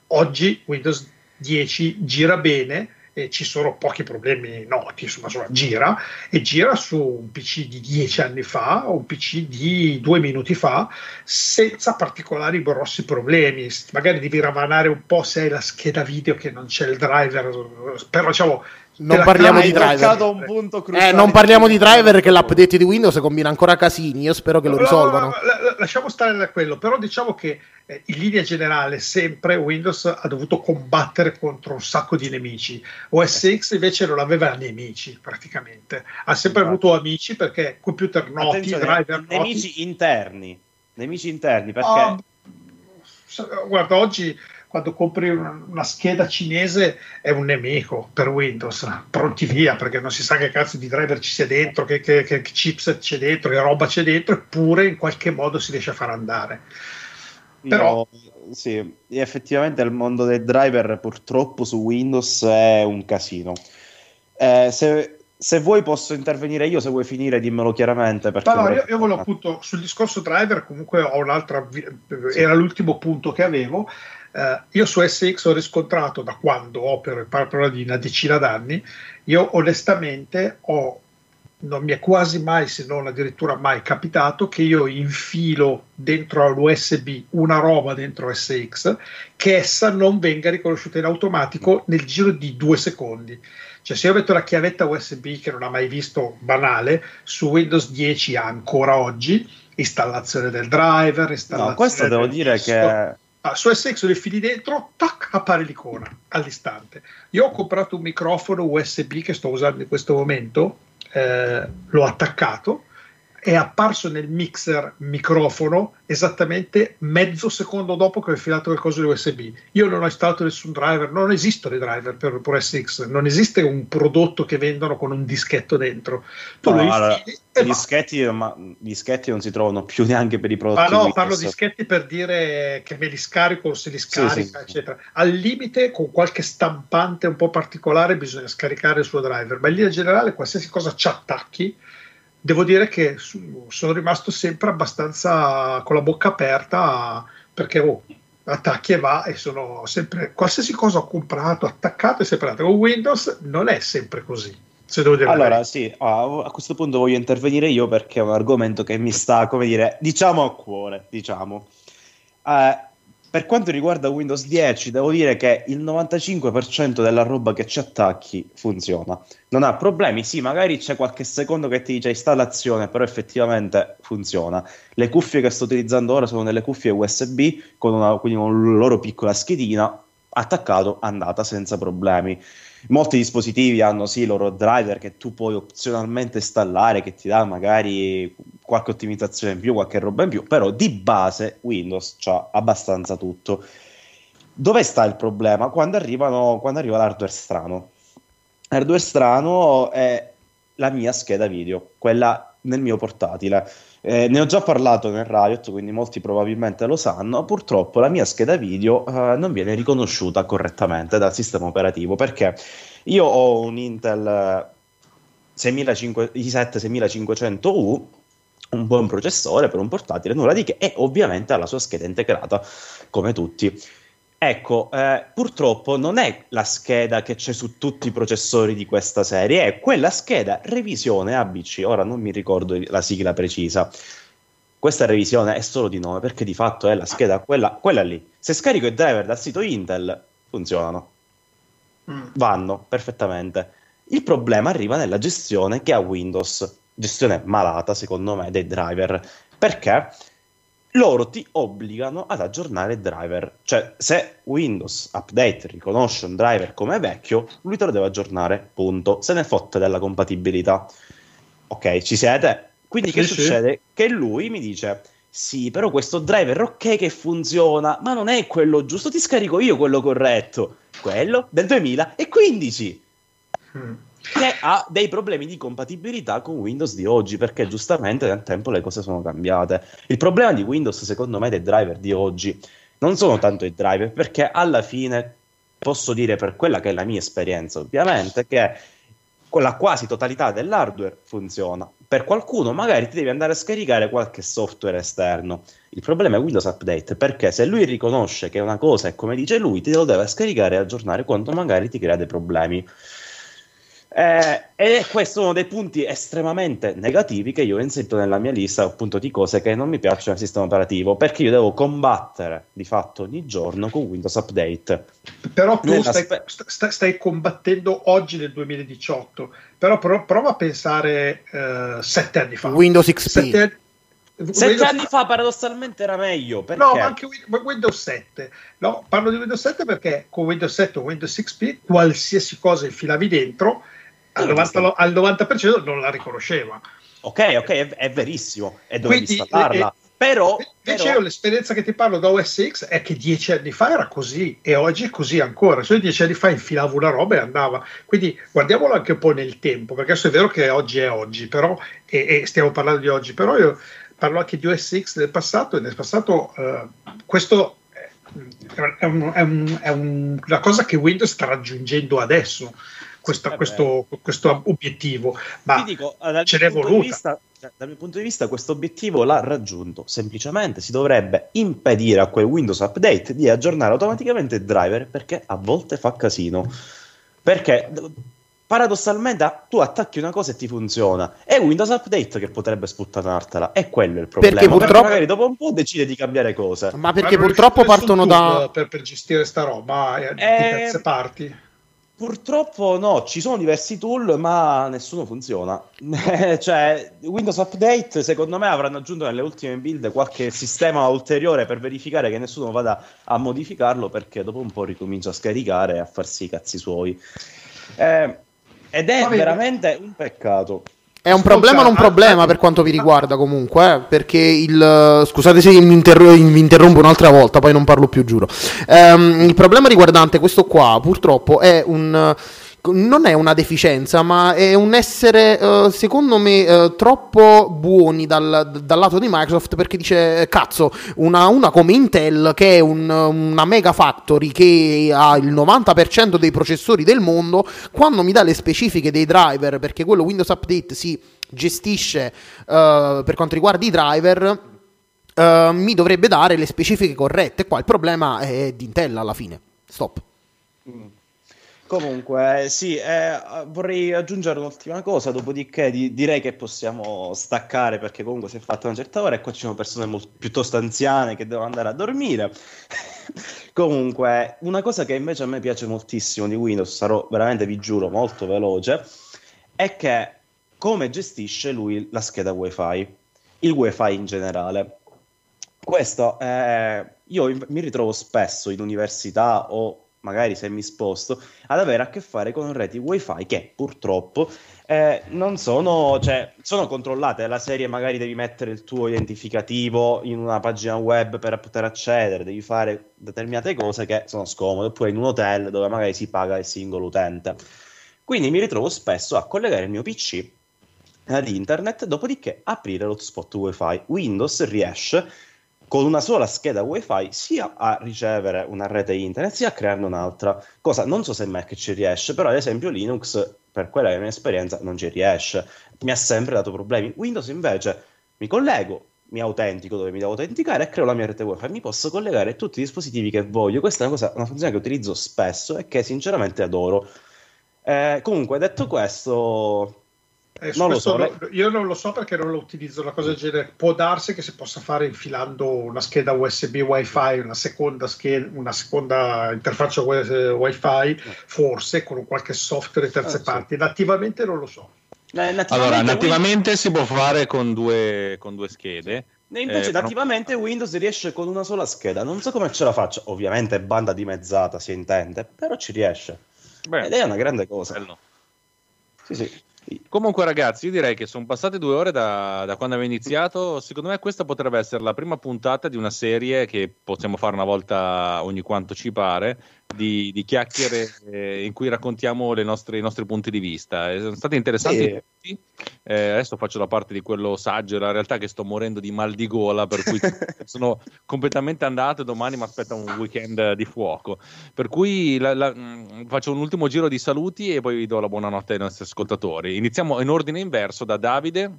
oggi Windows 10 gira bene eh, ci sono pochi problemi noti, insomma, insomma, gira e gira su un PC di dieci anni fa o un PC di due minuti fa senza particolari grossi problemi. Magari devi ravanare un po' se hai la scheda video che non c'è il driver, però diciamo non parliamo di driver. Un punto eh, non parliamo di driver che l'update di Windows combina ancora casini. Io spero che lo risolvano. No, no, no, lasciamo stare da quello, però diciamo che eh, in linea generale sempre Windows ha dovuto combattere contro un sacco di nemici. OS X invece non aveva nemici praticamente, ha sempre esatto. avuto amici perché computer noti, driver noti. Nemici interni, nemici interni perché... Oh, guarda, oggi quando compri una, una, scheda cinese è un nemico per Windows, pronti via perché non si sa che cazzo di driver ci sia dentro, che, che, che chipset c'è dentro, che roba c'è dentro, eppure in qualche modo si riesce a far andare. Però... No, sì, effettivamente il mondo dei driver purtroppo su Windows è un casino. Eh, se, se, vuoi posso intervenire io, se vuoi finire dimmelo chiaramente. Perché no, no, io, io volevo appunto sul discorso driver, comunque ho un'altra, sì. era l'ultimo punto che avevo. Uh, io su SX ho riscontrato da quando opero, parlo di una decina d'anni, io onestamente ho non mi è quasi mai, se non addirittura mai capitato, che io infilo dentro all'USB una roba dentro SX che essa non venga riconosciuta in automatico nel giro di due secondi. Cioè, se io metto la chiavetta USB che non ha mai visto banale, su Windows 10 ancora oggi, installazione del driver, installazione no, questo devo dire che su SX lo infili dentro, tac, appare l'icona all'istante. Io ho comprato un microfono USB che sto usando in questo momento, eh, l'ho attaccato, è apparso nel mixer microfono esattamente mezzo secondo dopo che ho infilato le cose USB. Io non ho installato nessun driver, non esistono i driver per, per SX, non esiste un prodotto che vendono con un dischetto dentro. Tu no, allora, gli, dischetti, ma, gli dischetti non si trovano più neanche per i prodotti. Ma no, parlo di dischetti per dire che me li scarico o se li scarica, sì, sì, eccetera. Al limite, con qualche stampante un po' particolare, bisogna scaricare il suo driver, ma in linea generale, qualsiasi cosa ci attacchi devo dire che sono rimasto sempre abbastanza con la bocca aperta perché oh, attacchi e va e sono sempre qualsiasi cosa ho comprato, attaccato e sempre andato. Con Windows non è sempre così. Allora, sì, a questo punto voglio intervenire io perché è un argomento che mi sta, come dire, diciamo a cuore, diciamo. Eh, per quanto riguarda Windows 10, devo dire che il 95% della roba che ci attacchi funziona. Non ha problemi, sì, magari c'è qualche secondo che ti dice installazione, però effettivamente funziona. Le cuffie che sto utilizzando ora sono delle cuffie USB con una, quindi una loro piccola schedina, attaccato, andata senza problemi. Molti dispositivi hanno sì i loro driver che tu puoi opzionalmente installare, che ti dà magari qualche ottimizzazione in più, qualche roba in più, però di base Windows c'ha abbastanza tutto. Dove sta il problema? Quando, arrivano, quando arriva l'hardware strano. L'hardware strano è la mia scheda video, quella nel mio portatile. Eh, ne ho già parlato nel Riot, quindi molti probabilmente lo sanno. Purtroppo la mia scheda video eh, non viene riconosciuta correttamente dal sistema operativo perché io ho un Intel 6500, i7 6500U un buon processore per un portatile, nulla di che, e ovviamente ha la sua scheda integrata come tutti. Ecco, eh, purtroppo non è la scheda che c'è su tutti i processori di questa serie, è quella scheda revisione ABC. Ora non mi ricordo la sigla precisa. Questa revisione è solo di nome perché di fatto è la scheda quella, quella lì. Se scarico i driver dal sito Intel, funzionano. Mm. Vanno perfettamente. Il problema arriva nella gestione che ha Windows, gestione malata secondo me dei driver. Perché? Loro ti obbligano ad aggiornare il driver. Cioè, se Windows Update riconosce un driver come vecchio, lui te lo deve aggiornare, punto. Se ne fotte della compatibilità. Ok, ci siete? Quindi che Sì, sì. succede? Che lui mi dice, sì, però questo driver ok che funziona, ma non è quello giusto, ti scarico io quello corretto. Quello del 2015 Mm. Che ha dei problemi di compatibilità con Windows di oggi, perché giustamente nel tempo le cose sono cambiate. Il problema di Windows, secondo me, dei driver di oggi non sono tanto i driver, perché alla fine posso dire per quella che è la mia esperienza, ovviamente, che con la quasi totalità dell'hardware funziona. Per qualcuno magari ti devi andare a scaricare qualche software esterno. Il problema è Windows Update, perché se lui riconosce che una cosa è come dice lui, ti lo deve scaricare e aggiornare quando magari ti crea dei problemi. Eh, e questo è uno dei punti estremamente negativi che io inserito nella mia lista appunto di cose che non mi piacciono nel sistema operativo perché io devo combattere di fatto ogni giorno con Windows Update. Però tu stai, spe- sta- stai combattendo oggi nel 2018, però pro- prova a pensare eh, sette anni fa. Windows XP. Sette anni, Sette Windows- anni fa paradossalmente era meglio perché No, ma anche Win- Windows 7. No, parlo di Windows 7 perché con Windows 7 o Windows XP qualsiasi cosa infilavi dentro al, Io l'ho 90, al 90% non la riconosceva. ok, ok, è, è verissimo, e dovevi Quindi, installarla. eh, però, Invece però- io l'esperienza che ti parlo da OS X è che dieci anni fa era così e oggi è così ancora. Cioè dieci anni fa infilavo una roba e andava. Quindi guardiamolo anche un po' nel tempo, perché adesso è vero che oggi è oggi, però, e, e stiamo parlando di oggi, però io parlo anche di OS X del passato e nel passato eh, questo è, è un- è un- è un- una cosa che Windows sta raggiungendo adesso. Questo, Eh questo, questo obiettivo, ma dico, dal ce mio n'è punto di voluta. vista- cioè, dal mio punto di vista, questo obiettivo l'ha raggiunto. Semplicemente si dovrebbe impedire a quel Windows Update di aggiornare automaticamente il driver perché a volte fa casino. Perché paradossalmente tu attacchi una cosa e ti funziona. È Windows Update che potrebbe sputtanartela. E quello è il problema. Perché purtroppo- magari dopo un po' decide di cambiare cose. Ma perché Ma purtroppo partono da. Per, per gestire sta roba eh, di Eh, terze parti. Purtroppo no, ci sono diversi tool, ma nessuno funziona. cioè, Windows Update, secondo me, avranno aggiunto nelle ultime build qualche sistema ulteriore per verificare che nessuno vada a modificarlo, perché dopo un po' ricomincia a scaricare e a farsi i cazzi suoi. Eh, ed è veramente un peccato. È un problema, non un ah, problema per quanto vi riguarda comunque, eh, perché il... Scusate se mi, interro- mi interrompo un'altra volta, poi non parlo più, giuro. Ehm, il problema riguardante questo qua, purtroppo, è un... Non è una deficienza, ma è un essere, eh, secondo me, eh, troppo buoni dal, dal lato di Microsoft perché dice, eh, cazzo, una, una come Intel che è un- una mega factory che ha il 90% dei processori del mondo, quando mi dà le specifiche dei driver, perché quello Windows Update si gestisce eh, per quanto riguarda i driver, mi dovrebbe dare le specifiche corrette. Qua il problema è di Intel alla fine. Stop. Comunque, sì, eh, vorrei aggiungere un'ultima cosa, dopodiché di- direi che possiamo staccare perché comunque si è fatta una certa ora e qua ci sono persone mol- piuttosto anziane che devono andare a dormire. comunque, una cosa che invece a me piace moltissimo di Windows, sarò veramente, vi giuro, molto veloce, è che come gestisce lui la scheda WiFi, il WiFi in generale. Questo eh, io mi ritrovo spesso in università o magari se mi sposto ad avere a che fare con reti wifi che purtroppo eh, non sono, cioè, sono controllate. La serie magari devi mettere il tuo identificativo in una pagina web per poter accedere, devi fare determinate cose che sono scomode, oppure in un hotel dove magari si paga il singolo utente. Quindi mi ritrovo spesso a collegare il mio PC ad internet, dopodiché aprire l'hotspot wifi. Windows riesce con una sola scheda wifi sia a ricevere una rete internet sia a crearne un'altra. Cosa non so se Mac ci riesce però ad esempio Linux per quella che è la mia esperienza non ci riesce. Mi ha sempre dato problemi. Windows invece mi collego mi autentico dove mi devo autenticare e creo la mia rete wifi. Mi posso collegare a tutti i dispositivi che voglio. Questa è una, cosa, una funzione che utilizzo spesso e che sinceramente adoro. Eh, comunque detto questo Eh, Non lo so, no- io non lo so perché non lo utilizzo una cosa del genere. Può darsi che si possa fare infilando una scheda USB WiFi, una seconda, scheda, una seconda interfaccia wi- WiFi, forse con qualche software di terze Ah, sì. parti. Nativamente non lo so. eh, nativamente Allora, Windows- nativamente si può fare con due, con due schede, E invece Eh, nativamente Windows riesce con una sola scheda. Non so come ce la faccia. Ovviamente è banda dimezzata, si intende, però ci riesce. Beh, Ed è una grande cosa. bello. Sì, sì. Comunque, ragazzi, io direi che sono passate due ore da, da quando avevo iniziato. Secondo me, questa potrebbe essere la prima puntata di una serie che possiamo fare una volta ogni quanto ci pare. Di, di chiacchiere eh, in cui raccontiamo le nostre- i nostri punti di vista. Eh, sono stati interessanti Sì. tutti. Eh, adesso faccio la parte di quello saggio. La realtà è che sto morendo di mal di gola, per cui sono completamente andato e domani mi aspetta un weekend di fuoco. Per cui la- la- mh, faccio un ultimo giro di saluti e poi vi do la buonanotte ai nostri ascoltatori. Iniziamo in ordine inverso da Davide.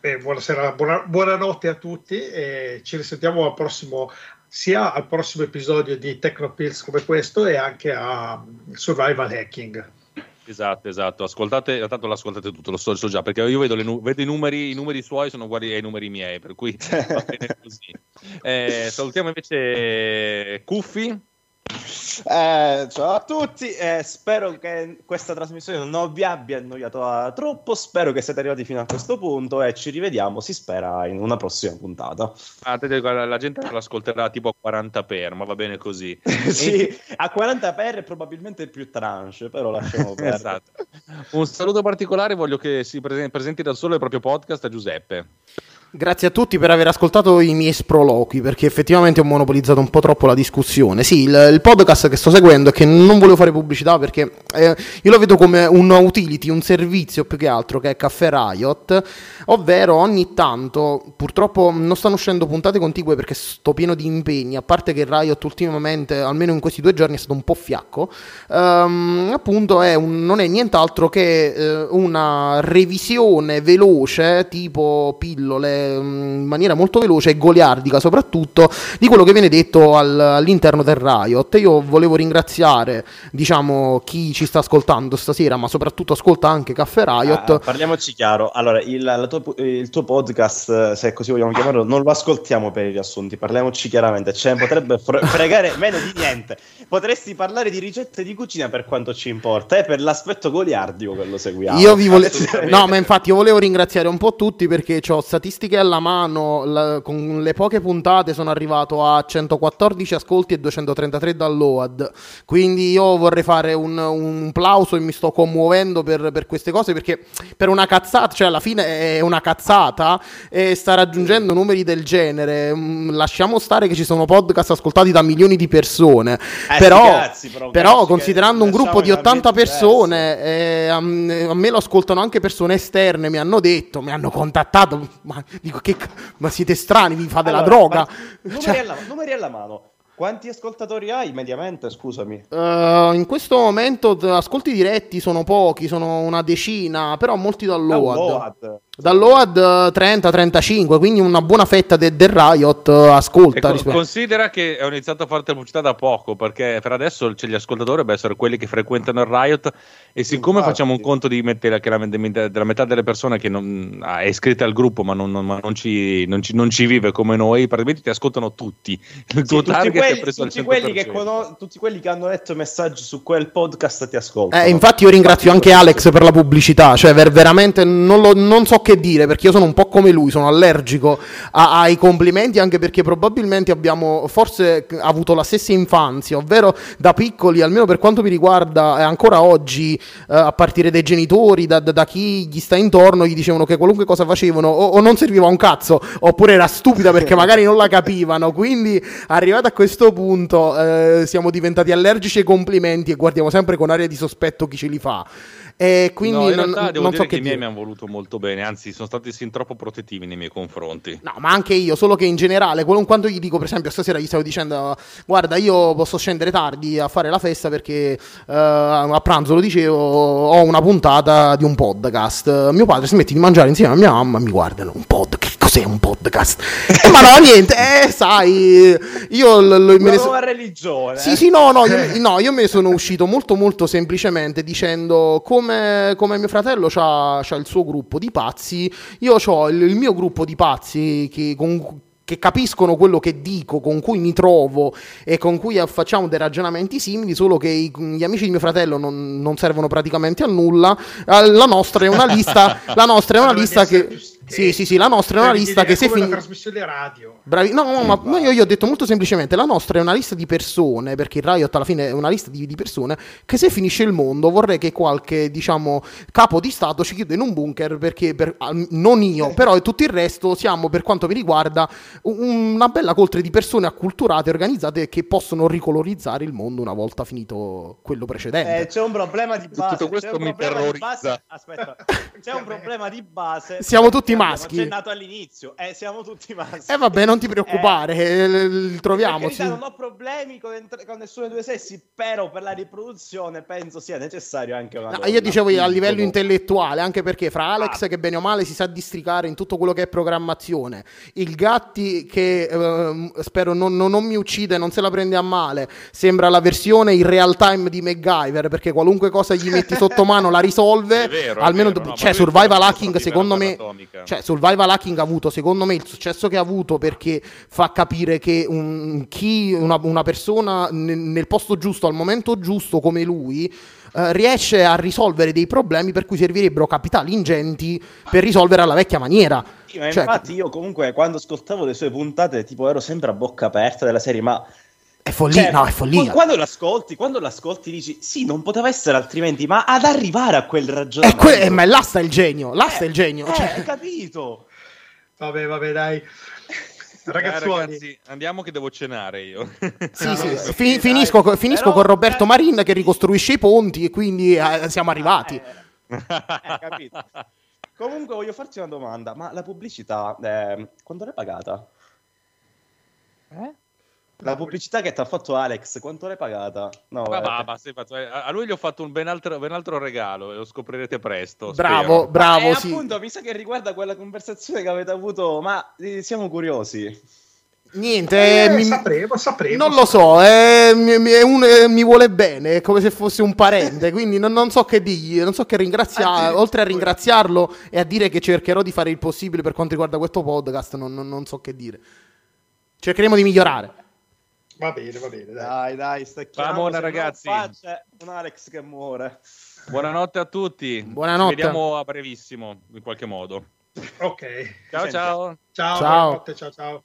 Eh, buonasera, buona- buonanotte a tutti e ci risentiamo al prossimo, sia al prossimo episodio di Tecnopills come questo e anche a Survival Hacking. Esatto, esatto. Ascoltate, tanto l'ascoltate tutto, lo so, lo so già, perché io vedo, le nu- vedo i, numeri, i numeri suoi sono uguali ai numeri miei, per cui va bene così. Eh, salutiamo invece Cuffi. Eh, ciao a tutti, eh, spero che questa trasmissione non vi abbia annoiato troppo, spero che siete arrivati fino a questo punto e ci rivediamo, si spera, in una prossima puntata. Ah, te- guarda, la gente l'ascolterà tipo a 40 per, ma va bene così. sì, a 40 per probabilmente più tranche, però lasciamo perdere. Esatto. Un saluto particolare voglio che si presen- presenti da solo il proprio podcast a Giuseppe. Grazie a tutti per aver ascoltato i miei sproloqui, perché effettivamente ho monopolizzato un po' troppo la discussione. Sì, il, il podcast che sto seguendo e che non volevo fare pubblicità perché eh, io lo vedo come un utility, un servizio più che altro che è Caffè Riot, ovvero ogni tanto, purtroppo non stanno uscendo puntate contigue perché sto pieno di impegni, a parte che Riot ultimamente, almeno in questi due giorni, è stato un po' fiacco, ehm, appunto è un- non è nient'altro che eh, una revisione veloce, tipo pillole, mm, in maniera molto veloce e goliardica soprattutto, di quello che viene detto al- all'interno del Riot. Io volevo ringraziare, diciamo, chi ci sta ascoltando stasera, ma soprattutto ascolta anche Caffè Riot. Ah, parliamoci chiaro, allora il, tua- il tuo podcast, eh, se così vogliamo chiamarlo, non lo ascoltiamo per i riassunti, parliamoci chiaramente, ne potrebbe fre- fregare meno di niente. Potresti parlare di ricette di cucina per quanto ci importa, e per l'aspetto goliardico che lo seguiamo. Io vi volevo. No, ma infatti io volevo ringraziare un po' tutti perché ho statistiche alla mano. la- con le poche puntate sono arrivato a 114 ascolti e 233 download. Quindi io vorrei fare un, un plauso e mi sto commuovendo per, per queste cose perché per una cazzata, cioè alla fine è una cazzata e sta raggiungendo numeri del genere. Mm, Lasciamo stare che ci sono podcast ascoltati da milioni di persone. Eh, però, cazzi, però, però considerando un gruppo di lasciamo in 80 ambienti persone, eh, a, a me lo ascoltano anche persone esterne, mi hanno detto, mi hanno contattato, ma, dico, che, ma siete strani, vi fate la Allora, droga. ma- Numeri, Cioè, alla, numeri alla mano. Quanti ascoltatori hai mediamente? Scusami. eh, in questo momento ascolti diretti sono pochi, sono una decina, però molti download. Eh, 30-35, quindi una buona fetta de- del Riot eh, ascolta. Ecco, rispetto- considera che ho iniziato a fare pubblicità da poco perché per adesso c'è gli ascoltatori dovrebbero essere quelli che frequentano il Riot e siccome Infatti. facciamo un conto di mettere che la, della metà delle persone che non, ah, è iscritta al gruppo ma, non, non- ma non ci, non ci- non ci vive come noi praticamente ti ascoltano tutti il Sì, tuo tutti, target quelli, tutti quelli che 100%. cono- tutti quelli che hanno letto messaggi su quel podcast ti ascoltano. Eh, infatti io ringrazio anche Alex per la pubblicità, cioè ver- veramente non, lo- non so che dire perché io sono un po' come lui, sono allergico a- ai complimenti anche perché probabilmente abbiamo forse avuto la stessa infanzia, ovvero da piccoli, almeno per quanto mi riguarda, e ancora oggi, eh, a partire dai genitori, da, da- chi gli sta intorno, gli dicevano che qualunque cosa facevano o, o non serviva un cazzo oppure era stupida perché magari non la capivano, quindi arrivato a questo punto eh, siamo diventati allergici ai complimenti e guardiamo sempre con aria di sospetto chi ce li fa. E quindi no, in non, realtà devo non dire so che i miei mi hanno voluto molto bene anzi sono stati sin troppo protettivi nei miei confronti No, ma anche io, solo che in generale, quando gli dico, per esempio, stasera gli stavo dicendo, guarda, io posso scendere tardi a fare la festa perché eh, a pranzo, lo dicevo, ho una puntata di un podcast. Mio padre si mette di mangiare insieme a mia mamma e mi guardano, un pod, che cos'è un podcast? Eh, ma no, niente, eh, sai, io l- l- me Una ne so- religione. Sì, sì, no, no, io, no, io me ne sono uscito molto, molto semplicemente dicendo come, come mio fratello ha il suo gruppo di pazzi, io ho il, il mio gruppo di pazzi che, con- che capiscono quello che dico, con cui mi trovo e con cui facciamo dei ragionamenti simili, solo che i- gli amici di mio fratello non, non servono praticamente a nulla. Eh, La nostra è una lista, la nostra è una lista che... Sì, sì, sì, la nostra è una Devi lista che se come la fin- trasmissione radio. Bravi, no, no, ma, ma io, io ho detto molto semplicemente: la nostra è una lista di persone, perché il Riot alla fine è una lista di, di persone. Che se finisce il mondo vorrei che qualche, diciamo, capo di Stato ci chiude in un bunker. Perché per- non io, però tutto il resto siamo, per quanto mi riguarda, un- una bella coltre di persone acculturate, organizzate che possono ricolorizzare il mondo una volta finito quello precedente. Eh, c'è un problema di base. Tutto questo c'è un mi terrorizza. Aspetta, c'è un problema di base. Siamo tutti che abbiamo maschi. accennato all'inizio. Eh, siamo tutti maschi. E vabbè, non ti preoccupare, eh, troviamoci. Per carità, non ho problemi con, entr- con nessuno dei due sessi, però per la riproduzione penso sia necessario anche una No, donna. io dicevo a livello intellettuale, anche perché fra Alex Ah. che bene o male si sa districare in tutto quello che è programmazione, il Gatti che ehm, spero non, non- non mi uccide, non se la prende a male, sembra la versione in real time di MacGyver perché qualunque cosa gli metti sotto mano la risolve, È vero, è almeno vero, no, cioè survival hacking secondo me bomba atomica. Cioè survival hacking ha avuto secondo me il successo che ha avuto perché fa capire che un- chi, una, una persona nel, nel posto giusto al momento giusto come lui eh, riesce a risolvere dei problemi per cui servirebbero capitali ingenti per risolvere alla vecchia maniera. Sì, ma Cioè, infatti io comunque quando ascoltavo le sue puntate tipo ero sempre a bocca aperta della serie ma è follia, cioè, no, è follia. quando l'ascolti quando l'ascolti dici sì non poteva essere altrimenti ma ad arrivare a quel È ragionamento que- eh, ma là sta il genio, là sta Eh, il genio. eh, cioè. hai capito Vabbè, vabbè, dai. Ragazzuoli, ragazzi, andiamo che devo cenare io. Sì, sì, Sì, fi- dai. finisco, co- finisco Però- con Roberto Marin che ricostruisce i ponti e quindi eh, siamo arrivati. Eh, eh, capito. Comunque voglio farti una domanda, ma la pubblicità eh, quanto l'hai pagata? La pubblicità che ti ha fatto Alex, quanto l'hai pagata? No, basta, hai fatto- a lui gli ho fatto un ben altro, ben altro regalo e lo scoprirete presto. Bravo, spero. bravo, eh, sì. appunto, mi sa che riguarda quella conversazione che avete avuto, ma eh, siamo curiosi. Niente, eh, mi- sapremo, sapremo. non lo so, eh, mi, mi- è un- eh, mi vuole bene, è come se fosse un parente, quindi non, non so che dirgli, non so che ringraziare, Addirittura. oltre a ringraziarlo e a dire che cercherò di fare il possibile per quanto riguarda questo podcast, non, non- non so che dire. Cercheremo di migliorare. Va bene, va bene, dai. Dai, dai, se no ragazzi. qua c'è un Alex che muore. Buonanotte a tutti. Buonanotte. Ci vediamo a brevissimo, in qualche modo. Ok. Ciao, ciao. Ciao, Ciao. buonanotte, ciao, ciao.